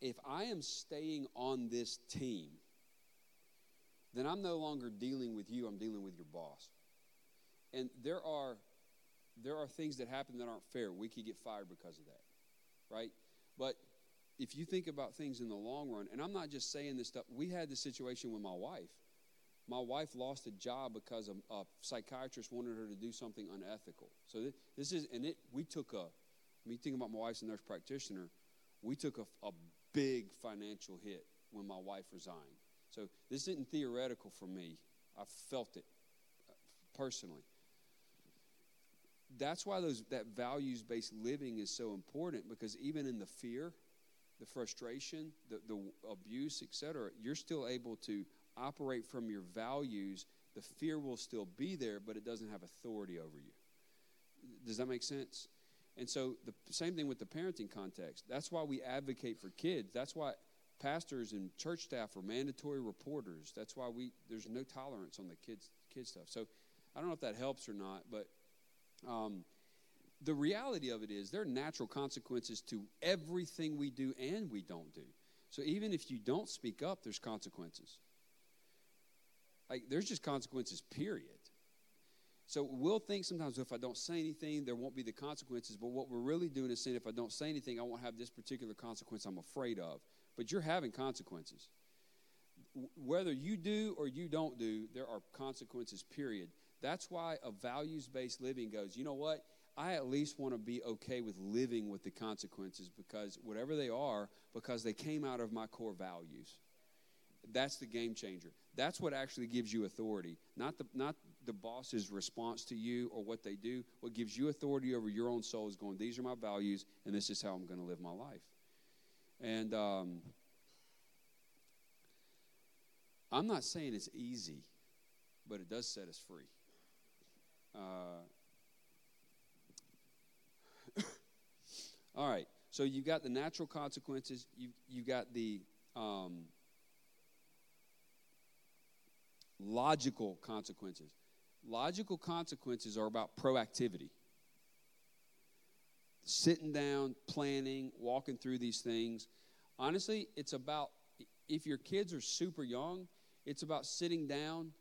If I am staying on this team, then I'm no longer dealing with you, I'm dealing with your boss. And there are there are things that happen that aren't fair. We could get fired because of that, right? But if you think about things in the long run, and I'm not just saying this stuff, we had the situation with my wife. My wife lost a job because a, a psychiatrist wanted her to do something unethical. So thi- this is, and it, we took a, I mean, think about my wife's a nurse practitioner. We took a, a big financial hit when my wife resigned. So this isn't theoretical for me. I felt it uh, personally that's why those that values based living is so important because even in the fear the frustration the, the abuse etc you're still able to operate from your values. The fear will still be there but it doesn't have authority over you. Does that make sense? And so the same thing with the parenting context. That's why we advocate for kids. That's why pastors and church staff are mandatory reporters. That's why we there's no tolerance on the kids kids stuff. So i don't know if that helps or not but um, the reality of it is there are natural consequences to everything we do and we don't do. So even if you don't speak up, there's consequences. Like there's just consequences, period. So we'll think sometimes if I don't say anything, there won't be the consequences. But what we're really doing is saying if I don't say anything, I won't have this particular consequence I'm afraid of. But you're having consequences. Whether you do or you don't do, there are consequences, period. That's why a values based living goes, you know what? I at least want to be okay with living with the consequences because whatever they are, because they came out of my core values. That's the game changer. That's what actually gives you authority, not the not the boss's response to you or what they do. What gives you authority over your own soul is going. These are my values, and this is how I'm going to live my life. And um, I'm not saying it's easy, but it does set us free. Uh, all right. So you've got the natural consequences. You you got the um, logical consequences. Logical consequences are about proactivity. Sitting down, planning, walking through these things. Honestly, it's about if your kids are super young, it's about sitting down.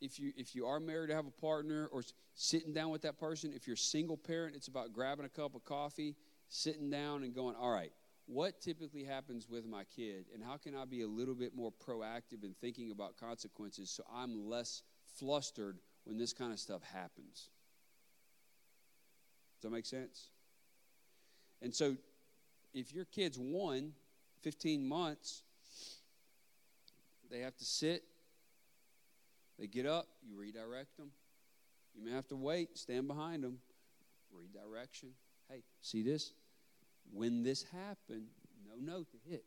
If you if you are married to have a partner or sitting down with that person, if you're a single parent, it's about grabbing a cup of coffee, sitting down and going, "All right, what typically happens with my kid and how can I be a little bit more proactive in thinking about consequences so I'm less flustered when this kind of stuff happens. Does that make sense? And so, if your kid's one, 15 months, they have to sit, they get up, you redirect them. You may have to wait, stand behind them, redirection. Hey, see this? When this happened, no, no to hit.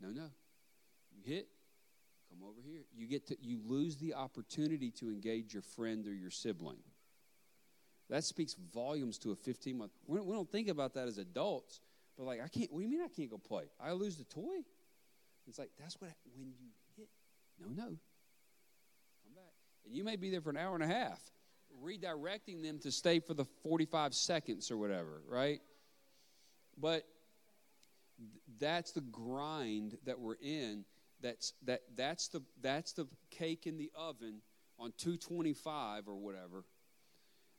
No, no. You hit, come over here. You get to you lose the opportunity to engage your friend or your sibling. That speaks volumes to a 15 month. We don't, think about that as adults, but like I can't. What do you mean I can't go play? I lose the toy. It's like that's what when you hit. No, no. Come back, and you may be there for an hour and a half, redirecting them to stay for the 45 seconds or whatever, right? But that's the grind that we're in. That's that that's the that's the cake in the oven on 225 or whatever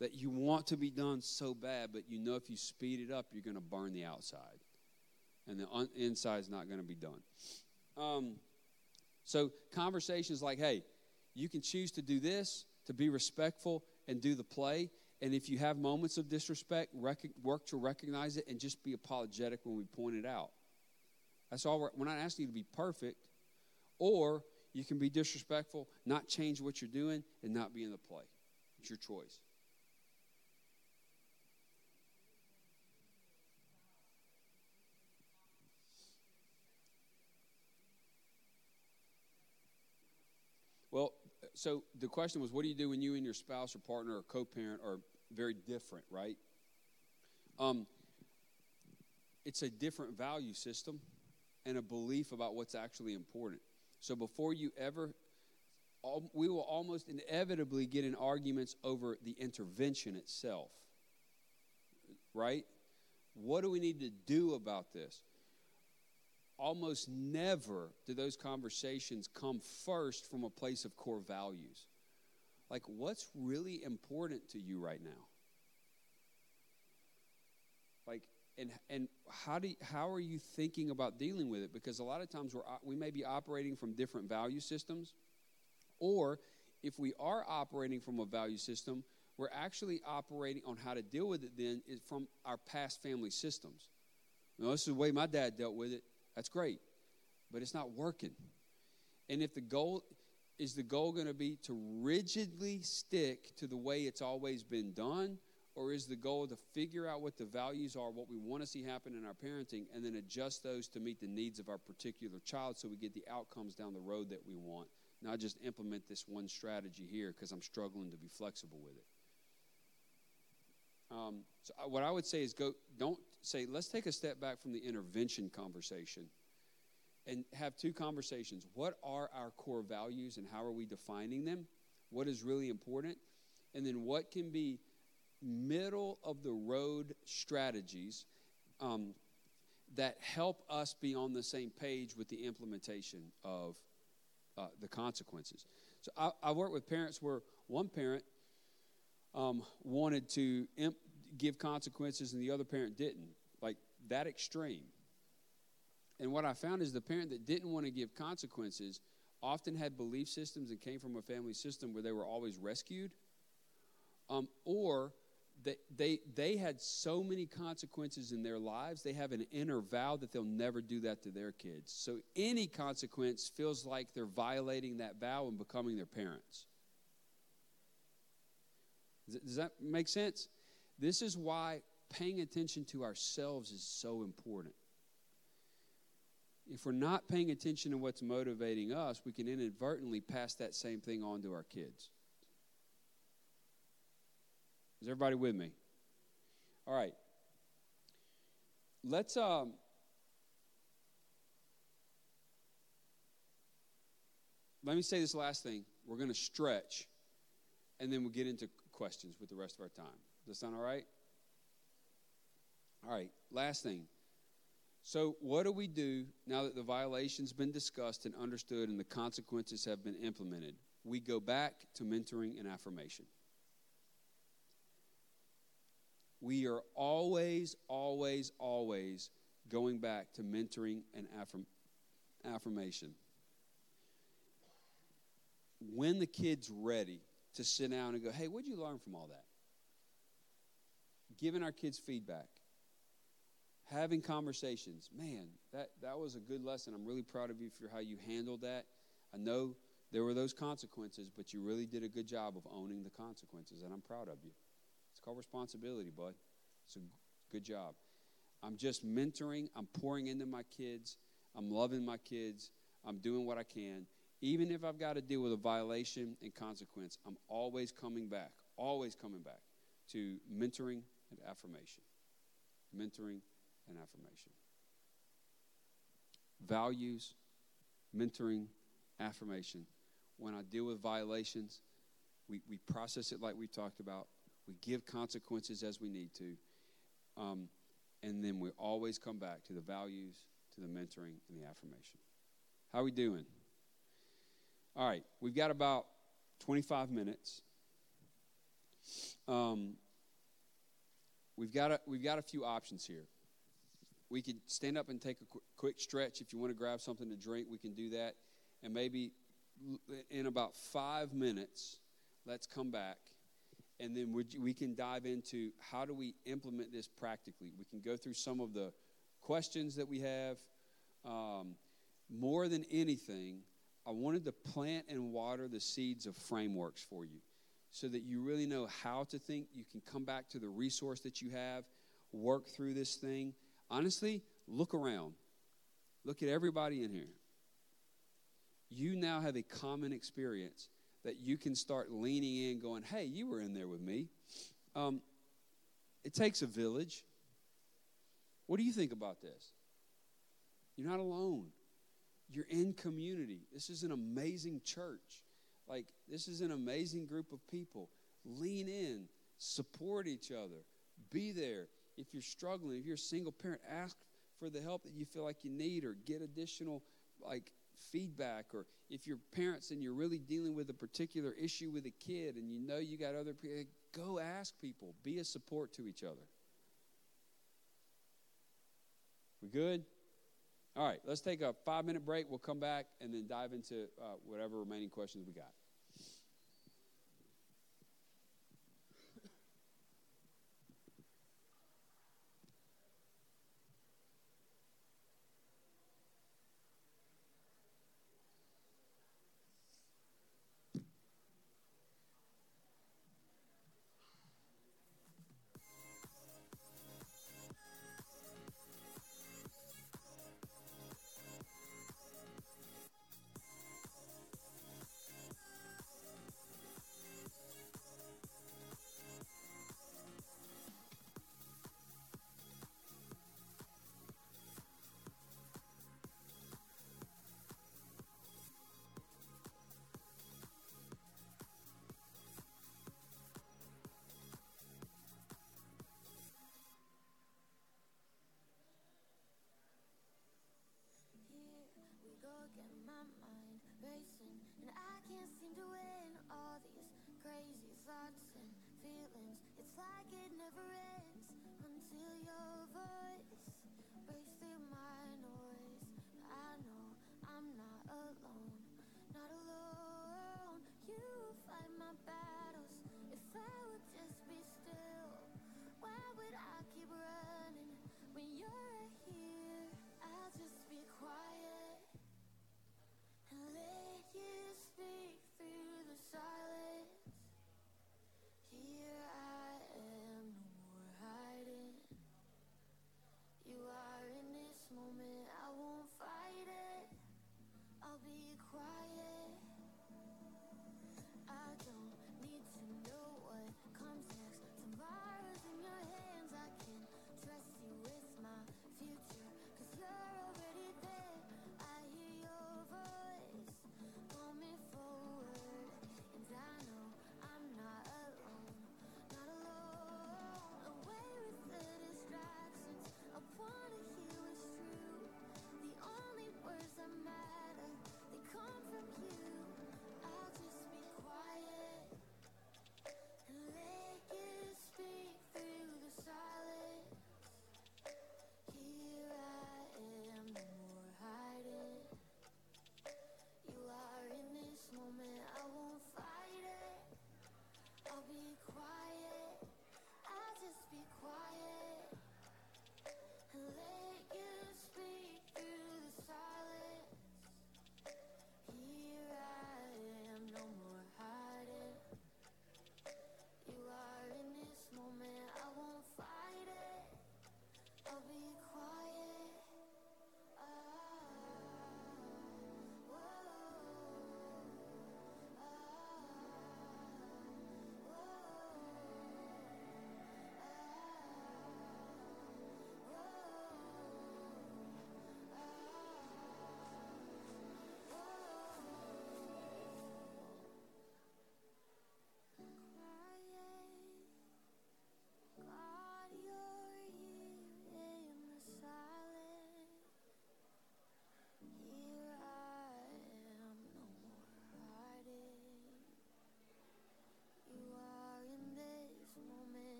that you want to be done so bad, but you know if you speed it up, you're going to burn the outside, and the un- inside is not going to be done. Um, so conversations like, "Hey, you can choose to do this, to be respectful, and do the play." And if you have moments of disrespect, rec- work to recognize it and just be apologetic when we point it out. That's all. We're, we're not asking you to be perfect, or you can be disrespectful, not change what you're doing, and not be in the play. It's your choice. Well, so the question was, what do you do when you and your spouse or partner or co-parent are very different, right? Um, it's a different value system and a belief about what's actually important. So before you ever, we will almost inevitably get in arguments over the intervention itself, right? What do we need to do about this? Almost never do those conversations come first from a place of core values. Like, what's really important to you right now? Like, and and how do you, how are you thinking about dealing with it? Because a lot of times we're we may be operating from different value systems, or if we are operating from a value system, we're actually operating on how to deal with it. Then from our past family systems. Now, this is the way my dad dealt with it. That's great, but it's not working. And if the goal is the goal going to be to rigidly stick to the way it's always been done, or is the goal to figure out what the values are, what we want to see happen in our parenting, and then adjust those to meet the needs of our particular child so we get the outcomes down the road that we want, not just implement this one strategy here because I'm struggling to be flexible with it. Um, so what I would say is go. Don't say. Let's take a step back from the intervention conversation, and have two conversations. What are our core values, and how are we defining them? What is really important, and then what can be middle of the road strategies um, that help us be on the same page with the implementation of uh, the consequences. So I, I work with parents where one parent um, wanted to imp- give consequences and the other parent didn't, like that extreme. And what I found is the parent that didn't want to give consequences often had belief systems and came from a family system where they were always rescued, um, or that they they had so many consequences in their lives they have an inner vow that they'll never do that to their kids. So any consequence feels like they're violating that vow and becoming their parents. Does that make sense? This is why paying attention to ourselves is so important. If we're not paying attention to what's motivating us, we can inadvertently pass that same thing on to our kids. Is everybody with me? All right. Let's um Let me say this last thing. We're going to stretch and then we'll get into questions with the rest of our time. Does that sound all right? All right, last thing. So, what do we do now that the violation's been discussed and understood and the consequences have been implemented? We go back to mentoring and affirmation. We are always, always, always going back to mentoring and affirm- affirmation. when the kid's ready to sit down and go, hey, what'd you learn from all that? Giving our kids feedback, having conversations. Man, that, that was a good lesson. I'm really proud of you for how you handled that. I know there were those consequences, but you really did a good job of owning the consequences, and I'm proud of you. It's called responsibility, bud. It's a good job. I'm just mentoring, I'm pouring into my kids, I'm loving my kids, I'm doing what I can. Even if I've got to deal with a violation and consequence, I'm always coming back, always coming back to mentoring and affirmation. Mentoring and affirmation. Values, mentoring, affirmation. When I deal with violations, we, we process it like we talked about. We give consequences as we need to. Um, and then we always come back to the values, to the mentoring, and the affirmation. How we doing? All right, we've got about 25 minutes. Um, we've got a, we've got a few options here. We could stand up and take a qu- quick stretch. If you want to grab something to drink, we can do that. And maybe in about five minutes, let's come back and then we we can dive into how do we implement this practically. We can go through some of the questions that we have. Um, more than anything, I wanted to plant and water the seeds of frameworks for you so that you really know how to think. You can come back to the resource that you have, work through this thing. Honestly, look around. Look at everybody in here. You now have a common experience that you can start leaning in, going, hey, you were in there with me. Um, it takes a village. What do you think about this? You're not alone. You're in community. This is an amazing church. Like, this is an amazing group of people. Lean in, support each other, be there. If you're struggling, if you're a single parent, ask for the help that you feel like you need or get additional, like, feedback. Or if you're parents and you're really dealing with a particular issue with a kid and you know you got other people go ask people. Be a support to each other. We good? All right let's take a five minute break. We'll come back and then dive into uh, whatever remaining questions we got like it never ends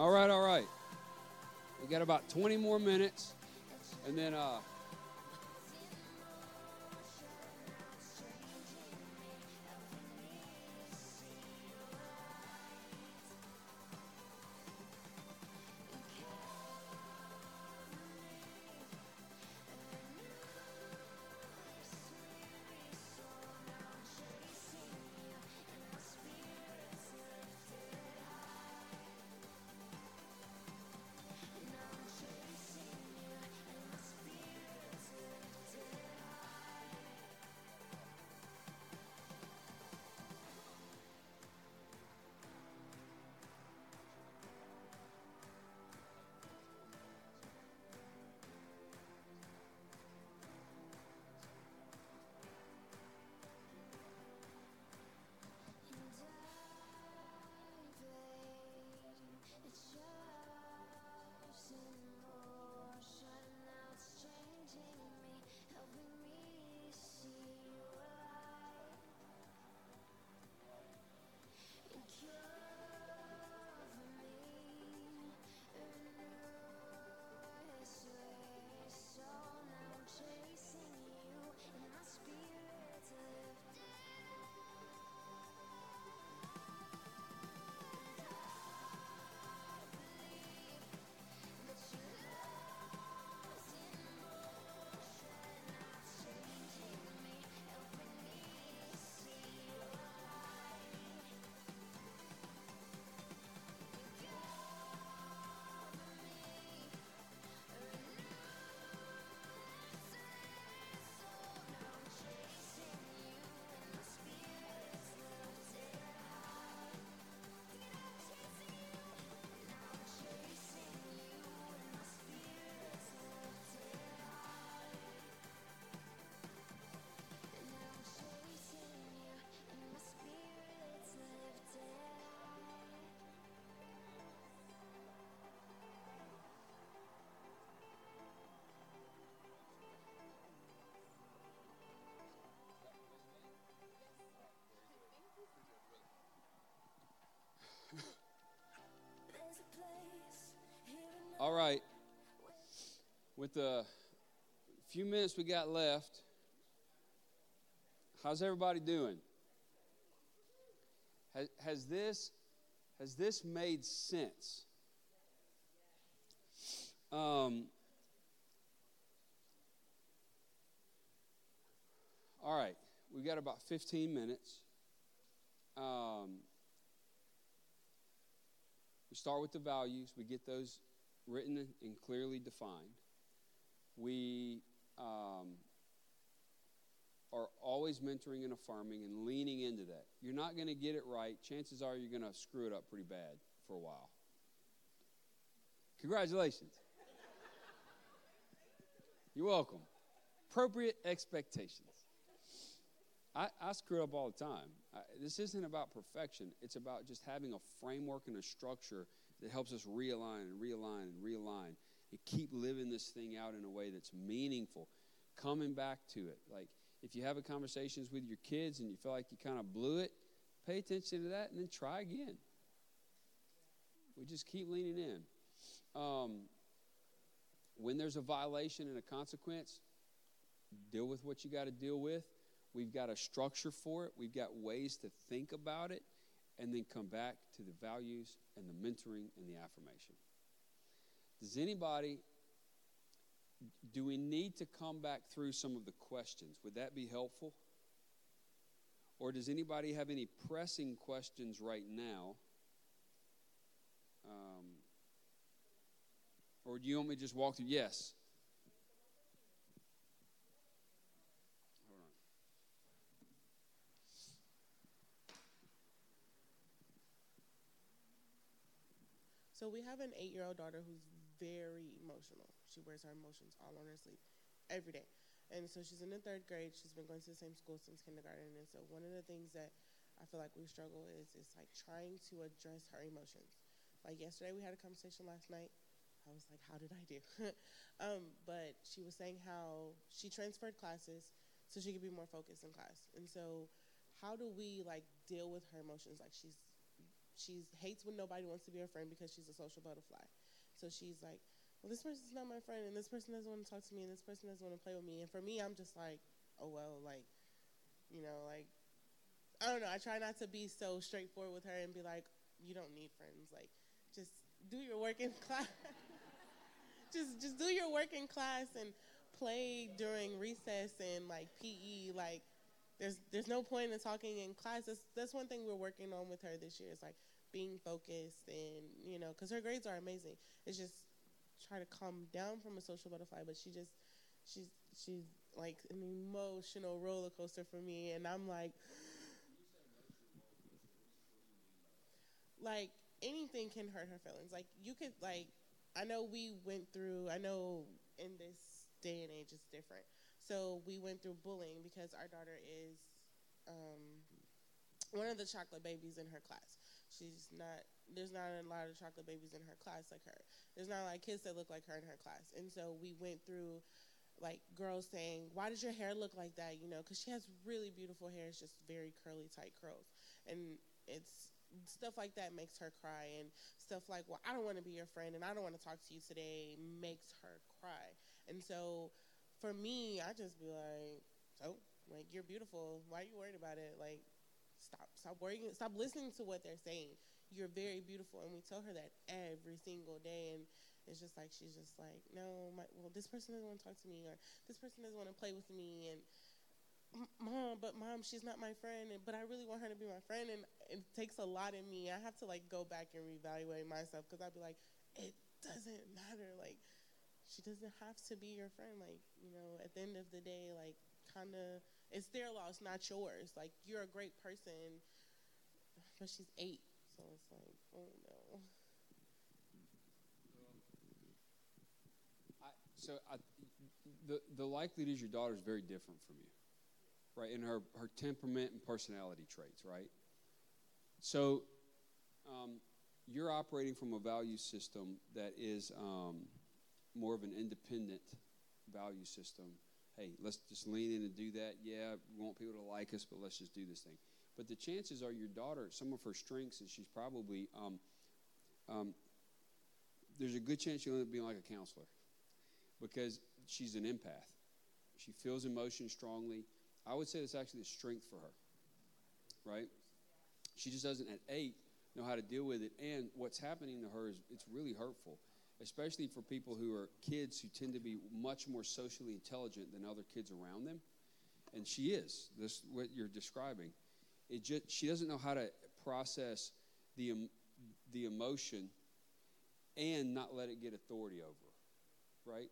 All right, all right. We got about 20 more minutes, and then uh, All right. With the few minutes we got left, how's everybody doing? Has, has this has this made sense? Um, all right, we've got about 15 minutes. Um, we start with the values. We get those written and clearly defined. We um, are always mentoring and affirming and leaning into that. You're not going to get it right. Chances are you're going to screw it up pretty bad for a while. Congratulations. You're welcome. Appropriate expectations. I, I screw up all the time. I, this isn't about perfection, it's about just having a framework and a structure that helps us realign and realign and realign and keep living this thing out in a way that's meaningful. Coming back to it. Like if you have a conversations with your kids and you feel like you kind of blew it, pay attention to that and then try again. We just keep leaning in. Um, when there's a violation and a consequence, deal with what you got to deal with. We've got a structure for it. We've got ways to think about it and then come back to the values and the mentoring and the affirmation. Does anybody, do we need to come back through some of the questions? Would that be helpful? Or does anybody have any pressing questions right now? Um, or do you want me to just walk through? Yes. So we have an eight-year-old daughter who's very emotional. She wears her emotions all on her sleeve every day. And so she's in the third grade. She's been going to the same school since kindergarten. And so one of the things that I feel like we struggle is is like trying to address her emotions. Like yesterday, we had a conversation last night. I was like, "How did I do?" (laughs) um, but she was saying how she transferred classes so she could be more focused in class. And so, how do we like deal with her emotions? Like she's she hates when nobody wants to be her friend because she's a social butterfly. So she's like, well, this person's not my friend, and this person doesn't want to talk to me, and this person doesn't want to play with me. And for me, I'm just like, oh well, like, you know, like, I don't know. I try not to be so straightforward with her and be like, you don't need friends. Like, just do your work in (laughs) class. just just do your work in class and play during recess and like PE. Like, there's there's no point in talking in class. That's that's one thing we're working on with her this year. Is like being focused and you know, because her grades are amazing. It's just try to calm down from a social butterfly, but she just she's she's like an emotional roller coaster for me, and I'm like. (gasps) Like anything can hurt her feelings. Like you could like I know we went through I know in this day and age it's different. So we went through bullying because our daughter is um, one of the chocolate babies in her class. She's not. There's not a lot of chocolate babies in her class like her. There's not a lot of kids that look like her in her class. And so we went through, like girls saying, "Why does your hair look like that?" You know, because she has really beautiful hair. It's just very curly, tight curls, and it's stuff like that makes her cry, and stuff like, "Well, I don't want to be your friend, and I don't want to talk to you today," makes her cry. And so, for me, I just be like, "So, like, you're beautiful. Why are you worried about it? Like." Stop. Stop worrying stop listening to what they're saying. You're very beautiful. And we tell her that every single day. And it's just like she's just like no my, well this person doesn't want to talk to me. Or this person doesn't want to play with me. And mom but mom she's not my friend. And, but i really want her to be my friend. And it takes a lot in me. I have to like go back and reevaluate myself. Because i'd be like it doesn't matter. Like she doesn't have to be your friend. Like you know at the end of the day like kind of it's their loss not yours like you're a great person but she's eight so it's like oh no so I, the the likelihood is your daughter is very different from you, right? In her her temperament and personality traits, right? So, um, you're operating from a value system that is um, more of an independent value system. Hey, let's just lean in and do that. Yeah, we want people to like us, but let's just do this thing. But the chances are your daughter, some of her strengths is she's probably, um, um, there's a good chance she'll end up being like a counselor because she's an empath. She feels emotion strongly. I would say that's actually a strength for her, right? She just doesn't at eight know how to deal with it. And what's happening to her is it's really hurtful, especially for people who are kids who tend to be much more socially intelligent than other kids around them. And she is. This what you're describing. It just she doesn't know how to process the em- the emotion and not let it get authority over her, right?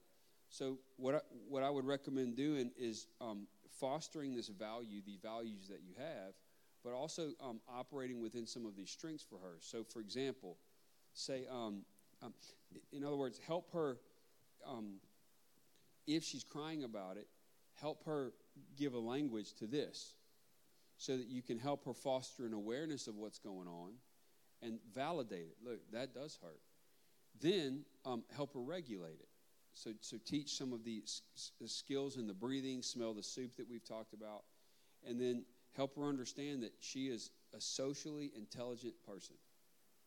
So what I, what I would recommend doing is um, fostering this value, the values that you have, but also um, operating within some of these strengths for her. So, for example, say, um, in other words, help her um, if she's crying about it, help her give a language to this, so that you can help her foster an awareness of what's going on, and validate it. Look, that does hurt. Then um, help her regulate it. So, so teach some of the s- skills in the breathing, smell the soup that we've talked about, and then help her understand that she is a socially intelligent person.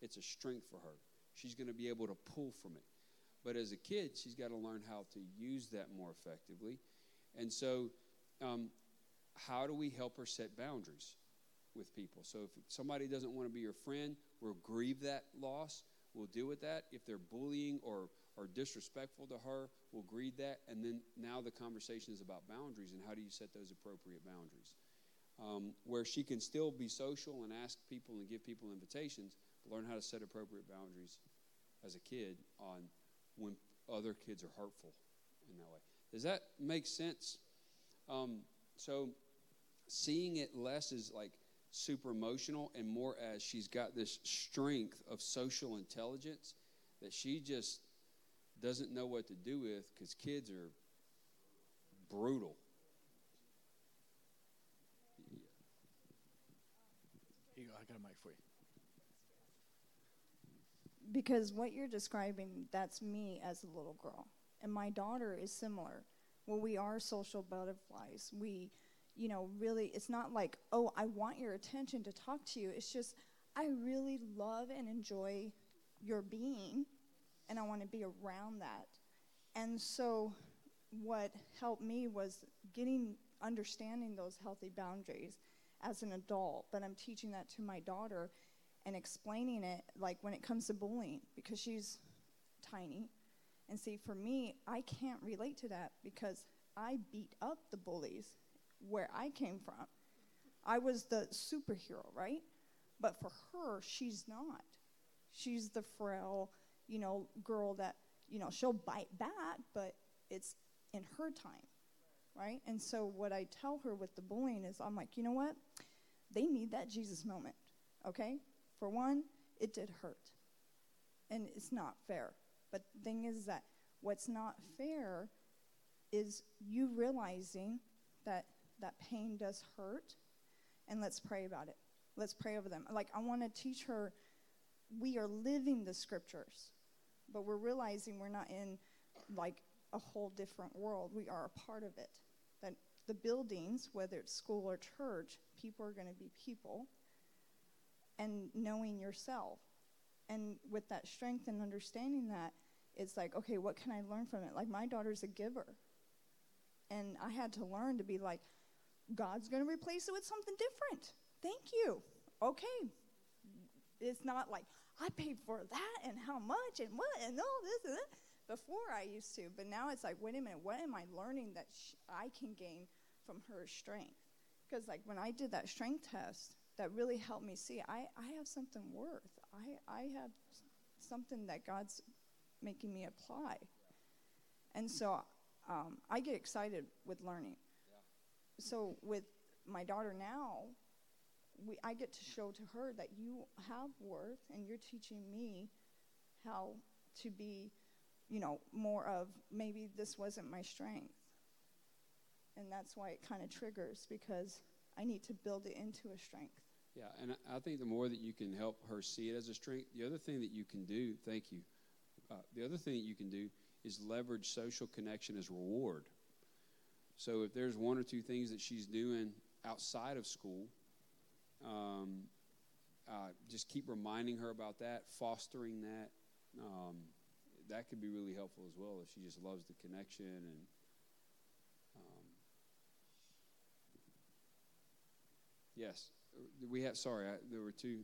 It's a strength for her. She's going to be able to pull from it. But as a kid, she's got to learn how to use that more effectively. And so, um, how do we help her set boundaries with people? So, if somebody doesn't want to be your friend, we'll grieve that loss. We'll deal with that. If they're bullying or, or disrespectful to her, we'll grieve that. And then now the conversation is about boundaries and how do you set those appropriate boundaries? Um, where she can still be social and ask people and give people invitations, learn how to set appropriate boundaries as a kid on when other kids are hurtful in that way. Does that make sense? Um, so, seeing it less as like super emotional and more as she's got this strength of social intelligence that she just doesn't know what to do with because kids are brutal. Here you go. I got a mic for you. Because what you're describing that's me as a little girl and my daughter is similar well we are social butterflies we you know really it's not like oh i want your attention to talk to you it's just I really love and enjoy your being, and I want to be around that. And so, what helped me was getting understanding those healthy boundaries as an adult. But I'm teaching that to my daughter and explaining it, like when it comes to bullying, because she's tiny. And see, for me, I can't relate to that because I beat up the bullies where I came from. I was the superhero, right? But for her, she's not. She's the frail, you know, girl that, you know, she'll bite back, but it's in her time, right? And so what I tell her with the bullying is I'm like, you know what? They need that Jesus moment, okay? For one, it did hurt. And it's not fair. But the thing is that what's not fair is you realizing that that pain does hurt and let's pray about it. Let's pray over them. Like I want to teach her we are living the scriptures, but we're realizing we're not in like a whole different world. We are a part of it. That the buildings, whether it's school or church, people are going to be people and knowing yourself. And with that strength and understanding that, it's like, okay, what can I learn from it? Like my daughter's a giver. And I had to learn to be like, God's going to replace it with something different. Thank you. Okay. It's not like, I paid for that and how much and what and all this and that. Before I used to, but now it's like, wait a minute, what am I learning that sh- I can gain from her strength? Because like when I did that strength test, that really helped me see I, I have something worth. I, I have something that God's making me apply. And so um, I get excited with learning. So with my daughter now, we, I get to show to her that you have worth and you're teaching me how to be, you know, more of maybe this wasn't my strength. And that's why it kind of triggers because I need to build it into a strength. Yeah, and I- think the more that you can help her see it as a strength, the other thing that you can do, thank you, uh, the other thing that you can do is leverage social connection as reward. So if there's one or two things that she's doing outside of school, um, uh, just keep reminding her about that, fostering that. Um, that could be really helpful as well if she just loves the connection and. Um, yes, we have. Sorry, I, there were two.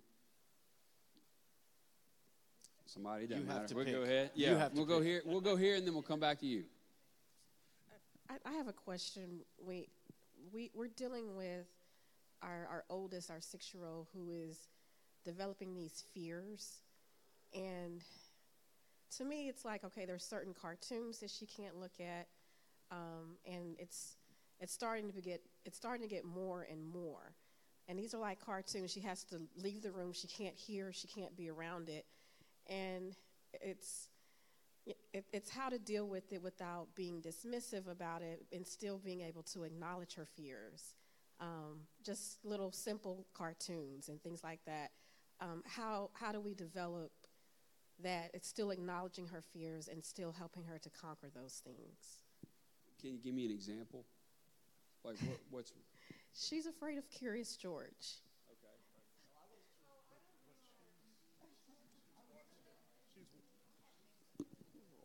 Somebody doesn't You have matter. to we'll go pick. ahead. You Yeah, have we'll go pick. here. We'll go here, and then we'll come back to you. I, I have a question. We, we, we're dealing with our, our oldest, our six year old, who is developing these fears. And to me, it's like, okay, there's certain cartoons that she can't look at. Um, and it's, it's starting to get, it's starting to get more and more. And these are like cartoons. She has to leave the room. She can't hear. She can't be around it. And it's, it, it's how to deal with it without being dismissive about it and still being able to acknowledge her fears. Um, just little simple cartoons and things like that. Um, how, how do we develop that? It's still acknowledging her fears and still helping her to conquer those things. Can you give me an example? Like what, what's She's afraid of Curious George.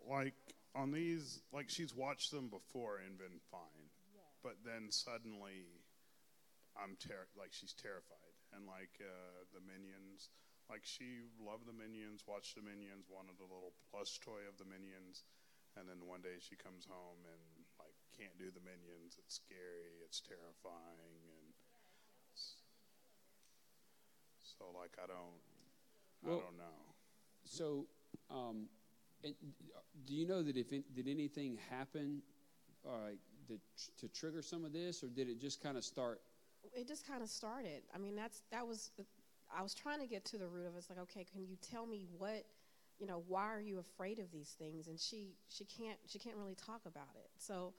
like on these like she's watched them before and been fine. But then suddenly i'm ter- like she's terrified. And like uh, the minions like she loved the minions watched the minions wanted a little plush toy of the minions. And then one day she comes home and can't do the minions it's scary it's terrifying and s- so like i don't Well- i don't know So, um, and do you know that if it, did anything happen, uh, that, to trigger some of this, or did it just kind of start? it just kind of started. I mean, that's that was. I was trying to get to the root of it. It's like, okay, can you tell me what, you know, why are you afraid of these things? And she she can't she can't really talk about it. So,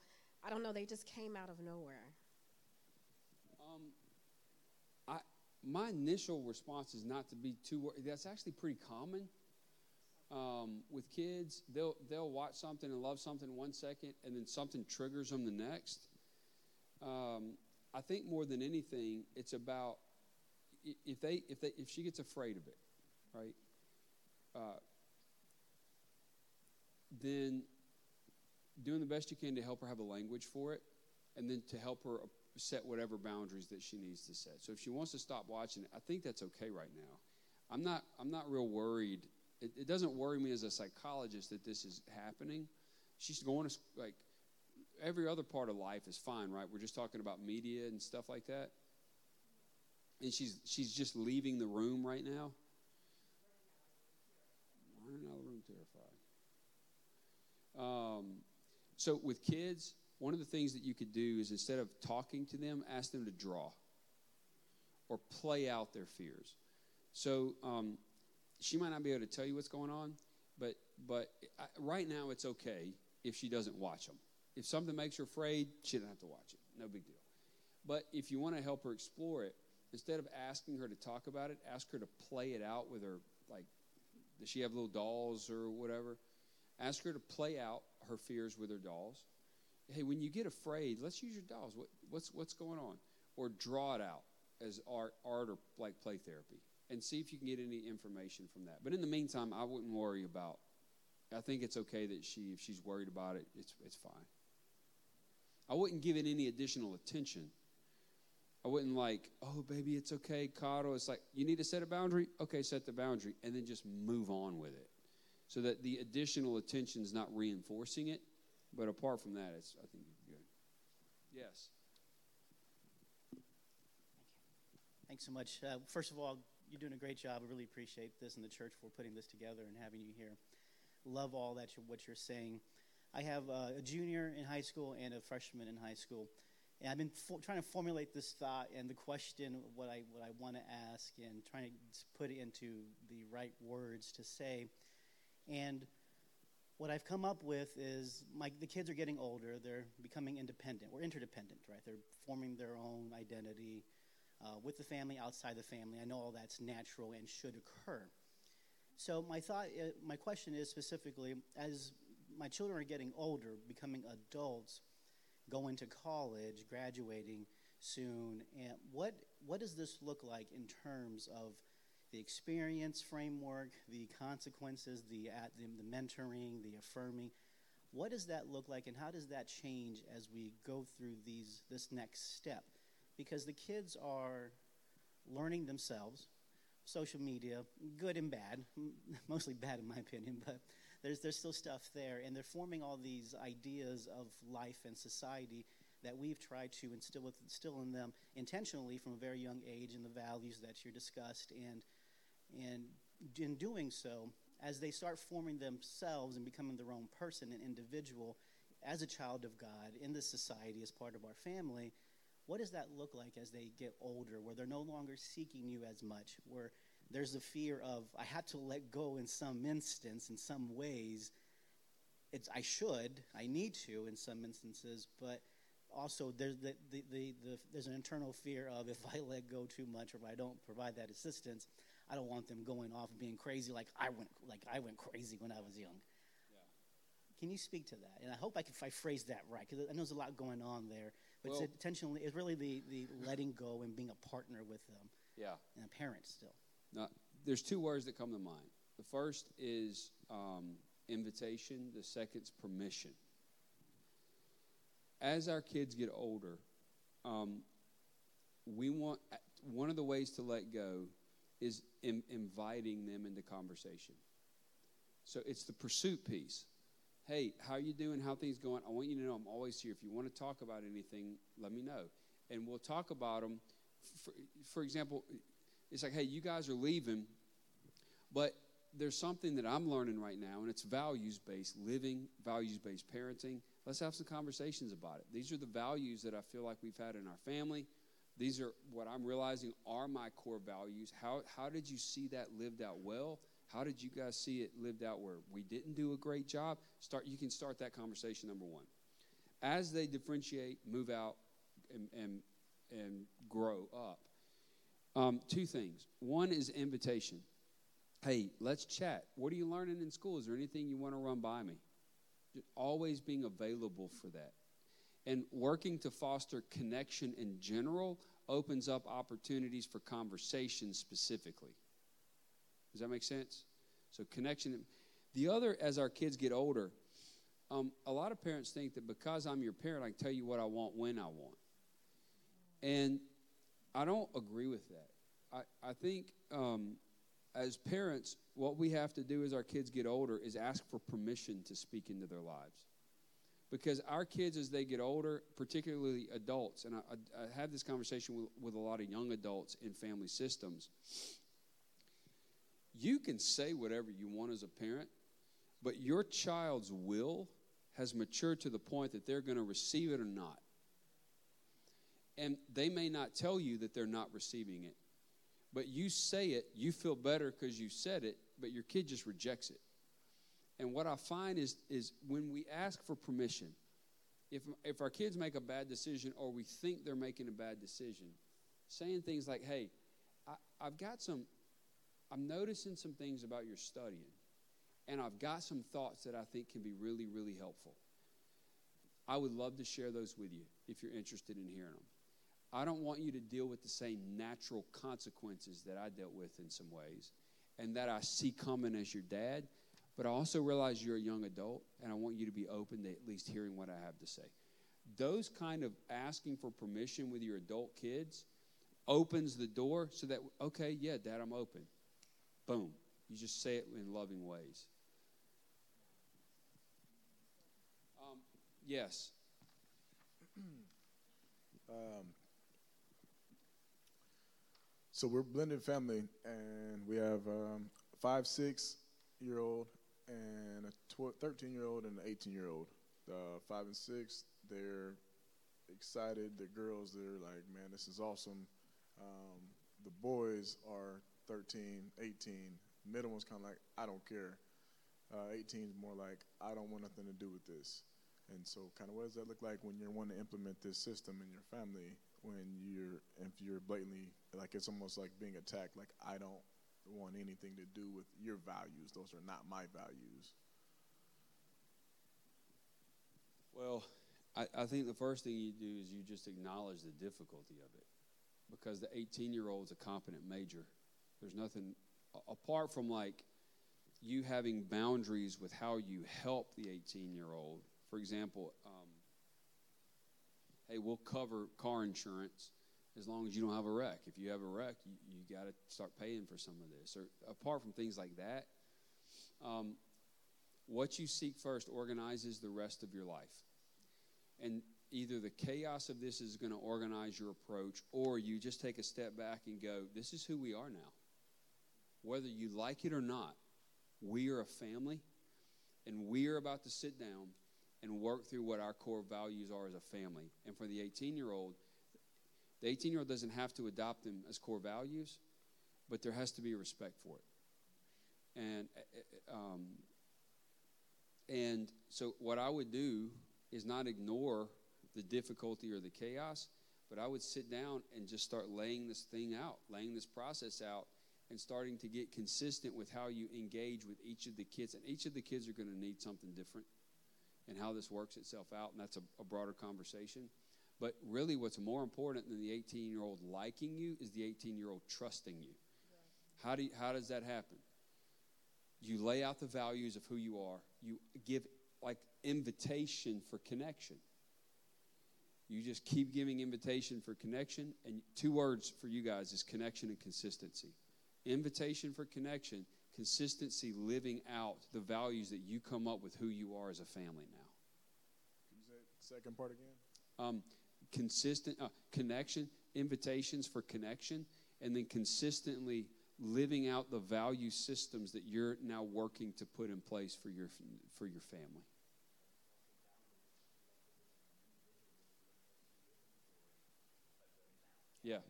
I don't know. They just came out of nowhere. Um, I my initial response is not to be too. wor- That's actually pretty common. Um, with kids, they'll they'll watch something and love something one second, and then something triggers them the next. Um, I think more than anything, it's about if they if they if she gets afraid of it, right? Uh, then doing the best you can to help her have a language for it, and then to help her set whatever boundaries that she needs to set. So if she wants to stop watching I think that's okay right now. I'm not I'm not real worried. It, it doesn't worry me as a psychologist that this is happening. She's going to like every other part of life is fine, right? We're just talking about media and stuff like that. And she's she's just leaving the room right now. Running out of the room terrified. Um, so with kids, one of the things that you could do is instead of talking to them, ask them to draw or play out their fears. So um, she might not be able to tell you what's going on, but but I, right now it's okay if she doesn't watch them. If something makes her afraid, she doesn't have to watch it. No big deal. But if you want to help her explore it, instead of asking her to talk about it, ask her to play it out with her. Like, does she have little dolls or whatever? Ask her to play out her fears with her dolls. Hey, when you get afraid, let's use your dolls. What, what's what's going on? Or draw it out as art, art or like play therapy, and see if you can get any information from that. But in the meantime, I wouldn't worry about. I think it's okay that she, if she's worried about it, it's it's fine. I wouldn't give it any additional attention. I wouldn't like, oh baby, it's okay, coddle. It's like you need to set a boundary. Okay, set the boundary, and then just move on with it, so that the additional attention is not reinforcing it. But apart from that, it's I think you're good. Yes. Thanks so much. Uh, first of all, you're doing a great job. I really appreciate this and the church for putting this together and having you here. Love all that you what you're saying. I have uh, a junior in high school and a freshman in high school, and I've been fo- trying to formulate this thought and the question what I what I want to ask and trying to put it into the right words to say. And what I've come up with is my the kids are getting older. They're becoming independent or interdependent, right? They're forming their own identity uh, with the family, outside the family. I know all that's natural and should occur. So my thought, uh, my question is specifically, as my children are getting older, becoming adults, going to college, graduating soon, and what what does this look like in terms of the experience framework, the consequences, the, at, the the mentoring, the affirming? What does that look like, and how does that change as we go through these this next step? Because the kids are learning themselves, social media, good and bad, (laughs) mostly bad in my opinion, but there's there's still stuff there, and they're forming all these ideas of life and society that we've tried to instill with instill in them intentionally from a very young age, and the values that you're discussed, and and in doing so, as they start forming themselves and becoming their own person and individual, as a child of God in this society, as part of our family, what does that look like as they get older, where they're no longer seeking you as much, where there's the fear of I had to let go in some instance, in some ways. It's I should, I need to in some instances, but also there's the, the, the, the there's an internal fear of if I let go too much or if I don't provide that assistance, I don't want them going off and being crazy like I went like I went crazy when I was young. Can you speak to that? And I hope I can if I phrase that right because I know there's a lot going on there. But Well- it's intentionally it's really the, the letting go and being a partner with them Yeah. and a parent still. Now, there's two words that come to mind. The first is um, invitation. The second's permission. As our kids get older, um, we want one of the ways to let go is in, inviting them into conversation. So it's the pursuit piece. Hey, how you doing? How things going? I want you to know I'm always here. If you want to talk about anything, let me know, and we'll talk about them. For, for example, it's like, hey, you guys are leaving, but there's something that I'm learning right now, and it's values based living, values based parenting. Let's have some conversations about it. These are the values that I feel like we've had in our family. These are what I'm realizing are my core values. How, how did you see that lived out well? How did you guys see it lived out where we didn't do a great job? Start. You can start that conversation. Number one, as they differentiate, move out, and and, and grow up. Um, two things. One is invitation. Hey, let's chat. What are you learning in school? Is there anything you want to run by me? Always being available for that. And working to foster connection in general opens up opportunities for conversation specifically. Does that make sense? So, connection. The other, as our kids get older, um, a lot of parents think that because I'm your parent, I can tell you what I want when I want. And I don't agree with that. I, I think um, as parents, what we have to do as our kids get older is ask for permission to speak into their lives. Because our kids, as they get older, particularly adults, and I, I, I have this conversation with, with a lot of young adults in family systems, you can say whatever you want as a parent, but your child's will has matured to the point that they're going to receive it or not. And they may not tell you that they're not receiving it, but you say it, you feel better because you said it, but your kid just rejects it. And what I find is, is when we ask for permission, if, if our kids make a bad decision or we think they're making a bad decision, saying things like, hey, I, I've got some, I'm noticing some things about your studying, and I've got some thoughts that I think can be really, really helpful. I would love to share those with you if you're interested in hearing them. I don't want you to deal with the same natural consequences that I dealt with in some ways and that I see coming as your dad, but I also realize you're a young adult and I want you to be open to at least hearing what I have to say. Those kind of asking for permission with your adult kids opens the door so that, okay, yeah, dad, I'm open. Boom. You just say it in loving ways. Um, yes. (clears throat) Um, so we're blended family, and we have um, five, six year old, and a 13 year old, and an 18 year old. Uh, five and six, they're excited. The girls, they're like, man, this is awesome. Um, the boys are 13, 18. Middle one's kind of like, I don't care. Uh, 18 is more like, I don't want nothing to do with this. And so, kind of, what does that look like when you're wanting to implement this system in your family? When you're, if you're blatantly, like it's almost like being attacked. Like I don't want anything to do with your values. Those are not my values. Well, I, I think the first thing you do is you just acknowledge the difficulty of it because the 18 year old's a competent major. There's nothing apart from like you having boundaries with how you help the 18 year old. For example, um, hey, we'll cover car insurance as long as you don't have a wreck. If you have a wreck, you, you got to start paying for some of this. Or apart from things like that, um, what you seek first organizes the rest of your life. And either the chaos of this is going to organize your approach, or you just take a step back and go, This is who we are now. Whether you like it or not, we are a family, and we are about to sit down and work through what our core values are as a family. And for the 18 year old, the 18 year old doesn't have to adopt them as core values, but there has to be respect for it. And uh, um, and so, what I would do is not ignore the difficulty or the chaos, but I would sit down and just start laying this thing out, laying this process out, and starting to get consistent with how you engage with each of the kids. And each of the kids are going to need something different and how this works itself out. And that's a, a broader conversation. But really, what's more important than the 18 year old liking you is the 18 year old trusting you. How, do you, how does that happen? You lay out the values of who you are, you give like invitation for connection. You just keep giving invitation for connection. And two words for you guys is connection and consistency. Invitation for connection, consistency living out the values that you come up with who you are as a family now. Can you say the second part again? Um, consistent uh, connection, invitations for connection, and then consistently living out the value systems that you're now working to put in place for your for your family. Yeah.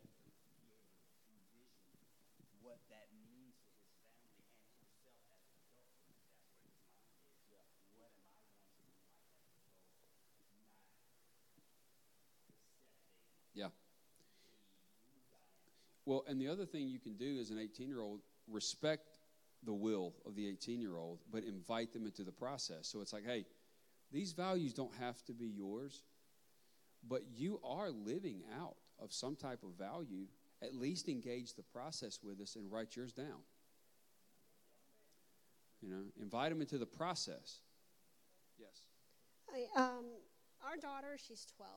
What that means for his family and himself as an adult, because that's where his mind is. What am I going to be like as an adult? Not accepting Yeah. Well, and the other thing you can do as an 18 year old, respect the will of the 18 year old, but invite them into the process. So it's like, hey, these values don't have to be yours, but you are living out of some type of value. At least engage the process with us and write yours down. You know, invite them into the process. Yes. Um, our daughter, she's 12,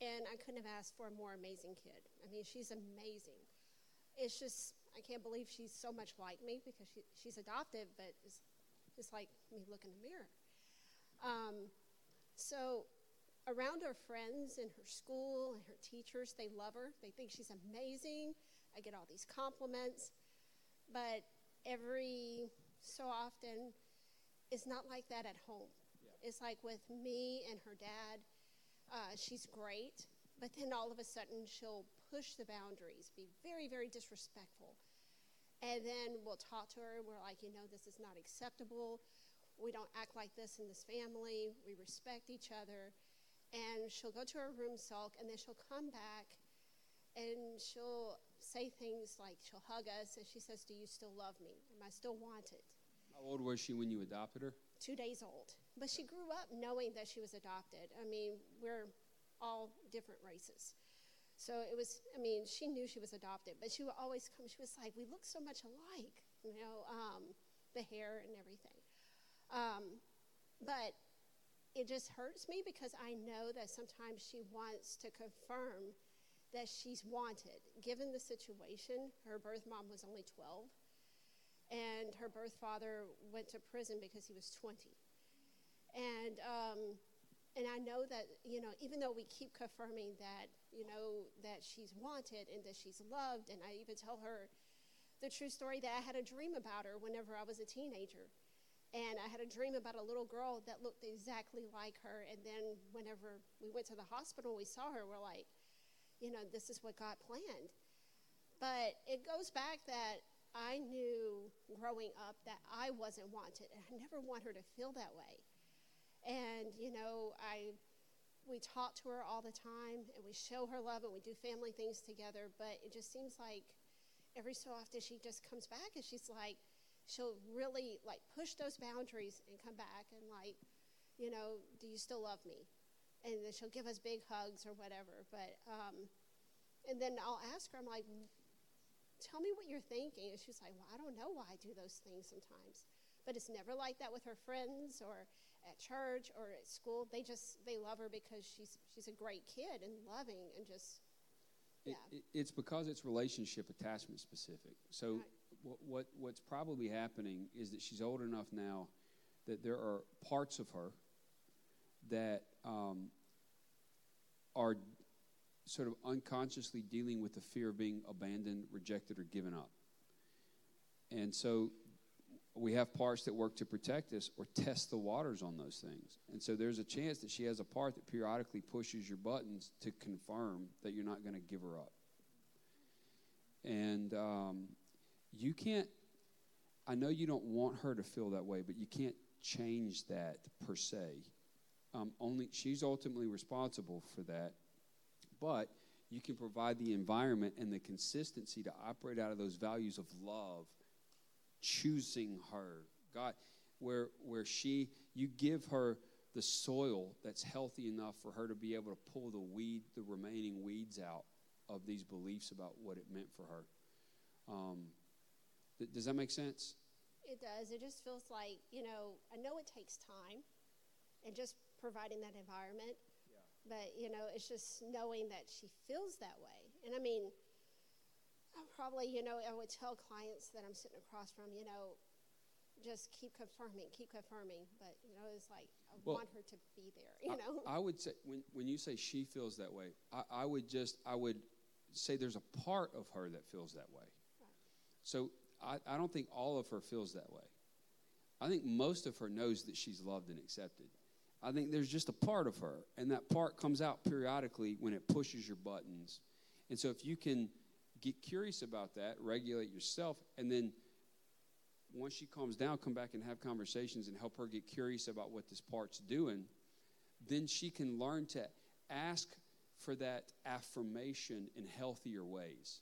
and I couldn't have asked for a more amazing kid. I mean, she's amazing. It's just, I can't believe she's so much like me because she, she's adopted, but it's, it's like me look in the mirror. Um, so, around her friends in her school and her teachers, they love her. They think she's amazing. I get all these compliments. But every so often, it's not like that at home. It's like with me and her dad, uh, she's great, but then all of a sudden she'll push the boundaries, be very, very disrespectful. And then we'll talk to her. We're like, you know, this is not acceptable. We don't act like this in this family. We respect each other. And she'll go to her room, sulk, and then she'll come back and she'll say things like, she'll hug us and she says, Do you still love me? Am I still wanted? How old was she when you adopted her? Two days old. But she grew up knowing that she was adopted. I mean, we're all different races. So it was, I mean, she knew she was adopted, but she would always come, she was like, we look so much alike, you know, um, the hair and everything. Um, but it just hurts me because I know that sometimes she wants to confirm that she's wanted. Given the situation, her birth mom was only 12 and her birth father went to prison because he was 20. And um, and I know that you know even though we keep confirming that you know that she's wanted and that she's loved, and I even tell her the true story that I had a dream about her whenever I was a teenager. And I had a dream about a little girl that looked exactly like her. And then, whenever we went to the hospital, we saw her, we're like, you know, this is what God planned. But it goes back that I knew growing up that I wasn't wanted, and I never want her to feel that way. And you know, I we talk to her all the time, and we show her love, and we do family things together. But it just seems like every so often she just comes back, and she's like, she'll really like push those boundaries and come back and like, you know, do you still love me? And then she'll give us big hugs or whatever. But um, and then I'll ask her, I'm like, tell me what you're thinking. And she's like, well, I don't know why I do those things sometimes. But it's never like that with her friends or at church or at school. They just, they love her because she's, she's a great kid and loving and just, It, it, it's because it's relationship attachment specific. So what, what what's probably happening is that she's old enough now that there are parts of her that um, are sort of unconsciously dealing with the fear of being abandoned, rejected, or given up. And so we have parts that work to protect us or test the waters on those things. And so there's a chance that she has a part that periodically pushes your buttons to confirm that you're not going to give her up. And um, you can't, I know you don't want her to feel that way, but you can't change that per se. Um, only she's ultimately responsible for that. But you can provide the environment and the consistency to operate out of those values of love, choosing her. God, where where she you give her the soil that's healthy enough for her to be able to pull the weed, the remaining weeds out of these beliefs about what it meant for her. Um, th- does that make sense? it does. It just feels like, you know, I know it takes time and just providing that environment. But, you know, it's just knowing that she feels that way. And I mean, I probably, you know, I would tell clients that I'm sitting across from, you know, just keep confirming, keep confirming. But, you know, it's like, I Well, want her to be there, you know? I, I would say when when you say she feels that way, I, I would just I would say there's a part of her that feels that way. So I, I don't think all of her feels that way. I think most of her knows that she's loved and accepted. I think there's just a part of her, and that part comes out periodically when it pushes your buttons. And so if you can get curious about that, regulate yourself, and then once she calms down, come back and have conversations and help her get curious about what this part's doing, then she can learn to ask for that affirmation in healthier ways.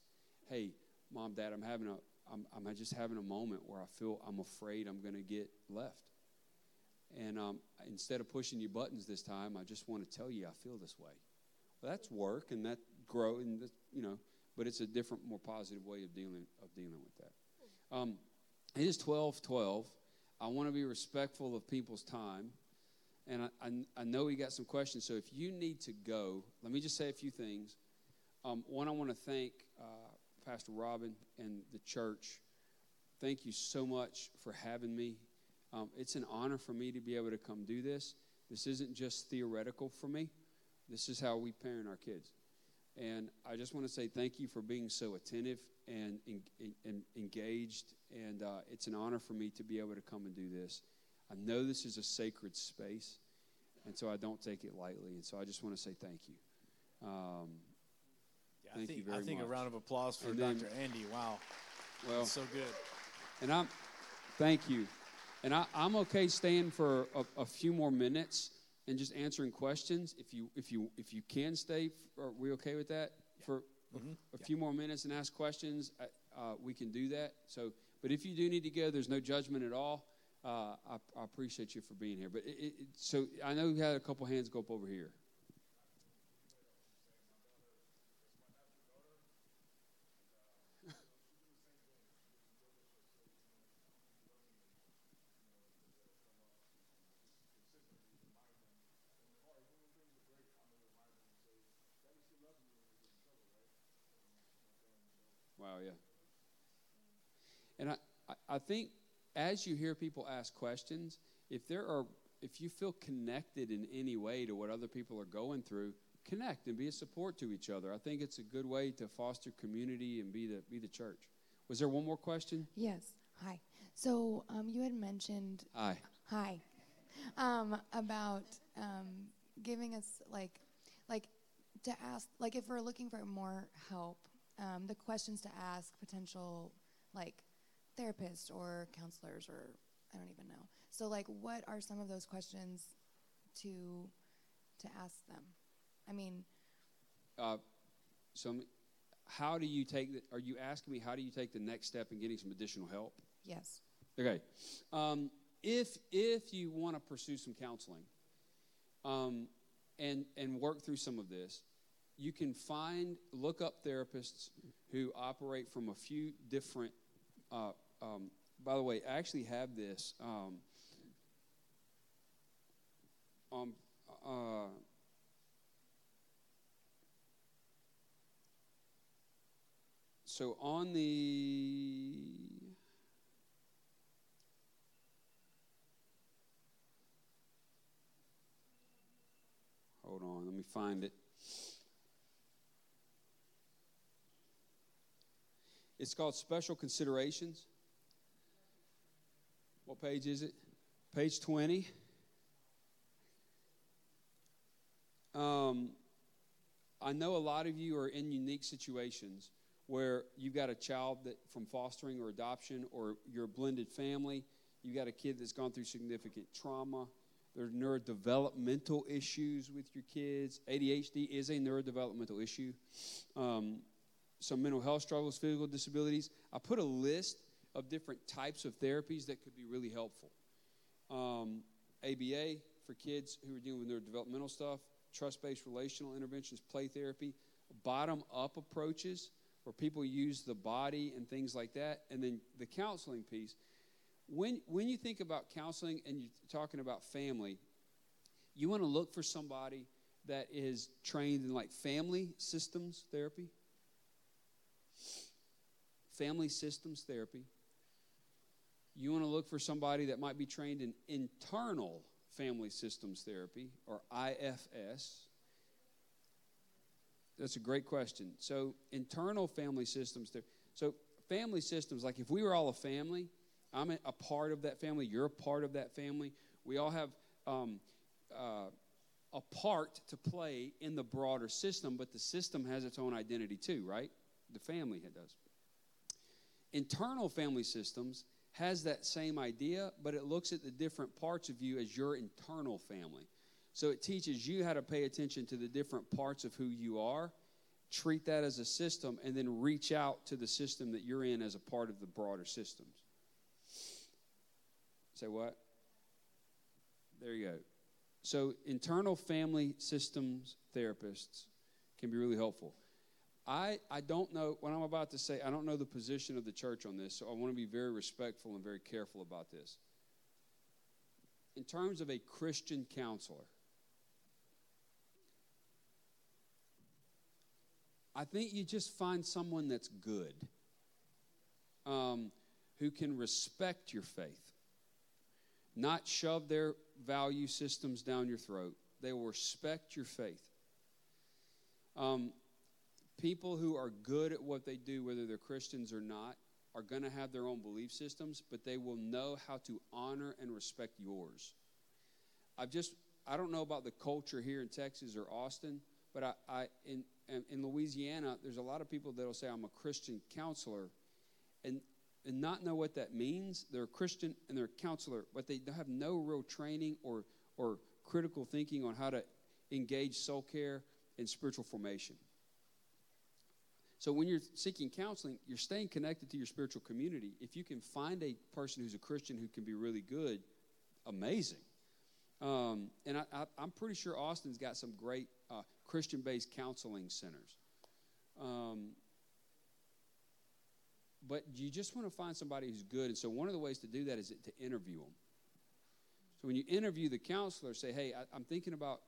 Hey, mom, dad, I'm having a I'm, I'm just having a moment where I feel I'm afraid I'm going to get left. And um, instead of pushing your buttons this time, I just want to tell you I feel this way. Well, that's work and that grow and that, you know, but it's a different, more positive way of dealing of dealing with that. Um, it is twelve twelve. I want to be respectful of people's time, and I, I, I know we got some questions. So if you need to go, let me just say a few things. Um, one, I want to thank uh, Pastor Robin and the church. Thank you so much for having me. Um, it's an honor for me to be able to come do this. This isn't just theoretical for me. This is how we parent our kids. And I just want to say thank you for being so attentive and, en- and engaged. And uh, it's an honor for me to be able to come and do this. I know this is a sacred space, and so I don't take it lightly. And so I just want to say thank you. Um, Yeah, I thank think, you very much. I think much. a round of applause for And then- Dr. Andy. Wow. Well, That's so good. And I'm, thank you. And I, I'm okay staying for a, a few more minutes and just answering questions. If you, if you, if you can stay, are we okay with that? For a, Mhm. a few more minutes and ask questions, uh, we can do that. So, but if you do need to go, there's no judgment at all. Uh, I, I appreciate you for being here. But it, it- so I know we had a couple hands go up over here. Wow, yeah. And I, think as you hear people ask questions, if there are if you feel connected in any way to what other people are going through, connect and be a support to each other. I think it's a good way to foster community and be the be the church. Was there one more question? Yes. Hi. So um, you had mentioned. Hi. Hi. Um, about um, giving us like, like to ask, like if we're looking for more help, um, the questions to ask potential like therapists or counselors or I don't even know. So like, what are some of those questions to to ask them? I mean, Uh, so, how do you take? The, are you asking me how do you take the next step in getting some additional help? yes. Okay. Um, if if you want to pursue some counseling, um, and and work through some of this, you can find look up therapists who operate from a few different. Uh, um, by the way, I actually have this. Um, um, uh, so on the Hold on, let me find it. It's called Special Considerations. What page is it? Page 20. Um, I know a lot of you are in unique situations where you've got a child that from fostering or adoption, or you're a blended family. You've got a kid that's gone through significant trauma. There are neurodevelopmental issues with your kids. ADHD is a neurodevelopmental issue. Um, some mental health struggles, physical disabilities. I put a list of different types of therapies that could be really helpful. Um, ABA for kids who are dealing with neurodevelopmental stuff, trust based relational interventions, play therapy, bottom up approaches where people use the body and things like that, and then the counseling piece. When, when you think about counseling and you're talking about family, you want to look for somebody that is trained in like family systems therapy, family systems therapy. You want to look for somebody that might be trained in internal family systems therapy or IFS. That's a great question. So, internal family systems. Ther- so, family systems, like if we were all a family, I'm a a part of that family, you're a part of that family. We all have um, uh, a part to play in the broader system, but the system has its own identity too, right? The family does. Internal family systems has that same idea, but it looks at the different parts of you as your internal family. So it teaches you how to pay attention to the different parts of who you are, treat that as a system, and then reach out to the system that you're in as a part of the broader systems. Say what? There you go. So, internal family systems therapists can be really helpful. I, I don't know what I'm about to say. I don't know the position of the church on this, so I want to be very respectful and very careful about this. In terms of a Christian counselor, I think you just find someone that's good, um, who can respect your faith, not shove their value systems down your throat. They will respect your faith. Um, people who are good at what they do, whether they're Christians or not, are going to have their own belief systems, but they will know how to honor and respect yours. I've just, I don't know about the culture here in Texas or Austin, but I, I in, in Louisiana, there's a lot of people that'll say, I'm a Christian counselor, and, and not know what that means. They're a Christian and they're a counselor, but they have no real training or, or critical thinking on how to engage soul care and spiritual formation. So when you're seeking counseling, you're staying connected to your spiritual community. If you can find a person who's a Christian who can be really good, amazing. Um, and I, I'm pretty sure Austin's got some great uh, Christian-based counseling centers. Um, but you just want to find somebody who's good. And so one of the ways to do that is to interview them. So when you interview the counselor, say, hey, I, I'm thinking about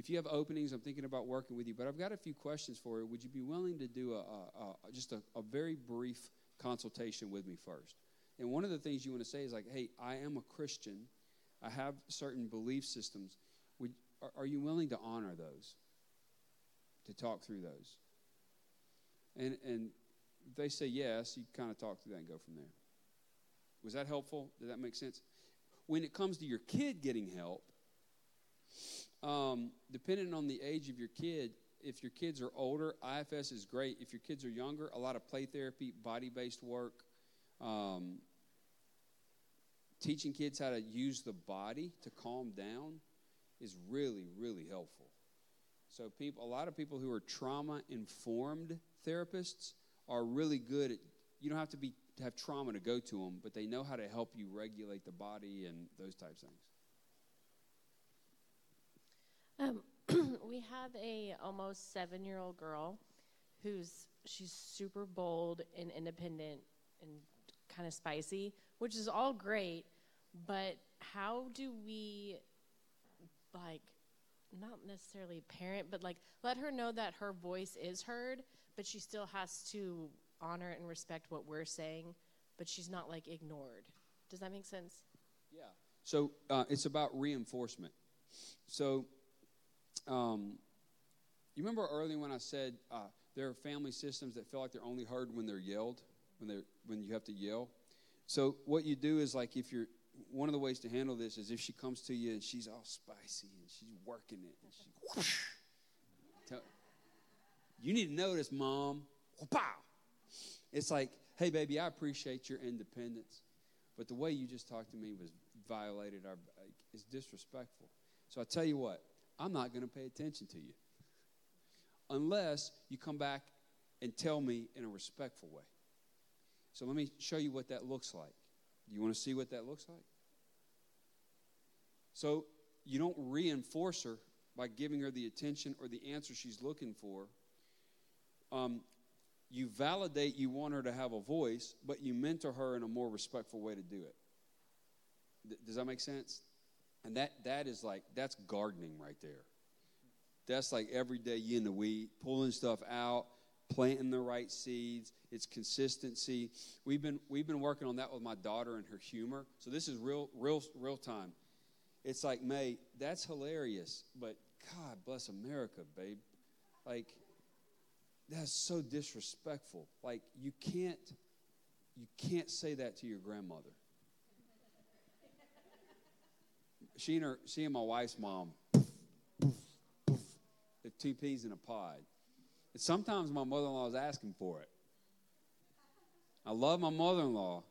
if you have openings, I'm thinking about working with you, but I've got a few questions for you. Would you be willing to do a, a, a just a, a, very brief consultation with me first? And one of the things you want to say is like, hey, I am a Christian. I have certain belief systems. Would, are, are you willing to honor those? To talk through those? And, and they say yes, you kind of talk through that and go from there. Was that helpful? Did that make sense? When it comes to your kid getting help, um, depending on the age of your kid, if your kids are older, IFS is great. If your kids are younger, a lot of play therapy, body based work, um, teaching kids how to use the body to calm down is really, really helpful. So, people, a lot of people who are trauma informed therapists are really good at. You don't have to be have trauma to go to them, but they know how to help you regulate the body and those types of things. Um, (clears throat) we have a almost seven year old girl who's she's super bold and independent and kind of spicy, which is all great. But how do we like not necessarily parent, but like let her know that her voice is heard, but she still has to honor and respect what we're saying, but she's not like ignored. Does that make sense? Yeah. So uh, it's about reinforcement. So um, you remember earlier when I said uh, there are family systems that feel like they're only heard when they're yelled, when they're when you have to yell. So what you do is like if you're one of the ways to handle this is if she comes to you and she's all spicy and she's working it and she whoosh, tell, you need to notice, mom. It's like, hey baby, I appreciate your independence, but the way you just talked to me was violated our is disrespectful. So I tell you what, I'm not going to pay attention to you unless you come back and tell me in a respectful way. So let me show you what that looks like. You want to see what that looks like? So you don't reinforce her by giving her the attention or the answer she's looking for. Um, you validate you want her to have a voice, but you mentor her in a more respectful way to do it. Th- does that make sense? And that that is like that's gardening right there. That's like every day you in the weed, pulling stuff out, planting the right seeds. It's consistency. We've been we've been working on that with my daughter and her humor. So this is real real real time. It's like May, that's hilarious, but God bless America, babe. Like that's so disrespectful. Like you can't you can't say that to your grandmother. She and her she and my wife's mom the two peas in a pod. And sometimes my mother in law is asking for it. I love my mother in law,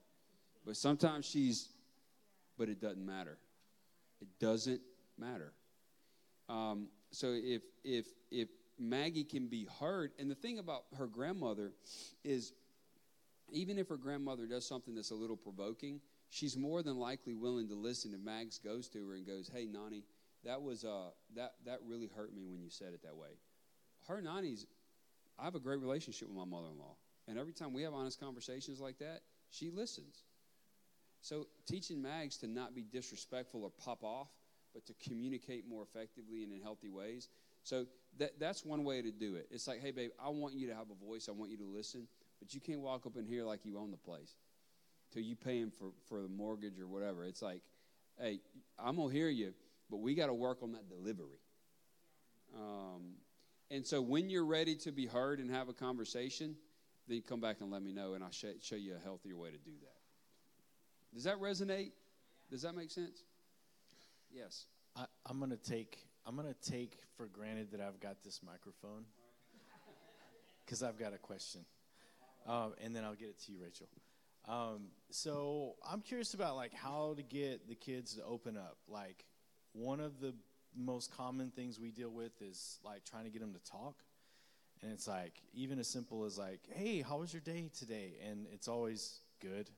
but sometimes she's, but it doesn't matter. It doesn't matter. Um, so if if if Maggie can be heard, and the thing about her grandmother is, even if her grandmother does something that's a little provoking, she's more than likely willing to listen if Mags goes to her and goes, "Hey, Nani, that was uh that that really hurt me when you said it that way." her 90s, I have a great relationship with my mother in law. And every time we have honest conversations like that, she listens. So teaching Mags to not be disrespectful or pop off, but to communicate more effectively and in healthy ways. So that, that's one way to do it. It's like, hey, babe, I want you to have a voice. I want you to listen, but you can't walk up in here like you own the place till you pay him for, for the mortgage or whatever. It's like, hey, I'm going to hear you, but we got to work on that delivery. Um, and so when you're ready to be heard and have a conversation, then come back and let me know, and I'll sh- show you a healthier way to do that. Does that resonate? Does that make sense? Yes. I, I'm gonna take I'm gonna take for granted that I've got this microphone because I've got a question, um, and then I'll get it to you, Rachel. Um, so I'm curious about like how to get the kids to open up. Like one of the most common things we deal with is like trying to get them to talk, and it's like even as simple as like, "Hey, how was your day today?" And it's always good.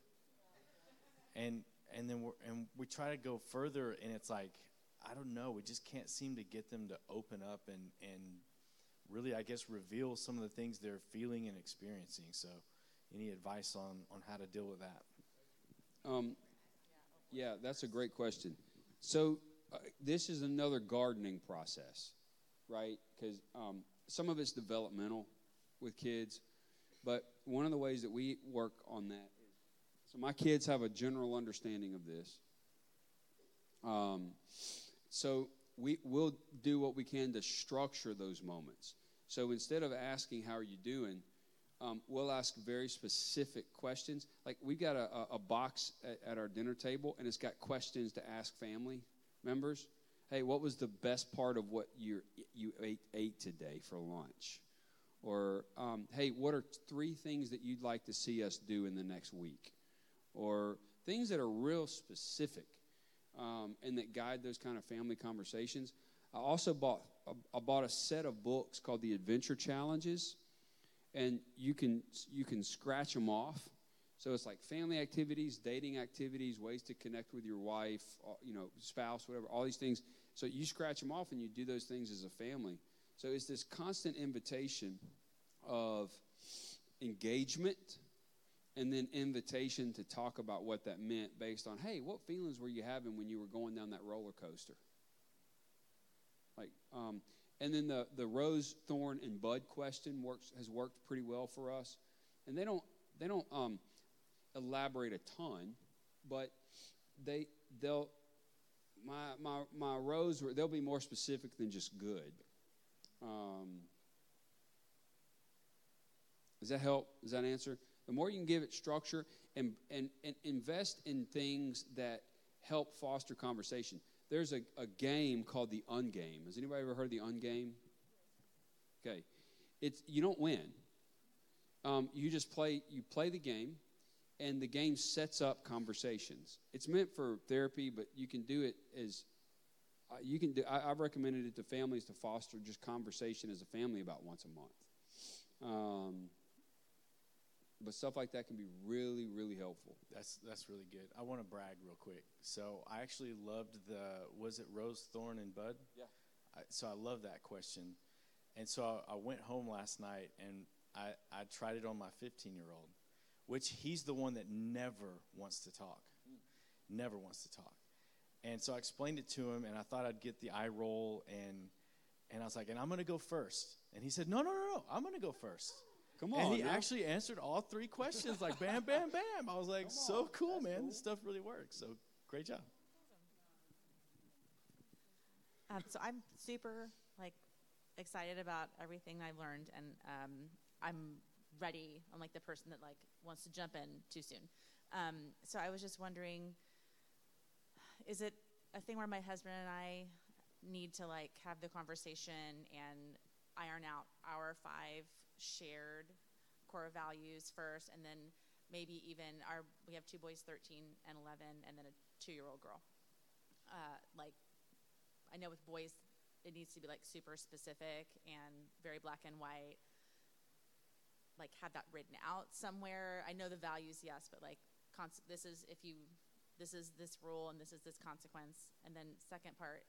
And and then we're, and we try to go further, and it's like I don't know, we just can't seem to get them to open up and and really, I guess, reveal some of the things they're feeling and experiencing. So, any advice on on how to deal with that? Um, yeah, that's a great question. So uh, this is another gardening process, right? Because um, some of it's developmental with kids, but one of the ways that we work on that so my kids have a general understanding of this. Um, so we will do what we can to structure those moments. So instead of asking how are you doing, um, we'll ask very specific questions. Like we've got a, a, a box at, at our dinner table, and it's got questions to ask family members. Hey, what was the best part of what you you ate, ate today for lunch? Or um, hey, what are three things that you'd like to see us do in the next week? Or things that are real specific um, and that guide those kind of family conversations. I also bought I bought a set of books called the Adventure Challenges, and you can you can scratch them off. So it's like family activities, dating activities, ways to connect with your wife, uh, you know, spouse, whatever, all these things. So you scratch them off and you do those things as a family. So it's this constant invitation of engagement and then invitation to talk about what that meant based on, hey, what feelings were you having when you were going down that roller coaster? Like, um, and then the the rose, thorn, and bud question works has worked pretty well for us. And they don't they don't um, elaborate a ton, but they they'll my my my rose they'll be more specific than just good. Um, does that help? Does that answer? The more you can give it structure and, and, and invest in things that help foster conversation. There's a, a game called the Ungame. Has anybody ever heard of the Ungame? Okay. It's, you don't win. Um, you just play, you play the game, and the game sets up conversations. It's meant for therapy, but you can do it as uh, you can do. I, I've recommended it to families to foster just conversation as a family about once a month. Um, but stuff like that can be really, really helpful. That's that's really good. I want to brag real quick. So I actually loved the was it rose, thorn, and bud? Yeah. I, so I love that question, and so I, I went home last night and I I tried it on my 15 year old, which he's the one that never wants to talk, hmm. never wants to talk, and so I explained it to him and I thought I'd get the eye roll and and I was like and I'm gonna go first and he said no no no no I'm gonna go first. Come on. And he now. actually answered all three (laughs) questions like bam, bam, bam. I was like, so cool, man. This stuff really works. So great job. Um, so I'm super like excited about everything I've learned, and um, I'm ready. I'm like the person that like wants to jump in too soon. Um, so I was just wondering, is it a thing where my husband and I need to like have the conversation and iron out our five shared core values first, and then maybe even our we have two boys, 13 and 11, and then a two-year-old girl. Uh, like I know with boys, it needs to be like super specific and very black and white. Like have that written out somewhere. I know the values, yes, but like cons- this is if you, this is this rule and this is this consequence. And then second part,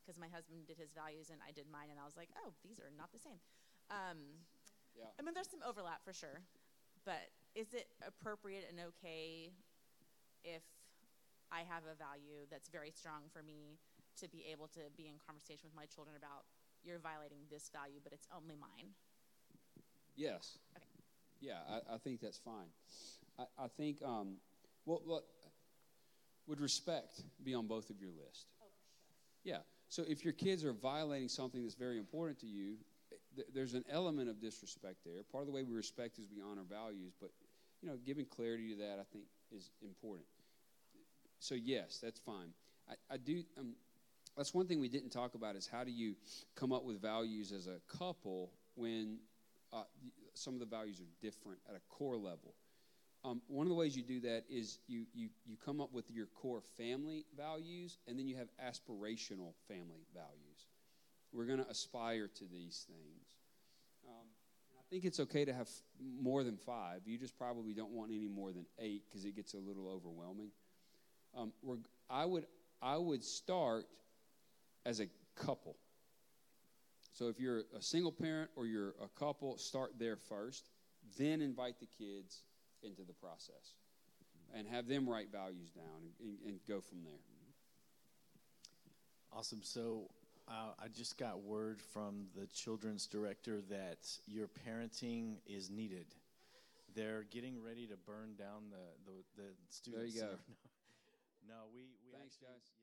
because my husband did his values and I did mine, and I was like, oh, these are not the same. Um, Yeah. I mean, there's some overlap for sure, but is it appropriate and okay if I have a value that's very strong for me to be able to be in conversation with my children about you're violating this value, but it's only mine? Yes. Okay. Yeah, I, I think that's fine. I, I think, um, well, look, would respect be on both of your list? Yeah. So if your kids are violating something that's very important to you, th- there's an element of disrespect there. Part of the way we respect is we honor values, but you know, giving clarity to that I think is important. So yes, that's fine. I, I do. Um, that's one thing we didn't talk about is how do you come up with values as a couple when uh, some of the values are different at a core level. Um, one of the ways you do that is you, you, you come up with your core family values, and then you have aspirational family values. We're going to aspire to these things. Um, I think it's okay to have more than five. You just probably don't want any more than eight because it gets a little overwhelming. Um, we're, I would I would start as a couple. So if you're a single parent or you're a couple, start there first, then invite the kids into the process and have them write values down and, and, and go from there. Awesome. So uh, I just got word from the children's director that your parenting is needed. They're getting ready to burn down the the, the student There you go. (laughs) No, we we Thanks, actually, guys.